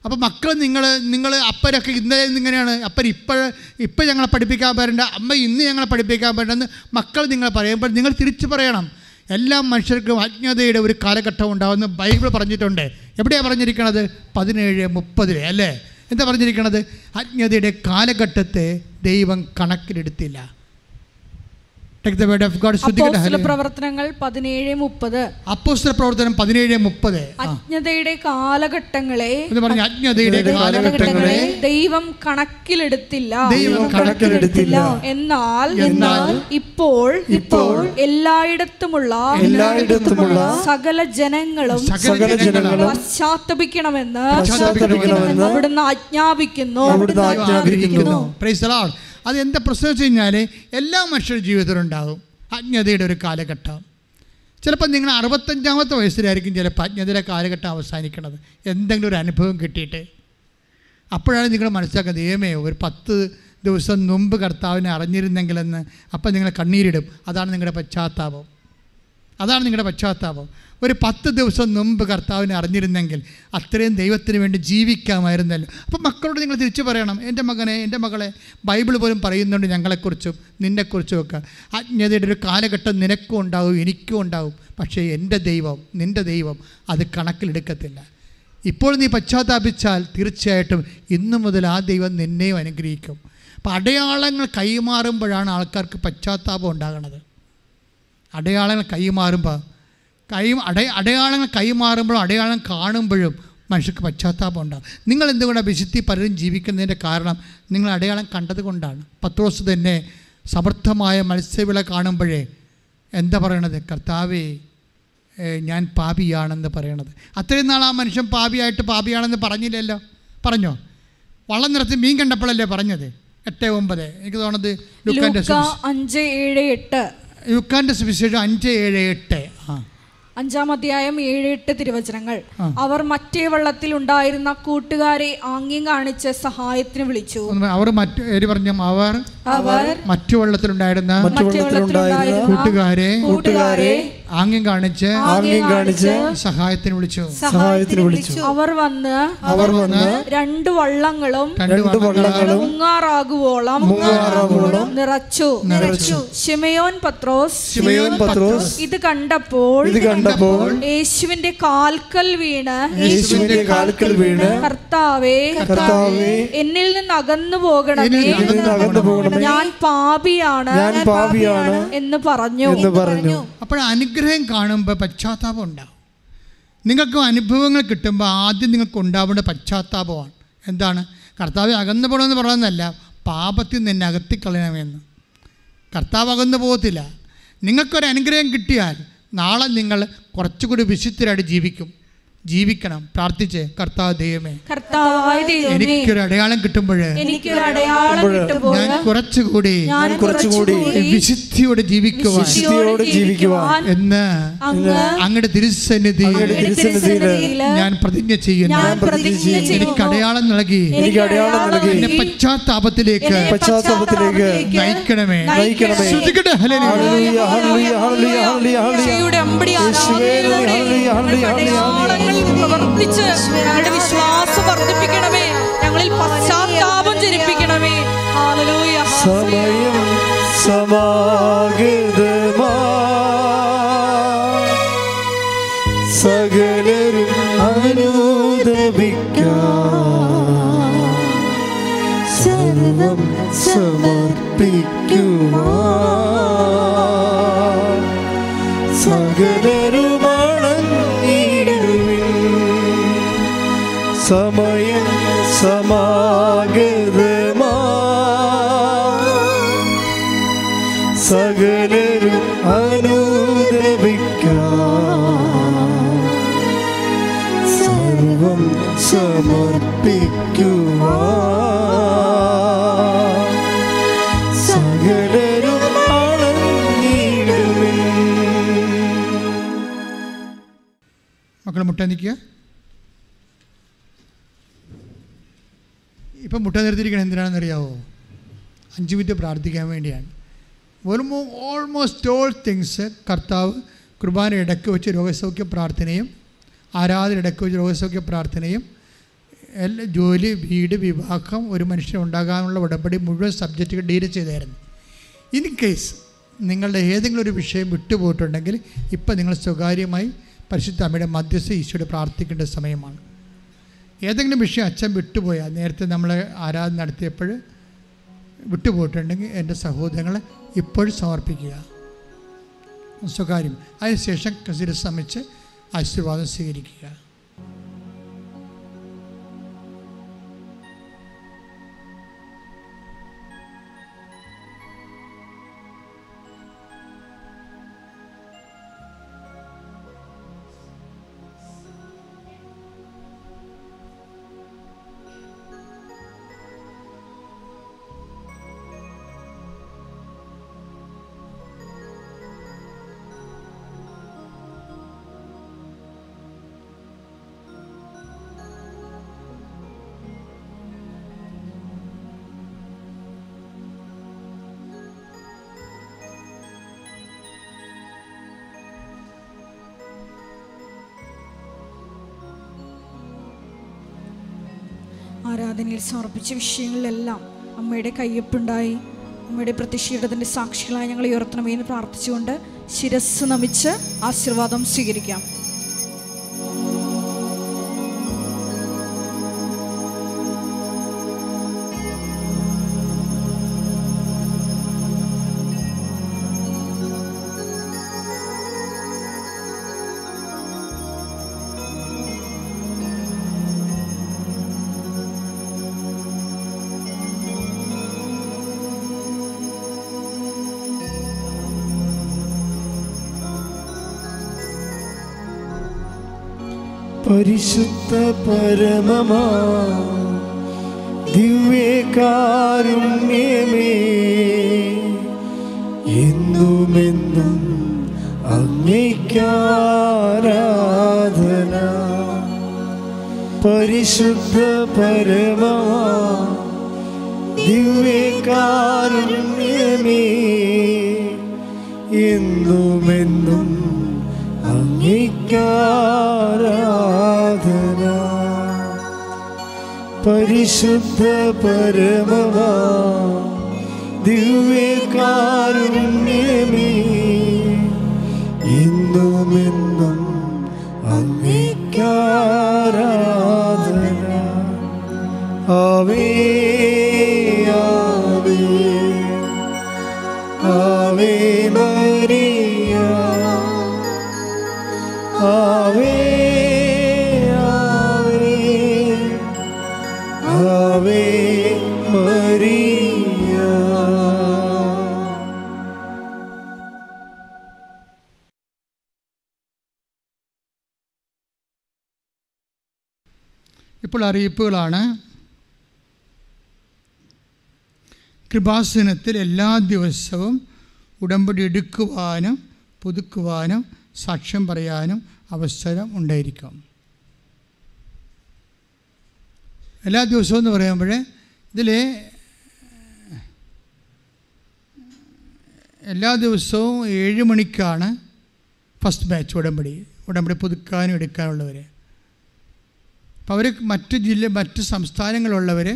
അപ്പോൾ മക്കൾ നിങ്ങൾ നിങ്ങൾ അപ്പരൊക്കെ ഇന്നലെ ഇങ്ങനെയാണ്. അപ്പൻ ഇപ്പോൾ ഇപ്പം ഞങ്ങളെ പഠിപ്പിക്കാൻ പറ്റേണ്ട അമ്മ ഇന്ന് ഞങ്ങളെ പഠിപ്പിക്കാൻ വരണ്ടെന്ന് മക്കൾ നിങ്ങൾ പറയുമ്പോൾ നിങ്ങൾ തിരിച്ചു പറയണം. എല്ലാ മനുഷ്യർക്കും അജ്ഞതയുടെ ഒരു കാലഘട്ടം ഉണ്ടാകുമെന്ന് ബൈബിൾ പറഞ്ഞിട്ടുണ്ട്. എവിടെയാണ് പറഞ്ഞിരിക്കണത്? പതിനേഴ് മുപ്പതിൽ അല്ലേ? എന്താ പറഞ്ഞിരിക്കണത്? അജ്ഞതയുടെ കാലഘട്ടത്തെ ദൈവം കണക്കിലെടുത്തില്ല. Take the word of God. അപ്പോസ്തല പ്രവർത്തനങ്ങൾ പതിനേഴ് മുപ്പത്. അപ്പോസ്തല പ്രവർത്തനം പതിനേഴ് മുപ്പത്. അജ്ഞതയുടെ കാലഘട്ടങ്ങളെ എന്ന് പറഞ്ഞ അജ്ഞതയുടെ കാലഘട്ടങ്ങളെ ദൈവം കണക്കിലെടുത്തില്ല. ദൈവം കണക്കിലെടുത്തില്ല. എന്നാൽ എന്നാൽ ഇപ്പോൾ ഇപ്പോൾ എല്ലായിടത്തുമുള്ള എല്ലായിടത്തുമുള്ള സകല ജനങ്ങളും സകല ജനങ്ങളും പശ്ചാത്തപിക്കണമെന്ന് അവിടുന്ന് ആജ്ഞാപിക്കുന്നു. അവിടുന്ന് ആജ്ഞാപിക്കുന്നു. Praise the Lord. അത് എന്താ വെച്ച് കഴിഞ്ഞാൽ എല്ലാ മനുഷ്യരുടെ ജീവിതത്തിലും ഉണ്ടാകും അജ്ഞതയുടെ ഒരു കാലഘട്ടം. ചിലപ്പോൾ നിങ്ങൾ അറുപത്തഞ്ചാമത്തെ വയസ്സിലായിരിക്കും ചിലപ്പോൾ അജ്ഞതയുടെ കാലഘട്ടം അവസാനിക്കുന്നത് എന്തെങ്കിലും ഒരു അനുഭവം കിട്ടിയിട്ട്. അപ്പോഴാണ് നിങ്ങൾ മനസ്സിലാക്കുന്നത് ദൈവമേ ഒരു പത്ത് ദിവസം മുമ്പ് കർത്താവിനെ അറിഞ്ഞിരുന്നെങ്കിലെന്ന്. അപ്പം നിങ്ങൾ കണ്ണീരിടും. അതാണ് നിങ്ങളുടെ പശ്ചാത്താപം. അതാണ് നിങ്ങളുടെ പശ്ചാത്താപം. ഒരു പത്ത് ദിവസം മുമ്പ് കർത്താവിനെ അറിഞ്ഞിരുന്നെങ്കിൽ അത്രയും ദൈവത്തിന് വേണ്ടി ജീവിക്കാമായിരുന്നല്ലോ. അപ്പം മക്കളോട് നിങ്ങൾ തിരിച്ചു പറയണം. എന്റെ മകനെ എന്റെ മകളെ ബൈബിൾ പോലും പറയുന്നുണ്ട് ഞങ്ങളെക്കുറിച്ചും നിന്നെക്കുറിച്ചും ഒക്കെ. അജ്ഞതയുടെ ഒരു കാലഘട്ടം നിനക്കും ഉണ്ടാവും എനിക്കും ഉണ്ടാവും. പക്ഷേ എന്റെ ദൈവം നിന്റെ ദൈവം അത് കണക്കിലെടുക്കത്തില്ല. ഇപ്പോൾ നീ പശ്ചാത്താപിച്ചാൽ തീർച്ചയായിട്ടും ഇന്നു മുതൽ ആ ദൈവം നിന്നെയും അനുഗ്രഹിക്കും. അപ്പം അടയാളങ്ങൾ കൈമാറുമ്പോഴാണ് ആൾക്കാർക്ക് പശ്ചാത്താപം ഉണ്ടാകുന്നത് അടയാളങ്ങൾ കൈമാറുമ്പോൾ കൈ അടയ അടയാളങ്ങൾ കൈമാറുമ്പോഴും അടയാളം കാണുമ്പോഴും മനുഷ്യർക്ക് പശ്ചാത്താപം ഉണ്ടാകും. നിങ്ങൾ എന്തുകൊണ്ടാണ് വിശുദ്ധി പലരും ജീവിക്കുന്നതിന്റെ കാരണം? നിങ്ങൾ അടയാളം കണ്ടത് കൊണ്ടാണ്. പത്രോസ് തന്നെ സമർത്ഥമായ മത്സ്യവിള കാണുമ്പോഴേ എന്താ പറയണത്? കർത്താവേ ഞാൻ പാപിയാണെന്ന് പറയണത്. അത്രയും നാൾ ആ മനുഷ്യൻ പാപിയായിട്ട് പാപിയാണെന്ന് പറഞ്ഞില്ലല്ലോ. പറഞ്ഞോ? വള്ളം നിറച്ച് മീൻ കണ്ടപ്പോഴല്ലേ പറഞ്ഞത്? എട്ട് ഒമ്പത്. എനിക്ക് തോന്നുന്നത് ലുക്കാന്റെ ലൂക്ക അഞ്ച് ഏഴ് എട്ട്. ലുക്കാന്റെ സുവിശേഷം അഞ്ച് ഏഴ് എട്ട്. ആ. അഞ്ചാം അധ്യായം ഏഴ് എട്ട് തിരുവചനങ്ങൾ. അവർ മറ്റേ വള്ളത്തിൽ ഉണ്ടായിരുന്ന കൂട്ടുകാരെ ആംഗ്യം കാണിച്ച് സഹായത്തിന് വിളിച്ചു. അവർ മറ്റു പറഞ്ഞു അവർ അവർ മറ്റു വള്ളത്തിലുണ്ടായിരുന്ന മറ്റു വെള്ളത്തിലുണ്ടായിരുന്ന കൂട്ടുകാരെ കൂട്ടുകാരെ ആംഗ്യം കാണിച്ച് ആംഗ്യം കാണിച്ച് സഹായത്തിന് വിളിച്ചു. സഹായത്തിന് വിളിച്ചു. അവർ വന്ന് അവർ വന്ന് രണ്ട് വള്ളങ്ങളും രണ്ട് വള്ളങ്ങളും മുങ്ങാറാകുവോളം മുങ്ങാറാകുവോളം നിറച്ചു. നിറച്ചു. ഷിമയോൻ പത്രോസ്. ശിമയോൻ പത്രോസ്. ഇത് കണ്ടപ്പോൾ ഇത് കണ്ടപ്പോൾ യേശുവിന്റെ കാൽക്കൽ വീണ്. യേശുവിന്റെ കാൽക്കൽ വീണ്. കർത്താവേ കർത്താവേ എന്നിൽ നിന്ന് അകന്നു പോകണമേ. എന്നിൽ നിന്ന് അകന്നു പോകണമേ. ഞാൻ പാപിയാണ് ഞാൻ പാപിയാണ് എന്ന് പറഞ്ഞു. എന്ന് പറഞ്ഞു. അപ്പോൾ അനുഗ്രഹം കാണുമ്പോൾ പശ്ചാത്താപം ഉണ്ടാവും. നിങ്ങൾക്ക് അനുഭവങ്ങൾ കിട്ടുമ്പോൾ ആദ്യം നിങ്ങൾക്ക് ഉണ്ടാവേണ്ട പശ്ചാത്താപമാണ്. എന്താണ്? കർത്താവ് അകന്നു പോകണമെന്ന് പറയുന്നതല്ല പാപത്തിൽ നിന്ന് എന്നെ അകത്തിക്കളയണമെന്ന് കർത്താവ് അകന്നു പോകത്തില്ല. നിങ്ങൾക്കൊരു അനുഗ്രഹം കിട്ടിയാൽ നാളെ നിങ്ങൾ കുറച്ചുകൂടി വിശുദ്ധരായിട്ട് ജീവിക്കും. ജീവിക്കണം. പ്രാർത്ഥിച്ച് കർത്താവ് ദൈവമേ എനിക്കൊരു അടയാളം കിട്ടുമ്പോൾ ഞാൻ കുറച്ചുകൂടി ഞാൻ കുറച്ചുകൂടി വിശുദ്ധിയോടെ ജീവിക്കുവാൻ എന്ന് അങ്ങ് അങ്ങയുടെ തിരുസന്നിധി ഞാൻ പ്രതിജ്ഞ ചെയ്യുന്നു. ഞാൻ പ്രതിജ്ഞ എനിക്ക് അടയാളം നൽകി. എനിക്ക് അടയാളം നൽകി. എന്നെ പശ്ചാത്താപത്തിലേക്ക് പശ്ചാത്താപത്തിലേക്ക് നയിക്കണമേ. നയിക്കണമേ. ശ്രദ്ധിക്കട്ടെ hallelujah. Hallelujah, hallelujah, hallelujah, hallelujah, hallelujah, ഞങ്ങളിൽ പ്രവർത്തിച്ച് ഞങ്ങളുടെ വിശ്വാസം വർദ്ധിപ്പിക്കണമേ. ഞങ്ങളിൽ പശ്ചാത്താപം ജനിപ്പിക്കണമേ. സമയം സമാഗതമാ സകലരും അനുദപിക്കാം. സർവം സമർപ്പിക്കുവാ സമയം സമാഗതമാ. സകലരും അനുദപിക്കാം സർവം സമർപ്പിക്കുവാൻ. സകലരും ഇപ്പം മുട്ട നിർത്തിയിരിക്കണം എന്തിനാണെന്ന് അറിയാവോ അഞ്ച് മിനിറ്റ് പ്രാർത്ഥിക്കാൻ വേണ്ടിയാണ്. ഓൾമോ ഓൾമോസ്റ്റ് ഓൾ തിങ്സ് കർത്താവ് കുർബാന ഇടയ്ക്ക് വെച്ച് രോഗസൗഖ്യ പ്രാർത്ഥനയും ആരാധന ഇടയ്ക്ക് വെച്ച് രോഗസൗഖ്യ പ്രാർത്ഥനയും എല്ലാ ജോലി വീട് വിവാഹം ഒരു മനുഷ്യൻ ഉണ്ടാകാനുള്ള ഉടമ്പടി മുഴുവൻ സബ്ജക്റ്റുകൾ ഡീൽ ചെയ്തായിരുന്നു. ഇൻ കേസ് നിങ്ങളുടെ ഏതെങ്കിലും ഒരു വിഷയം വിട്ടുപോയിട്ടുണ്ടെങ്കിൽ ഇപ്പം നിങ്ങൾ സ്വകാര്യമായി പരിശുദ്ധ അമ്മയുടെ മധ്യസ്ഥ ഈശോയുടെ പ്രാർത്ഥിക്കേണ്ട സമയമാണ്. ഏതെങ്കിലും വിഷയം അച്ഛൻ വിട്ടുപോയാൽ നേരത്തെ നമ്മൾ ആരാധന നടത്തിയപ്പോൾ വിട്ടുപോയിട്ടുണ്ടെങ്കിൽ എന്റെ സഹോദരങ്ങളെ ഇപ്പോഴും സമർപ്പിക്കുക. സ്വകാര്യം. അതിനുശേഷം ശിരസമിച്ച് ആശീർവാദം സ്വീകരിക്കുക. ആരാധനയിൽ സമർപ്പിച്ച വിഷയങ്ങളിലെല്ലാം അമ്മയുടെ കയ്യൊപ്പുണ്ടായി. അമ്മയുടെ പ്രതിഷ്ഠയുടെ സാക്ഷികളായി ഞങ്ങൾ ഉയർത്തണമേ എന്ന് പ്രാർത്ഥിച്ചുകൊണ്ട് ശിരസ് നമിച്ച് ആശീർവാദം സ്വീകരിക്കാം. പരിശുദ്ധ പരമമാ. ദിവ്യകാരുണ്യമേ. എന്നുമെന്നും അങ്ങേക്കാരാധന പരിശുദ്ധ പരമമാ. ദിവ്യകാരുണ്യമേ. എന്നുമെന്നും പരിശുദ്ധ പരമവാ ദിവ്യകാരുണ്യമേ എന്നും അങ്ങേക്കാരാധന ആവേ ആവേ അറിയിപ്പുകളാണ് കൃപാസനത്തിൽ എല്ലാ ദിവസവും ഉടമ്പടി എടുക്കുവാനും പുതുക്കുവാനും സാക്ഷ്യം പറയാനും അവസരം ഉണ്ടായിരിക്കും. എല്ലാ ദിവസവും എന്ന് പറയുമ്പോൾ ഇതിൽ എല്ലാ ദിവസവും ഏഴ് മണിക്കാണ് ഫസ്റ്റ് ബാച്ച് ഉടമ്പടി ഉടമ്പടി പുതുക്കാനും എടുക്കാനുള്ളവർ. അപ്പോൾ അവർ മറ്റ് ജില്ല മറ്റ് സംസ്ഥാനങ്ങളുള്ളവർ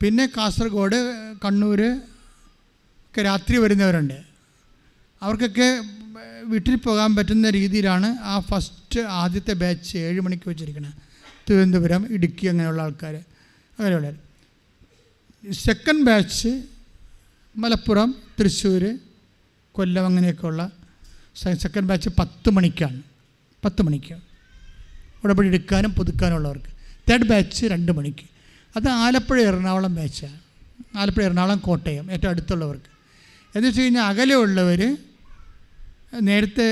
പിന്നെ കാസർഗോഡ് കണ്ണൂർ ഒക്കെ രാത്രി വരുന്നവരുണ്ട്. അവർക്കൊക്കെ വീട്ടിൽ പോകാൻ പറ്റുന്ന രീതിയിലാണ് ആ ഫസ്റ്റ് ആദ്യത്തെ ബാച്ച് ഏഴ് മണിക്ക് വെച്ചിരിക്കുന്നത് തിരുവനന്തപുരം ഇടുക്കി അങ്ങനെയുള്ള ആൾക്കാർ അങ്ങനെയുള്ള സെക്കൻഡ് ബാച്ച് മലപ്പുറം തൃശ്ശൂർ കൊല്ലം അങ്ങനെയൊക്കെയുള്ള. സെക്കൻഡ് ബാച്ച് പത്ത് മണിക്കാണ്. പത്ത് മണിക്ക്. ഉടമ്പടി എടുക്കാനും പുതുക്കാനും ഉള്ളവർക്ക് തേർഡ് ബാച്ച് രണ്ട് മണിക്ക്. അത് ആലപ്പുഴ എറണാകുളം ബാച്ചാണ് ആലപ്പുഴ എറണാകുളം കോട്ടയം ഏറ്റവും അടുത്തുള്ളവർക്ക്. എന്ന് വെച്ച് കഴിഞ്ഞാൽ അകലെയുള്ളവർ നേരത്തെ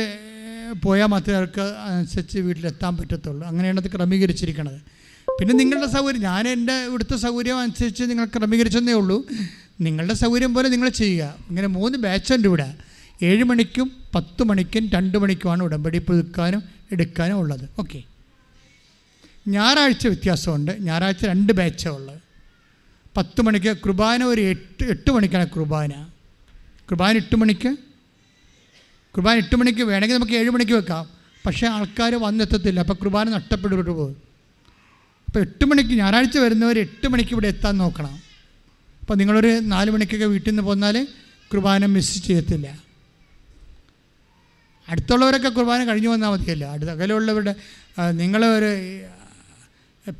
പോയാൽ മാത്രമേ അവർക്ക് അനുസരിച്ച് വീട്ടിലെത്താൻ പറ്റത്തുള്ളൂ. അങ്ങനെയാണ് അത് ക്രമീകരിച്ചിരിക്കുന്നത് പിന്നെ നിങ്ങളുടെ സൗകര്യം ഞാൻ എന്റെ ഇവിടുത്തെ സൗകര്യം അനുസരിച്ച് നിങ്ങൾ ക്രമീകരിച്ചെന്നേ ഉള്ളൂ. നിങ്ങളുടെ സൗകര്യം പോലെ നിങ്ങൾ ചെയ്യുക. ഇങ്ങനെ മൂന്ന് ബാച്ചുണ്ട് ഇവിടെ. ഏഴ് മണിക്കും പത്ത് മണിക്കും രണ്ട് മണിക്കുമാണ് ഉടമ്പടി പുതുക്കാനും എടുക്കാനും ഉള്ളത്. ഓക്കെ ഞായറാഴ്ച വ്യത്യാസമുണ്ട്. ഞായറാഴ്ച രണ്ട് ബാച്ചാണ് ഉള്ളത്. പത്ത് മണിക്ക് കുർബാന ഒരു എട്ട് എട്ട് മണിക്കാണ് കുർബാന. കുർബാന എട്ട് മണിക്ക്? കുർബാന എട്ട് മണിക്ക് വേണമെങ്കിൽ നമുക്ക് ഏഴ് മണിക്ക് വെക്കാം. പക്ഷേ ആൾക്കാർ വന്നെത്തത്തില്ല. അപ്പോൾ കുർബാന നഷ്ടപ്പെട്ടിട്ട് പോകും. അപ്പോൾ എട്ട് മണിക്ക് ഞായറാഴ്ച വരുന്നവർ എട്ട് മണിക്ക് ഇവിടെ എത്താൻ നോക്കണം. അപ്പോൾ നിങ്ങളൊരു നാല് മണിക്കൊക്കെ വീട്ടിൽ നിന്ന് പോന്നാൽ കുർബാന മിസ് ചെയ്യത്തില്ല. അടുത്തുള്ളവരൊക്കെ കുർബാന കഴിഞ്ഞു വന്നാൽ മതിയല്ലോ. അടുത്ത അകലുള്ളവരുടെ നിങ്ങൾ ഒരു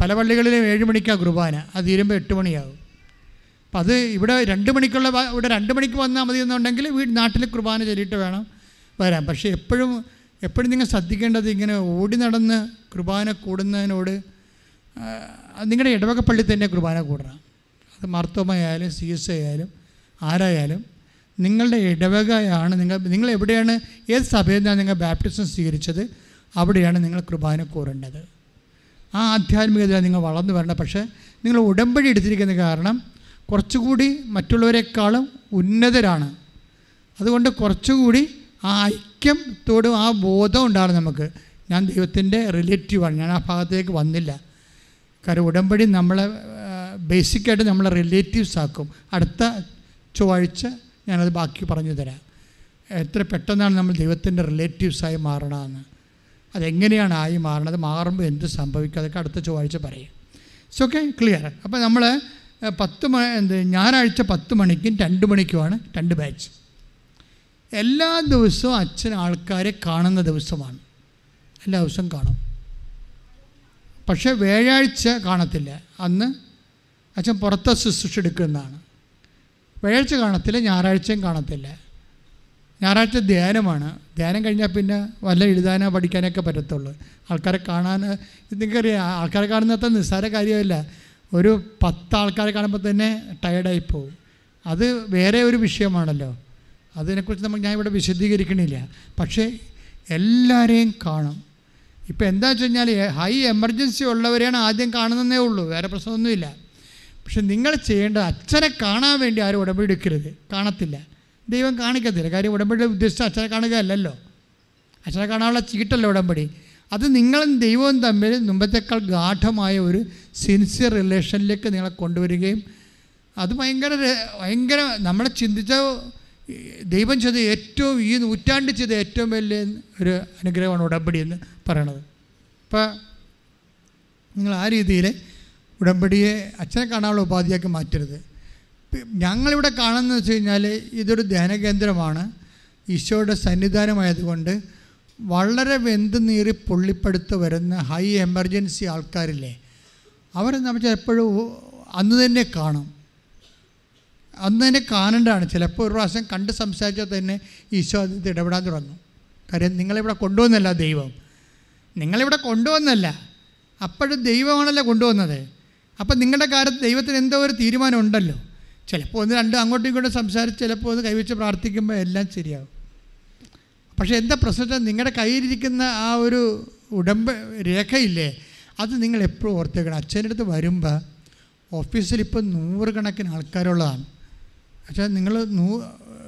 പല പള്ളികളിലും ഏഴ് മണിക്കാണ് കുർബാന. അത് തീരുമ്പോൾ എട്ട് മണിയാകും അപ്പം അത് ഇവിടെ രണ്ട് മണിക്കുള്ള ഇവിടെ രണ്ട് മണിക്ക് വന്നാൽ മതി എന്നുണ്ടെങ്കിൽ വീട് നാട്ടിൽ കുർബാന ചൊല്ലിയിട്ട് വേണം വരാൻ. പക്ഷേ എപ്പോഴും എപ്പോഴും നിങ്ങൾ ശ്രദ്ധിക്കേണ്ടത് ഇങ്ങനെ ഓടി നടന്ന് കുർബാന കൂടുന്നതിനോട് നിങ്ങളുടെ ഇടവക പള്ളി തന്നെ കുർബാന കൂടണം അത് മർത്തോമയായാലും സി എസ് ആയാലും ആരായാലും നിങ്ങളുടെ ഇടവകയാണ് നിങ്ങൾ നിങ്ങൾ എവിടെയാണ് ഏത് സഭയിൽ നിന്നാണ് നിങ്ങൾ ബാപ്റ്റിസം സ്വീകരിച്ചത്? അവിടെയാണ് നിങ്ങൾ കുർബാന കൂറേണ്ടത്. ആ ആധ്യാത്മികത നിങ്ങൾ വളർന്നു വരണം പക്ഷേ നിങ്ങൾ ഉടമ്പടി എടുത്തിരിക്കുന്ന കാരണം കുറച്ചുകൂടി മറ്റുള്ളവരെക്കാളും ഉന്നതരാണ്. അതുകൊണ്ട് കുറച്ചുകൂടി ആ ഐക്യത്തോടും ആ ബോധം ഉണ്ടാകണം നമുക്ക്. ഞാൻ ദൈവത്തിന്റെ റിലേറ്റീവാണ്. ഞാൻ ആ ഭാഗത്തേക്ക് വന്നില്ല. കാരണം ഉടമ്പടി നമ്മളെ ബേസിക്കായിട്ട് നമ്മളെ റിലേറ്റീവ്സ് ആക്കും. അടുത്ത ചൊവ്വാഴ്ച ഞാനത് ബാക്കി പറഞ്ഞു തരാം. എത്ര പെട്ടെന്നാണ് നമ്മൾ ദൈവത്തിന്റെ റിലേറ്റീവ്സായി മാറണമെന്ന്. അതെങ്ങനെയാണ് ആയി മാറണത്? മാറുമ്പോൾ എന്ത് സംഭവിക്കും? അതൊക്കെ അടുത്ത ചൊവ്വാഴ്ച പറയും. ഇറ്റ്സ് ഓക്കെ ക്ലിയർ അപ്പോൾ നമ്മൾ പത്ത് മണി എന്ത് ഞായറാഴ്ച പത്ത് മണിക്കും രണ്ട് മണിക്കുമാണ് രണ്ട് ബാച്ച് എല്ലാ ദിവസവും അച്ഛൻ ആൾക്കാരെ കാണുന്ന ദിവസമാണ്. എല്ലാ ദിവസവും കാണും. പക്ഷേ വ്യാഴാഴ്ച കാണത്തില്ല. അന്ന് അച്ഛൻ പുറത്തെ ശുശ്രൂഷ എടുക്കുന്നതാണ്. വ്യാഴാഴ്ച കാണത്തില്ല ഞായറാഴ്ചയും കാണത്തില്ല. ഞായറാഴ്ച ധ്യാനമാണ്. ധ്യാനം കഴിഞ്ഞാൽ പിന്നെ വല്ല എഴുതാനോ പഠിക്കാനൊക്കെ പറ്റത്തുള്ളൂ. ആൾക്കാരെ കാണാൻ നിങ്ങൾക്കറിയാം ആൾക്കാരെ കാണുന്നത് നിസ്സാര കാര്യമല്ല. ഒരു പത്ത് ആൾക്കാരെ കാണുമ്പോൾ തന്നെ ടയർഡായി പോകും അത് വേറെ ഒരു വിഷയമാണല്ലോ. അതിനെക്കുറിച്ച് നമ്മൾ ഞാൻ ഇവിടെ വിശദീകരിക്കണില്ല. പക്ഷേ എല്ലാവരെയും കാണും. ഇപ്പോൾ എന്താ വെച്ച് കഴിഞ്ഞാൽ ഹൈ എമർജൻസി ഉള്ളവരെയാണ് ആദ്യം കാണുന്നതേ ഉള്ളൂ. വേറെ പ്രശ്നമൊന്നുമില്ല. പക്ഷെ നിങ്ങൾ ചെയ്യേണ്ടത് അച്ഛനെ കാണാൻ വേണ്ടി ആരും ഉടമ്പടി എടുക്കരുത്. കാണത്തില്ല. ദൈവം കാണിക്കത്തില്ല. കാര്യം ഉടമ്പടി ഉദ്ദേശിച്ച അച്ഛനെ കാണുകയല്ലല്ലോ അച്ഛനെ കാണാനുള്ള ചീട്ടല്ല ഉടമ്പടി. അത് നിങ്ങളും ദൈവവും തമ്മിൽ മുമ്പത്തേക്കാൾ ഗാഠമായ ഒരു സിൻസിയർ റിലേഷനിലേക്ക് നിങ്ങളെ കൊണ്ടുവരികയും അത് ഭയങ്കര ഭയങ്കര നമ്മളെ ചിന്തിച്ച ദൈവം ചെയ്ത ഏറ്റവും ഈ നൂറ്റാണ്ട് ചെയ്ത ഏറ്റവും വലിയ ഒരു അനുഗ്രഹമാണ് ഉടമ്പടി എന്ന് പറയണത്. അപ്പോൾ നിങ്ങൾ ആ രീതിയിൽ ഉടമ്പടിയെ അച്ഛനെ കാണാനുള്ള ഉപാധിയാക്കി മാറ്റരുത്. ഞങ്ങളിവിടെ കാണുന്നത് വെച്ച് കഴിഞ്ഞാൽ ഇതൊരു ധ്യാനകേന്ദ്രമാണ്. ഈശോയുടെ സന്നിധാനമായതുകൊണ്ട് വളരെ വെന്ത് നീറി പൊള്ളിപ്പടുത്ത് വരുന്ന ഹൈ എമർജൻസി ആൾക്കാരില്ലേ അവരെ നമ്മൾ എപ്പോഴും അന്ന് തന്നെ കാണും. അന്ന് തന്നെ കാണേണ്ടതാണ്. ചിലപ്പോൾ ഒരു പ്രാവശ്യം കണ്ട് സംസാരിച്ചാൽ തന്നെ ഈശോ അത് ഇടപെടാൻ തുടങ്ങും. കാര്യം നിങ്ങളിവിടെ കൊണ്ടുവന്നല്ല ദൈവം. നിങ്ങളിവിടെ കൊണ്ടുവന്നല്ല. അപ്പോഴും ദൈവമാണല്ലോ കൊണ്ടുവന്നത്. അപ്പം നിങ്ങളുടെ കാര്യത്തിൽ ദൈവത്തിന് എന്തോ ഒരു തീരുമാനം ഉണ്ടല്ലോ. ചിലപ്പോൾ ഒന്ന് രണ്ട് അങ്ങോട്ടും ഇങ്ങോട്ടും സംസാരിച്ച് ചിലപ്പോൾ ഒന്ന് കൈവച്ച് പ്രാർത്ഥിക്കുമ്പോൾ എല്ലാം ശരിയാകും പക്ഷേ എന്താ പ്രശ്നം നിങ്ങളുടെ കയ്യിലിരിക്കുന്ന ആ ഒരു ഉടമ്പ രേഖയില്ലേ അത് നിങ്ങൾ എപ്പോഴും ഓർത്തേക്കണം അച്ഛന്റെ അടുത്ത് വരുമ്പോൾ ഓഫീസിൽ ഇപ്പോൾ നൂറുകണക്കിന് ആൾക്കാരുള്ളതാണ്. പക്ഷേ നിങ്ങൾ നൂ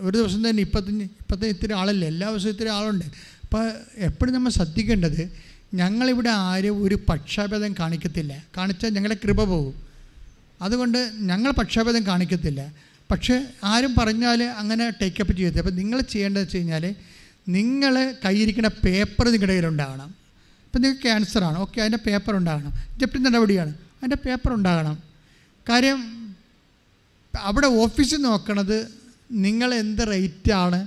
ഒരു ദിവസം തന്നെ ഇപ്പത്തഞ്ച് ഇപ്പത്തെ ഇത്തിരി ആളല്ലേ എല്ലാ ദിവസവും ഇത്തിരി ആളുണ്ട്. അപ്പോൾ എപ്പോഴും നമ്മൾ ശ്രദ്ധിക്കേണ്ടത് ഞങ്ങളിവിടെ ആരും ഒരു പക്ഷാഭേദം കാണിക്കത്തില്ല. കാണിച്ചാൽ ഞങ്ങളുടെ കൃപ പോകും. അതുകൊണ്ട് ഞങ്ങൾ പക്ഷാഭേദം കാണിക്കത്തില്ല. പക്ഷേ ആരും പറഞ്ഞാൽ അങ്ങനെ ടേക്കപ്പ് ചെയ്യത്തില്ല. അപ്പോൾ നിങ്ങൾ ചെയ്യേണ്ടത് വെച്ച് കഴിഞ്ഞാൽ നിങ്ങൾ കയ്യിരിക്കുന്ന പേപ്പർ നിങ്ങളുടെ കയ്യിലുണ്ടാകണം. ഇപ്പം നിങ്ങൾക്ക് ക്യാൻസറാണ് ഓക്കെ അതിന്റെ പേപ്പർ ഉണ്ടാകണം. ജപ്തി നടപടിയാണ്. അതിന്റെ പേപ്പർ ഉണ്ടാകണം. കാര്യം അവിടെ ഓഫീസ് നോക്കണത് നിങ്ങൾ എന്ത് റേറ്റാണ്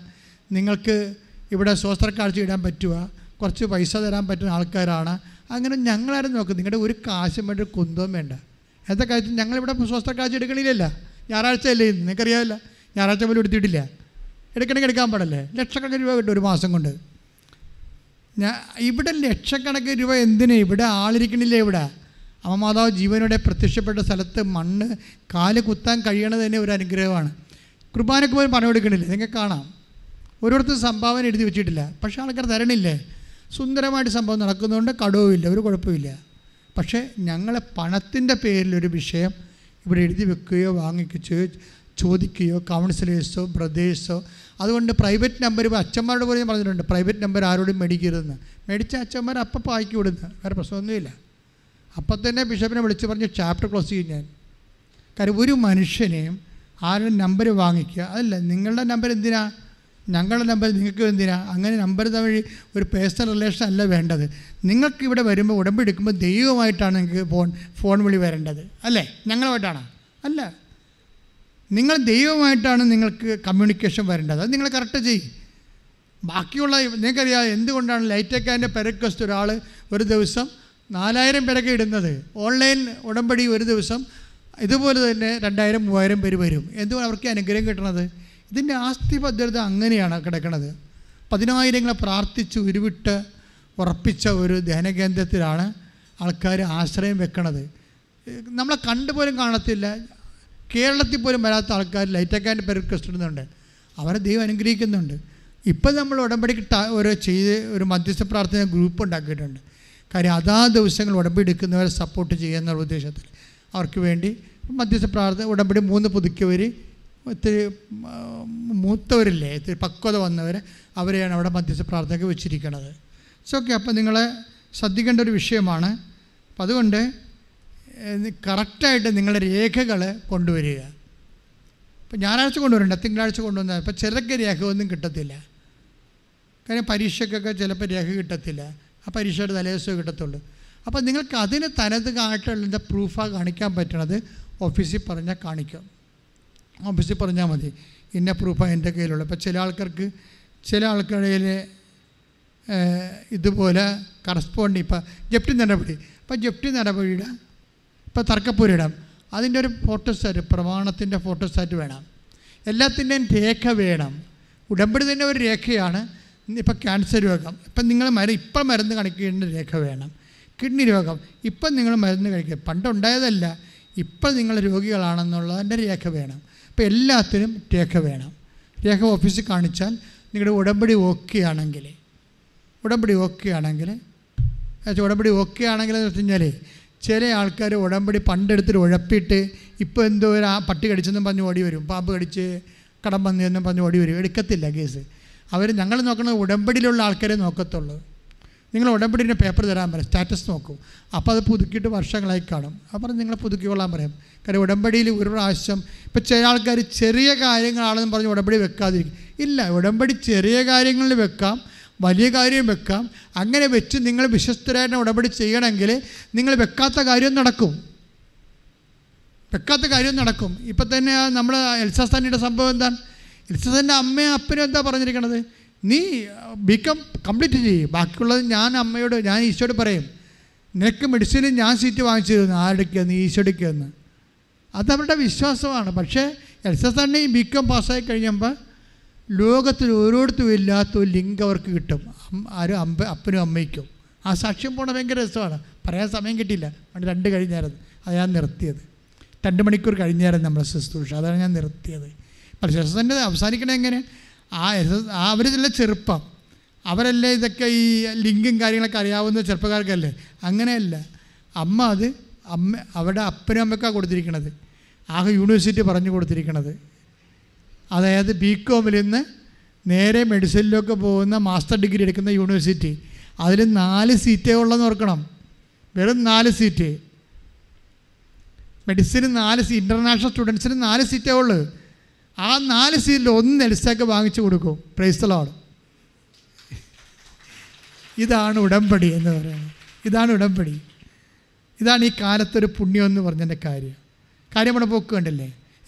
നിങ്ങൾക്ക് ഇവിടെ ശോസ്ത്രക്കാഴ്ച ഇടാൻ പറ്റുക? കുറച്ച് പൈസ തരാൻ പറ്റുന്ന ആൾക്കാരാണ്. അങ്ങനെ ഞങ്ങളാരും നോക്കും നിങ്ങളുടെ ഒരു കാശും വേണ്ട കുന്തവും വേണ്ട. എന്താ കാര്യത്തിൽ ഞങ്ങളിവിടെ ശോസ്ത്രക്കാഴ്ച എടുക്കണില്ലല്ല. ഞായറാഴ്ച അല്ലേ ഇന്ന് നിങ്ങൾക്കറിയാമല്ല. ഞായറാഴ്ച പോലും എടുത്തിട്ടില്ല. എടുക്കണമെങ്കിൽ എടുക്കാൻ പാടല്ലേ? ലക്ഷക്കണക്കിന് രൂപ കിട്ടും ഒരു മാസം കൊണ്ട്. ഞാൻ ഇവിടെ ലക്ഷക്കണക്കിന് രൂപ എന്തിനെ? ഇവിടെ ആളിരിക്കണില്ല ഇവിടെ? അമ്മ മാതാവ് ജീവനോടെ പ്രത്യക്ഷപ്പെട്ട സ്ഥലത്ത് മണ്ണ് കാൽ കുത്താൻ കഴിയണത് തന്നെ ഒരു അനുഗ്രഹമാണ്. കുർബാനയ്ക്ക് പോലും പണം എടുക്കണില്ല. നിങ്ങൾക്ക് കാണാം. ഓരോരുത്തർ സംഭാവന എഴുതി വെച്ചിട്ടില്ല. പക്ഷേ ആൾക്കാർ തരണില്ലേ? സുന്ദരമായിട്ട് സംഭവം നടക്കുന്നതുകൊണ്ട് കടവുമില്ല. ഒരു കുഴപ്പമില്ല പക്ഷേ ഞങ്ങളെ പണത്തിന്റെ പേരിലൊരു വിഷയം ഇവിടെ എഴുതി വെക്കുകയോ വാങ്ങിക്കുകയോ ചോദിക്കുകയോ കൗൺസിലേഴ്സോ ബ്രദേഴ്സോ അതുകൊണ്ട് പ്രൈവറ്റ് നമ്പർ ഇപ്പോൾ അച്ഛന്മാരോട് പോലും പറഞ്ഞിട്ടുണ്ട് പ്രൈവറ്റ് നമ്പർ ആരോടും മേടിക്കരുതെന്ന്. മേടിച്ച അച്ഛന്മാർ അപ്പം പായ്ക്ക് വിടുന്നു വേറെ പ്രശ്നമൊന്നുമില്ല. അപ്പം തന്നെ ബിഷപ്പിനെ വിളിച്ച് പറഞ്ഞ് ചാപ്റ്റർ ക്ലോസ് ചെയ്യും ഞാൻ. കാര്യം ഒരു മനുഷ്യനെയും ആരുടെ നമ്പർ വാങ്ങിക്കുക? അതല്ല നിങ്ങളുടെ നമ്പർ എന്തിനാ? ഞങ്ങളുടെ നമ്പർ നിങ്ങൾക്ക് എന്തിനാ? അങ്ങനെ നമ്പർ തമ്മിൽ ഒരു പേഴ്സണൽ റിലേഷൻ അല്ല വേണ്ടത്. നിങ്ങൾക്ക് ഇവിടെ വരുമ്പോൾ ഉടമ്പ് എടുക്കുമ്പോൾ ദൈവമായിട്ടാണ് നിങ്ങൾക്ക് ഫോൺ ഫോൺ വിളി വരേണ്ടത്. അല്ലേ? ഞങ്ങളുമായിട്ടാണോ? അല്ല. നിങ്ങൾ ദൈവമായിട്ടാണ് നിങ്ങൾക്ക് കമ്മ്യൂണിക്കേഷൻ വരേണ്ടത്. അത് നിങ്ങൾ കറക്റ്റ് ചെയ്യും. ബാക്കിയുള്ള നിങ്ങൾക്കറിയാം എന്തുകൊണ്ടാണ് ലൈറ്റക്കാന്റെ പെരക്വസ്റ്റ് ഒരാൾ ഒരു ദിവസം നാലായിരം പേരൊക്കെ ഇടുന്നത്. ഓൺലൈൻ ഉടമ്പടി ഒരു ദിവസം ഇതുപോലെ തന്നെ രണ്ടായിരം മൂവായിരം പേര് വരും. എന്തുകൊണ്ട് അവർക്ക് അനുഗ്രഹം കിട്ടണത്? ഇതിന്റെ ആസ്തി ഭദ്രത അങ്ങനെയാണ് കിടക്കുന്നത് പതിനായിരങ്ങളെ പ്രാർത്ഥിച്ച് ഉരുവിട്ട് ഉറപ്പിച്ച ഒരു ധ്യാനകേന്ദ്രത്തിലാണ് ആൾക്കാർ ആശ്രയം വെക്കണത്. നമ്മളെ കണ്ടുപോലും കാണത്തില്ല. കേരളത്തിൽ പോലും വരാത്ത ആൾക്കാർ ലൈറ്റക്കാന്റെ പേര് ഇടുന്നുണ്ട് അവരെ ദൈവം അനുഗ്രഹിക്കുന്നുണ്ട്. ഇപ്പം നമ്മൾ ഉടമ്പടിക്ക് ഒരു ചെയ്ത് ഒരു മധ്യസ്ഥ പ്രാർത്ഥന ഗ്രൂപ്പ് ഉണ്ടാക്കിയിട്ടുണ്ട്. കാര്യം അതാ ദിവസങ്ങൾ ഉടമ്പടി എടുക്കുന്നവരെ സപ്പോർട്ട് ചെയ്യുക എന്നുള്ള ഉദ്ദേശത്തിൽ. അവർക്ക് വേണ്ടി മധ്യസ്ഥ പ്രാർത്ഥന ഉടമ്പടി മൂന്ന് പുതുക്കിയവർ ഇത്തിരി ആ, മൂത്തവരില്ലേ ഇത്തിരി പക്വത വന്നവർ അവരെയാണ് അവിടെ മധ്യസ്ഥ പ്രാർത്ഥനയ്ക്ക് വെച്ചിരിക്കുന്നത്. സോ ഓക്കെ അപ്പോൾ നിങ്ങളെ ശ്രദ്ധിക്കേണ്ട ഒരു വിഷയമാണ്. അപ്പം അതുകൊണ്ട് കറക്റ്റായിട്ട് നിങ്ങളുടെ രേഖകൾ കൊണ്ടുവരിക. ഇപ്പം ഞായറാഴ്ച കൊണ്ടുവരണ്ട തിങ്കളാഴ്ച കൊണ്ടുവന്നാൽ ഇപ്പം ചിലക്ക് രേഖ ഒന്നും കിട്ടത്തില്ല. കാര്യം പരീക്ഷയ്ക്കൊക്കെ ചിലപ്പോൾ രേഖ കിട്ടത്തില്ല. ആ പരീക്ഷയുടെ തലേദിവസമേ കിട്ടത്തുള്ളൂ. അപ്പോൾ നിങ്ങൾക്ക് അതിന് തനത് കാട്ടുള്ള പ്രൂഫാണ് കാണിക്കാൻ പറ്റണത് ഓഫീസിൽ പറഞ്ഞാൽ കാണിക്കാം. ഓഫീസിൽ പറഞ്ഞാൽ മതി. ഇന്ന പ്രൂഫാണ് എന്റെ കയ്യിലുള്ളത് ഇപ്പോൾ ചില ആൾക്കാർക്ക് ചില ആൾക്കാരുടെ ഇതുപോലെ കറസ്പോണ്ട് ഇപ്പം ജപ്തി നടപടി. ഇപ്പം ജപ്തി നടപടിയുടെ ഇപ്പോൾ തർക്കപ്പൂരിടാം. അതിന്റെ ഒരു ഫോട്ടോസ്റ്റാറ്റ് പ്രമാണത്തിന്റെ ഫോട്ടോസ്റ്റാറ്റ് വേണം. എല്ലാത്തിന്റെയും രേഖ വേണം. ഉടമ്പടി തന്നെ ഒരു രേഖയാണ്. ഇപ്പം ക്യാൻസർ രോഗം. ഇപ്പം നിങ്ങൾ മരുന്ന് ഇപ്പം മരുന്ന് കണക്കിടേണ്ട രേഖ വേണം. കിഡ്നി രോഗം. ഇപ്പം നിങ്ങൾ മരുന്ന് കഴിക്കുക പണ്ടുണ്ടായതല്ല. ഇപ്പം നിങ്ങൾ രോഗികളാണെന്നുള്ളതിന്റെ രേഖ വേണം. അപ്പോൾ എല്ലാത്തിനും രേഖ വേണം. രേഖ ഓഫീസിൽ കാണിച്ചാൽ നിങ്ങളുടെ ഉടമ്പടി ഓക്കെ ആണെങ്കിൽ ഉടമ്പടി ഓക്കെ ആണെങ്കിൽ ഉടമ്പടി ഓക്കെ ആണെങ്കിൽ എന്ന് വെച്ച് കഴിഞ്ഞാൽ ചില ആൾക്കാർ ഉടമ്പടി പണ്ടെടുത്തിട്ട് ഉഴപ്പിട്ട് ഇപ്പോൾ എന്തോ ഒരു ആ പട്ടി കടിച്ചെന്നും പറഞ്ഞ് ഓടി വരും. പാമ്പ് കടിച്ച് കടം വന്നു എന്നും പറഞ്ഞ് ഓടി വരും. എടുക്കത്തില്ല കേസ്. അവർ ഞങ്ങൾ നോക്കുന്നത് ഉടമ്പടിയിലുള്ള ആൾക്കാരെ നോക്കത്തുള്ളൂ. നിങ്ങൾ ഉടമ്പടിന്റെ പേപ്പർ തരാൻ പറയും. സ്റ്റാറ്റസ് നോക്കും. അപ്പോൾ അത് പുതുക്കിയിട്ട് വർഷങ്ങളായി കാണും. അപ്പോൾ നിങ്ങൾ പുതുക്കിക്കൊള്ളാൻ പറയും. കാര്യം ഉടമ്പടിയിൽ ഒരു പ്രാവശ്യം ഇപ്പോൾ ചില ആൾക്കാർ ചെറിയ കാര്യങ്ങളാണെന്ന് പറഞ്ഞ് ഉടമ്പടി വെക്കാതിരിക്കും. ഇല്ല ഉടമ്പടി ചെറിയ കാര്യങ്ങളിൽ വെക്കാം വലിയ കാര്യം വെക്കാം. അങ്ങനെ വെച്ച് നിങ്ങൾ വിശ്വസ്തരായിട്ട് ഉടമ്പടി ചെയ്യണമെങ്കിൽ നിങ്ങൾ വെക്കാത്ത കാര്യം നടക്കും. വെക്കാത്ത കാര്യം നടക്കും. ഇപ്പം തന്നെ നമ്മൾ എൽസാസ്ഥാനിയുടെ സംഭവം എന്താണ്? എൽസാസ്ഥാന്റെ അമ്മയും അപ്പനും എന്താ പറഞ്ഞിരിക്കണത്? നീ ബിക്കം കംപ്ലീറ്റ് ചെയ്യും. ബാക്കിയുള്ളത് ഞാൻ അമ്മയോട് ഞാൻ ഈശോട് പറയും. നിനക്ക് മെഡിസിനിൽ ഞാൻ സീറ്റ് വാങ്ങിച്ചു തരുന്നു. ആരുടെക്കെന്ന് ഈശോടിക്കെന്ന് അത് അവരുടെ വിശ്വാസമാണ്. പക്ഷേ എസ് എസ് തന്നെ ഈ ബിക്കം പാസ്സായി കഴിയുമ്പോൾ ലോകത്തിൽ ഓരോരുത്തരും ഇല്ലാത്ത ഒരു ലിങ്ക് അവർക്ക് കിട്ടും. ആരും അമ്പ അപ്പനും അമ്മയ്ക്കും. ആ സാക്ഷ്യം പോണ ഭയങ്കര രസമാണ്. പറയാൻ സമയം കിട്ടിയില്ല. പണ്ട് രണ്ട് കഴിഞ്ഞായിരുന്നു. അത് ഞാൻ നിർത്തിയത്. രണ്ട് മണിക്കൂർ കഴിഞ്ഞായിരുന്നു നമ്മുടെ ശുശ്രൂഷ. അതാണ് ഞാൻ നിർത്തിയത്. പക്ഷേ എസ് എസ് അവസാനിക്കണത് എങ്ങനെ? ആ എസ്- ആ അവരിതെല്ലാം ചെറുപ്പം. അവരല്ലേ ഇതൊക്കെ ഈ ലിങ്കും കാര്യങ്ങളൊക്കെ അറിയാവുന്ന ചെറുപ്പക്കാർക്കല്ലേ? അങ്ങനെയല്ല. അമ്മ അത് അമ്മ അവിടെ അപ്പനും അമ്മയ്ക്കാണ് കൊടുത്തിരിക്കണത്. ആ യൂണിവേഴ്സിറ്റി പറഞ്ഞു കൊടുത്തിരിക്കണത്. അതായത് ബി കോമിൽ നിന്ന് നേരെ മെഡിസിനിലൊക്കെ പോകുന്ന മാസ്റ്റർ ഡിഗ്രി എടുക്കുന്ന യൂണിവേഴ്സിറ്റി അതിൽ നാല് സീറ്റേ ഉള്ളെന്ന് ഓർക്കണം. വെറും നാല് സീറ്റ് മെഡിസിന് നാല് സീറ്റ് ഇന്റർനാഷണൽ സ്റ്റുഡൻസിന് നാല് സീറ്റേ ഉള്ളൂ. ആ നാല് സീറ്റിൽ ഒന്ന് എൽസാക്ക് വാങ്ങിച്ചു കൊടുക്കും. പ്രൈസ്തലോട് ഇതാണ് ഉടമ്പടി എന്ന് പറയുന്നത്. ഇതാണ് ഉടമ്പടി. ഇതാണ് ഈ കാലത്തൊരു പുണ്യം എന്ന് പറഞ്ഞതിന്റെ കാര്യം. കാര്യം ഇവിടെ പോക്ക്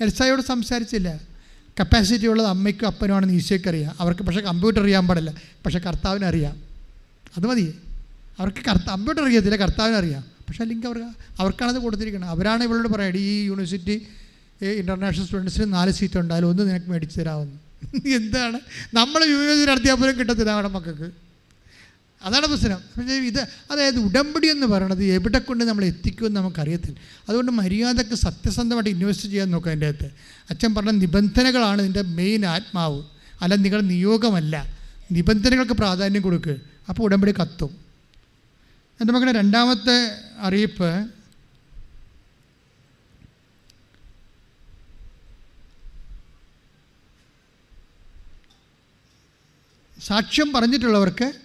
എൽസായോട് സംസാരിച്ചില്ല. കപ്പാസിറ്റി ഉള്ളത് അമ്മയ്ക്കും അപ്പനുമാണെന്ന് ഈശോയ്ക്ക് അറിയാം. അവർക്ക് പക്ഷേ കമ്പ്യൂട്ടർ അറിയാൻ പാടില്ല. പക്ഷേ കർത്താവിന് അറിയാം. അത് മതി. അവർക്ക് കർത്ത കമ്പ്യൂട്ടർ അറിയത്തില്ല കർത്താവിന് അറിയാം. പക്ഷേ അല്ലെങ്കിൽ അവർക്ക് അവർക്കാണത് കൊടുത്തിരിക്കുന്നത്. അവരാണ് ഇവളോട് പറയുന്നത് ഈ യൂണിവേഴ്സിറ്റി ഇന്റർനാഷണൽ സ്റ്റുഡൻസിന് നാല് സീറ്റ് ഉണ്ടായാലും ഒന്ന് നിനക്ക് മേടിച്ച് തരാമെന്ന്. എന്താണ്? നമ്മൾ യൂണിവേഴ്സിറ്റി നടത്തിയാൽ പോലും കിട്ടത്തില്ല നമ്മുടെ മക്കൾക്ക്. അതാണ് പ്രശ്നം ഇത് അതായത് ഉടമ്പടി എന്ന് പറയണത് എവിടെ കൊണ്ട് നമ്മൾ എത്തിക്കുമെന്ന് നമുക്കറിയത്തില്ല. അതുകൊണ്ട് മര്യാദയ്ക്ക് സത്യസന്ധമായിട്ട് ഇൻവെസ്റ്റ് ചെയ്യാൻ നോക്കുക അതിന്റെ അകത്ത്. അച്ഛൻ പറഞ്ഞ നിബന്ധനകളാണ് ഇതിന്റെ മെയിൻ ആത്മാവ്. അല്ല നിങ്ങളുടെ നിയോഗമല്ല. നിബന്ധനകൾക്ക് പ്രാധാന്യം കൊടുക്കുക അപ്പോൾ ഉടമ്പടി കത്തും. എന്റെ മക്കളുടെ രണ്ടാമത്തെ അറിയിപ്പ്. സാക്ഷ്യം പറഞ്ഞിട്ടുള്ളവർക്ക്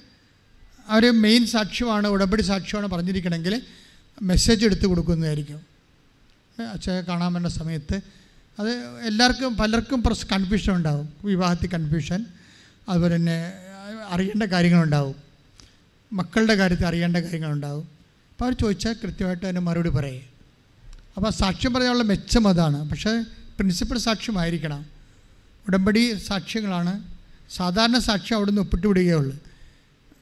അവർ മെയിൻ സാക്ഷ്യമാണ് ഉടമ്പടി സാക്ഷ്യമാണ് പറഞ്ഞിരിക്കണമെങ്കിൽ മെസ്സേജ് എടുത്ത് കൊടുക്കുന്നതായിരിക്കും. അച്ഛനെ കാണാൻ വേണ്ട സമയത്ത്. അത് എല്ലാവർക്കും പലർക്കും പ്രസ് കൺഫ്യൂഷൻ ഉണ്ടാവും. വിവാഹത്തിൽ കൺഫ്യൂഷൻ അതുപോലെ തന്നെ അറിയേണ്ട കാര്യങ്ങളുണ്ടാവും. മക്കളുടെ കാര്യത്തിൽ അറിയേണ്ട കാര്യങ്ങളുണ്ടാവും. അപ്പോൾ അവർ ചോദിച്ചാൽ കൃത്യമായിട്ട് അതിന് മറുപടി പറയേ. അപ്പോൾ സാക്ഷ്യം പറയാനുള്ള മെച്ചം അതാണ്. പക്ഷേ പ്രിൻസിപ്പൽ സാക്ഷ്യമായിരിക്കണം. ഉടമ്പടി സാക്ഷ്യങ്ങളാണ് സാധാരണ സാക്ഷ്യം അവിടെ നിന്ന് ഒപ്പിട്ട് വിടുകയുള്ളൂ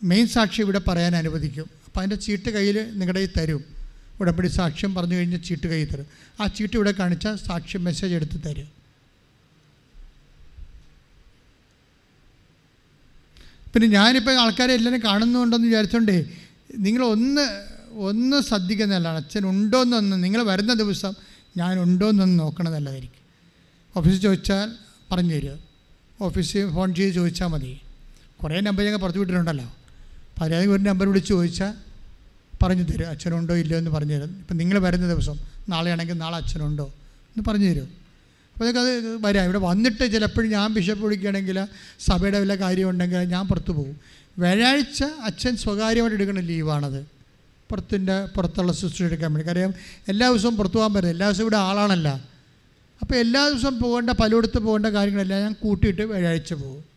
മെയിൻ സാക്ഷി ഇവിടെ പറയാൻ അനുവദിക്കും. അപ്പോൾ അതിന്റെ ചീട്ട് കയ്യിൽ നിങ്ങളുടെ കയ്യിൽ തരും. ഉടമ്പടി സാക്ഷ്യം പറഞ്ഞു കഴിഞ്ഞാൽ ചീട്ട് കയ്യിൽ തരും. ആ ചീട്ട് ഇവിടെ കാണിച്ചാൽ സാക്ഷ്യം മെസ്സേജ് എടുത്ത് തരും. പിന്നെ ഞാനിപ്പോൾ ആൾക്കാരെ എല്ലാവരും കാണുന്നുണ്ടെന്ന് വിചാരിച്ചോണ്ടേ നിങ്ങൾ ഒന്ന് ഒന്ന് ശ്രദ്ധിക്കുന്നതല്ലാണ് അച്ഛൻ ഉണ്ടോ എന്നൊന്ന് നിങ്ങൾ വരുന്ന ദിവസം ഞാൻ ഉണ്ടോ എന്നൊന്ന് നോക്കണത് നല്ലതായിരിക്കും. ഓഫീസിൽ ചോദിച്ചാൽ പറഞ്ഞു തരിക ഓഫീസിൽ ഫോൺ ചെയ്ത് ചോദിച്ചാൽ മതി. കുറേ നമ്പർ ഞങ്ങൾ പുറത്ത് വിട്ടിട്ടുണ്ടല്ലോ. അതിൽ ഒരു നമ്പർ വിളിച്ച് ചോദിച്ചാൽ പറഞ്ഞു തരും അച്ഛനുണ്ടോ ഇല്ലയോ എന്ന് പറഞ്ഞു തരും. ഇപ്പം നിങ്ങൾ വരുന്ന ദിവസം നാളെയാണെങ്കിൽ നാളെ അച്ഛനുണ്ടോ എന്ന് പറഞ്ഞു തരും. അപ്പോൾ അത് വരാം. ഇവിടെ വന്നിട്ട് ചിലപ്പോഴും ഞാൻ ബിഷപ്പ് വിളിക്കുകയാണെങ്കിൽ സഭയുടെ വല്ല കാര്യമുണ്ടെങ്കിൽ ഞാൻ പുറത്ത് പോകും. വ്യാഴാഴ്ച അച്ഛൻ സ്വകാര്യമായിട്ട് എടുക്കുന്ന ലീവാണത്. പുറത്തിന്റെ പുറത്തുള്ള സിസ്റ്റർ എടുക്കാൻ വേണ്ടി. കാര്യം എല്ലാ ദിവസവും പുറത്തു പോകാൻ പറ്റില്ല. എല്ലാ ദിവസവും ഇവിടെ ആളാണല്ല. അപ്പോൾ എല്ലാ ദിവസവും പോകേണ്ട പലയിടത്ത് പോകേണ്ട കാര്യങ്ങളെല്ലാം ഞാൻ കൂട്ടിയിട്ട് വ്യാഴാഴ്ച പോകും.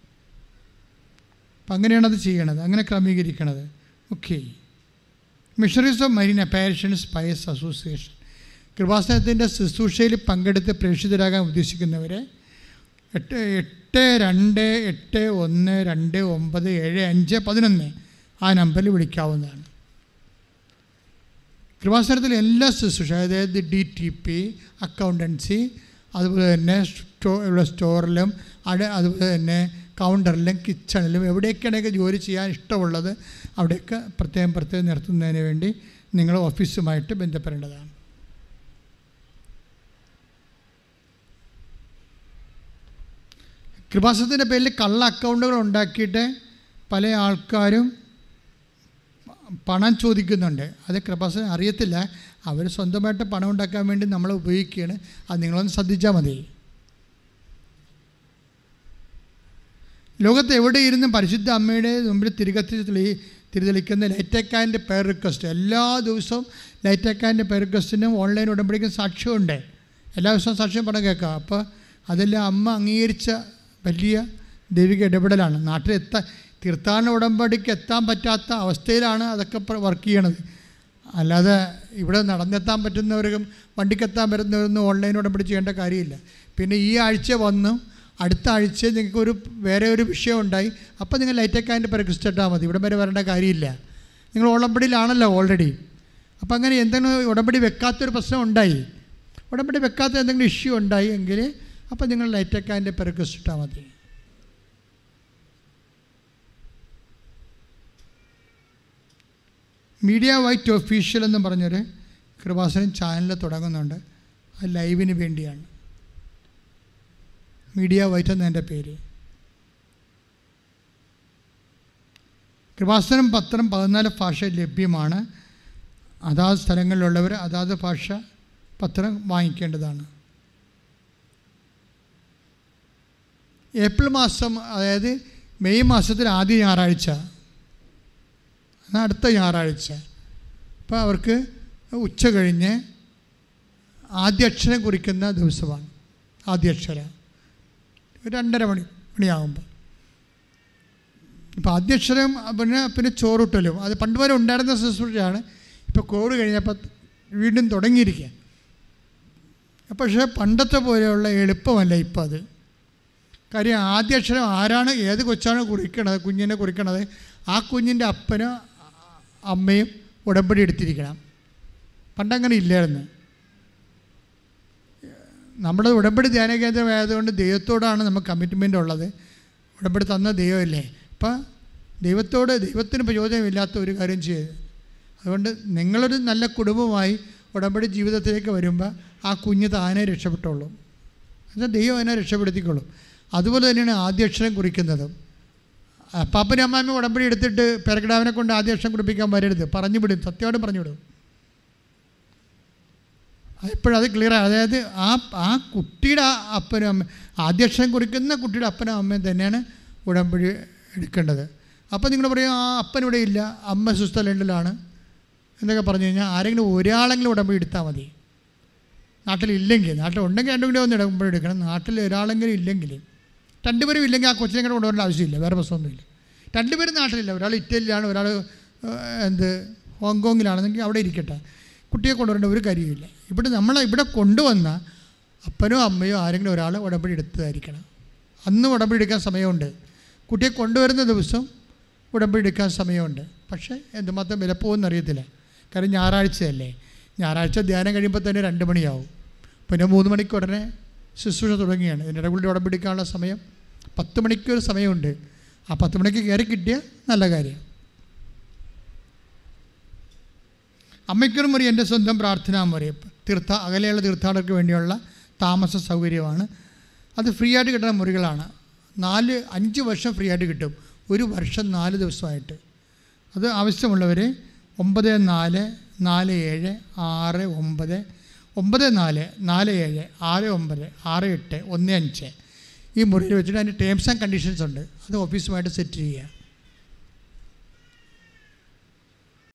അപ്പം അങ്ങനെയാണ് അത് ചെയ്യണത്. അങ്ങനെ ക്രമീകരിക്കണത്. Okay missionaries of Marian apparitions spice association കൃപാസനത്തിന്റെ ശുശ്രൂഷയിൽ പങ്കെടുത്ത് പ്രേക്ഷിതരാകാൻ ഉദ്ദേശിക്കുന്നവരെ എട്ട് എട്ട് രണ്ട് എട്ട് ഒന്ന് രണ്ട് ഒമ്പത് ഏഴ് അഞ്ച് പതിനൊന്ന് ആ നമ്പറിൽ വിളിക്കാവുന്നതാണ്. കൃപാസനത്തിൽ എല്ലാ ശുശ്രൂഷ അതായത് ഡി ടി പി അക്കൗണ്ടൻസി അതുപോലെ തന്നെ സ്റ്റോ ഉള്ള സ്റ്റോറിലും അട അതുപോലെ തന്നെ കൗണ്ടറിലും കിച്ചണിലും എവിടെയൊക്കെയാണെങ്കിൽ ജോലി ചെയ്യാൻ ഇഷ്ടമുള്ളത് അവിടെയൊക്കെ പ്രത്യേകം പ്രത്യേകം നിർത്തുന്നതിന് വേണ്ടി നിങ്ങൾ ഓഫീസുമായിട്ട് ബന്ധപ്പെടേണ്ടതാണ്. കൃപാസത്തിന്റെ പേരിൽ കള്ള അക്കൗണ്ടുകൾ ഉണ്ടാക്കിയിട്ട് പല ആൾക്കാരും പണം ചോദിക്കുന്നുണ്ട്. അത് കൃപാസൻ അറിയത്തില്ല. അവർ സ്വന്തമായിട്ട് പണം ഉണ്ടാക്കാൻ വേണ്ടി നമ്മളെ ഉപയോഗിക്കുകയാണ്. അത് നിങ്ങളൊന്ന് ശ്രദ്ധിച്ചാൽ മതി. ലോകത്ത് എവിടെ ഇരുന്നും പരിശുദ്ധ അമ്മയുടെ മുമ്പിൽ തിരികത്തി തെളി തിരിതെളിക്കുന്ന ലൈറ്റക്കാന്റെ പേർ റിക്വസ്റ്റ് എല്ലാ ദിവസവും ലൈറ്റക്കാന്റെ പേർ റിക്വസ്റ്റിനും ഓൺലൈൻ ഉടമ്പടിക്കും സാക്ഷ്യമുണ്ട്. എല്ലാ ദിവസവും സാക്ഷ്യം പണം കേൾക്കാം. അപ്പോൾ അതെല്ലാം അമ്മ അംഗീകരിച്ച വലിയ ദൈവിക ഇടപെടലാണ്. നാട്ടിലെത്താൻ തീർത്ഥാടന ഉടമ്പടിക്ക് എത്താൻ പറ്റാത്ത അവസ്ഥയിലാണ് അതൊക്കെ വർക്ക് ചെയ്യണത്. അല്ലാതെ ഇവിടെ നടന്നെത്താൻ പറ്റുന്നവർക്കും വണ്ടിക്കെത്താൻ പറ്റുന്നവരൊന്നും ഓൺലൈൻ ഉടമ്പടി ചെയ്യേണ്ട കാര്യമില്ല. പിന്നെ ഈ ആഴ്ച വന്നു. അടുത്ത ആഴ്ച നിങ്ങൾക്ക് ഒരു വേറെ ഒരു വിഷയം ഉണ്ടായി. അപ്പോൾ നിങ്ങൾ ലൈറ്റൊക്കെ പേരെ പരിക്രിസ്റ്റ് ഇട്ടാൽ മതി. ഇവിടെ വരെ വരേണ്ട കാര്യമില്ല. നിങ്ങൾ ഉടമ്പടിയിലാണല്ലോ ഓൾറെഡി അപ്പോൾ അങ്ങനെ എന്തെങ്കിലും ഉടമ്പടി വെക്കാത്തൊരു പ്രശ്നം ഉണ്ടായി. ഉടമ്പടി വെക്കാത്ത എന്തെങ്കിലും ഇഷ്യൂ ഉണ്ടായി എങ്കിൽ അപ്പോൾ നിങ്ങൾ ലൈറ്റൊക്കെ പേരെ പരിക്രിസ്റ്റ് ഇട്ടാൽ മതി. മീഡിയ വൈറ്റ് ഒഫീഷ്യൽ എന്ന് പറഞ്ഞൊരു കൃപാസനം ചാനൽ തുടങ്ങുന്നുണ്ട്. അത് ലൈവിന് വേണ്ടിയാണ്. മീഡിയ വൈറ്റ് എന്നതിന്റെ പേര്. കൃപാസനം പത്രം പതിനാല് ഭാഷ ലഭ്യമാണ്. അതാത് സ്ഥലങ്ങളിലുള്ളവർ അതാത് ഭാഷ പത്രം വാങ്ങിക്കേണ്ടതാണ്. ഏപ്രിൽ മാസം അതായത് മെയ് മാസത്തിൽ ആദ്യ ഞായറാഴ്ച. എന്നാൽ അടുത്ത ഞായറാഴ്ച. അപ്പോൾ അവർക്ക് ഉച്ച കഴിഞ്ഞ് ആദ്യാക്ഷരം കുറിക്കുന്ന ദിവസമാണ്. ആദ്യാക്ഷരം. രണ്ടര മണി മണിയാകുമ്പോൾ ഇപ്പോൾ അധ്യക്ഷരും പിന്നെ പിന്നെ ചോറൂട്ടലും അത് പണ്ട് വരെ ഉണ്ടായിരുന്ന ശുശ്രൂഷയാണ് ഇപ്പോൾ കോവിഡ് കഴിഞ്ഞപ്പോൾ വീണ്ടും തുടങ്ങിയിരിക്കുക പക്ഷേ പണ്ടത്തെ പോലെയുള്ള എളുപ്പമല്ല ഇപ്പം അത്. കാര്യം ആദ്യക്ഷരം ആരാണ് ഏത് കൊച്ചാണ് കുറിക്കണത് കുഞ്ഞിനെ കുറിക്കണത് ആ കുഞ്ഞിന്റെ അപ്പനും അമ്മയും ഉടമ്പടി എടുത്തിരിക്കണം. പണ്ടങ്ങനെ ഇല്ലായിരുന്നു. നമ്മുടെ ഉടമ്പടി ധ്യാന കേന്ദ്രമായതുകൊണ്ട് ദൈവത്തോടാണ് നമുക്ക് കമ്മിറ്റ്മെന്റ് ഉള്ളത്. ഉടമ്പടി തന്ന ദൈവമല്ലേ? അപ്പം ദൈവത്തോട് ദൈവത്തിന് പ്രചോദനമില്ലാത്ത ഒരു കാര്യം ചെയ്യരുത് അതുകൊണ്ട് നിങ്ങളൊരു നല്ല കുടുംബമായി ഉടമ്പടി ജീവിതത്തിലേക്ക് വരുമ്പോൾ ആ കുഞ്ഞ് താനെ രക്ഷപ്പെട്ടോളും. എന്നാൽ ദൈവം അതിനെ രക്ഷപ്പെടുത്തിക്കൊള്ളും അതുപോലെ തന്നെയാണ് ആദ്യാക്ഷരം കുറിക്കുന്നതും. അപ്പാപ്പനും അമ്മാമ്മയും ഉടമ്പടി എടുത്തിട്ട് പെരക്കിടാവിനെ കൊണ്ട് ആദ്യാക്ഷരം കുറിപ്പിക്കാൻ വരരുത്. പറഞ്ഞു വിടും സത്യമായിട്ടും പറഞ്ഞു വിടും എപ്പോഴും അത് ക്ലിയർ അതായത് ആ ആ കുട്ടിയുടെ അപ്പനും അമ്മ ആദ്യാക്ഷരം കുറിക്കുന്ന കുട്ടിയുടെ അപ്പനും അമ്മയും തന്നെയാണ് ഉടമ്പടി എടുക്കേണ്ടത്. അപ്പോൾ നിങ്ങൾ പറയും ആ അപ്പൻ ഇവിടെ ഇല്ല. അമ്മ സ്വിറ്റ്സർലൻഡിലാണ് എന്നൊക്കെ പറഞ്ഞു കഴിഞ്ഞാൽ ആരെങ്കിലും ഒരാളെങ്കിലും ഉടമ്പടി എടുത്താൽ മതി. നാട്ടിലില്ലെങ്കിൽ നാട്ടിലുണ്ടെങ്കിൽ രണ്ടും കൂടി ഒന്ന് ഉടമ്പടി എടുക്കണം. നാട്ടിൽ ഒരാളെങ്കിലും ഇല്ലെങ്കിൽ രണ്ടുപേരും ഇല്ലെങ്കിൽ ആ കൊച്ചിനെ കൂടെ കൊണ്ടുവരേണ്ട ആവശ്യമില്ല. വേറെ പ്രശ്നമൊന്നുമില്ല. രണ്ടുപേരും നാട്ടിലില്ല. ഒരാൾ ഇറ്റലിയിലാണ് ഒരാൾ എന്ത് ഹോങ്കോങ്ങിലാണെന്നെങ്കിൽ അവിടെ ഇരിക്കട്ടെ. കുട്ടിയെ കൊണ്ടുവരേണ്ട ഒരു കാര്യമില്ല ഇവിടെ നമ്മളെ ഇവിടെ കൊണ്ടുവന്ന അപ്പനോ അമ്മയോ ആരെങ്കിലും ഒരാൾ ഉടമ്പടി എടുത്തതായിരിക്കണം. അന്ന് ഉടമ്പടി എടുക്കാൻ സമയമുണ്ട്. കുട്ടിയെ കൊണ്ടുവരുന്ന ദിവസം ഉടമ്പടി എടുക്കാൻ സമയമുണ്ട്. പക്ഷേ എന്തുമാത്രം വില പോകുമെന്ന് അറിയത്തില്ല. കാരണം ഞായറാഴ്ചയല്ലേ. ഞായറാഴ്ച ധ്യാനം കഴിയുമ്പോൾ തന്നെ രണ്ട് മണിയാവും. പിന്നെ മൂന്ന് മണിക്ക് ഉടനെ ശുശ്രൂഷ തുടങ്ങിയാണ് ഇതിന്റെ ഉടമ്പടി ഉടമ്പടിക്കാനുള്ള സമയം പത്ത് മണിക്കൊരു സമയമുണ്ട്. ആ പത്ത് മണിക്ക് കയറി കിട്ടിയ നല്ല കാര്യം. അമ്മയ്ക്കൊരു മുറി എന്റെ സ്വന്തം പ്രാർത്ഥനാ മുറി. തീർത്ഥ അകലെയുള്ള തീർത്ഥാടകർക്ക് വേണ്ടിയുള്ള താമസ സൗകര്യമാണ്. അത് ഫ്രീ ആയിട്ട് കിട്ടുന്ന മുറികളാണ്. നാല് അഞ്ച് വർഷം ഫ്രീ ആയിട്ട് കിട്ടും. ഒരു വർഷം നാല് ദിവസമായിട്ട്. അത് ആവശ്യമുള്ളവർ ഒമ്പത് നാല് നാല് ഏഴ് ആറ് ഒമ്പത് ഒമ്പത് നാല് നാല് ഏഴ് ആറ് ഒമ്പത് ആറ് എട്ട് ഒന്ന് അഞ്ച്. ഈ മുറിയിൽ വെച്ചിട്ട് അതിന്റെ ടേംസ് ആൻഡ് കണ്ടീഷൻസ് ഉണ്ട്. അത് ഓഫീസുമായിട്ട് സെറ്റ് ചെയ്യുക.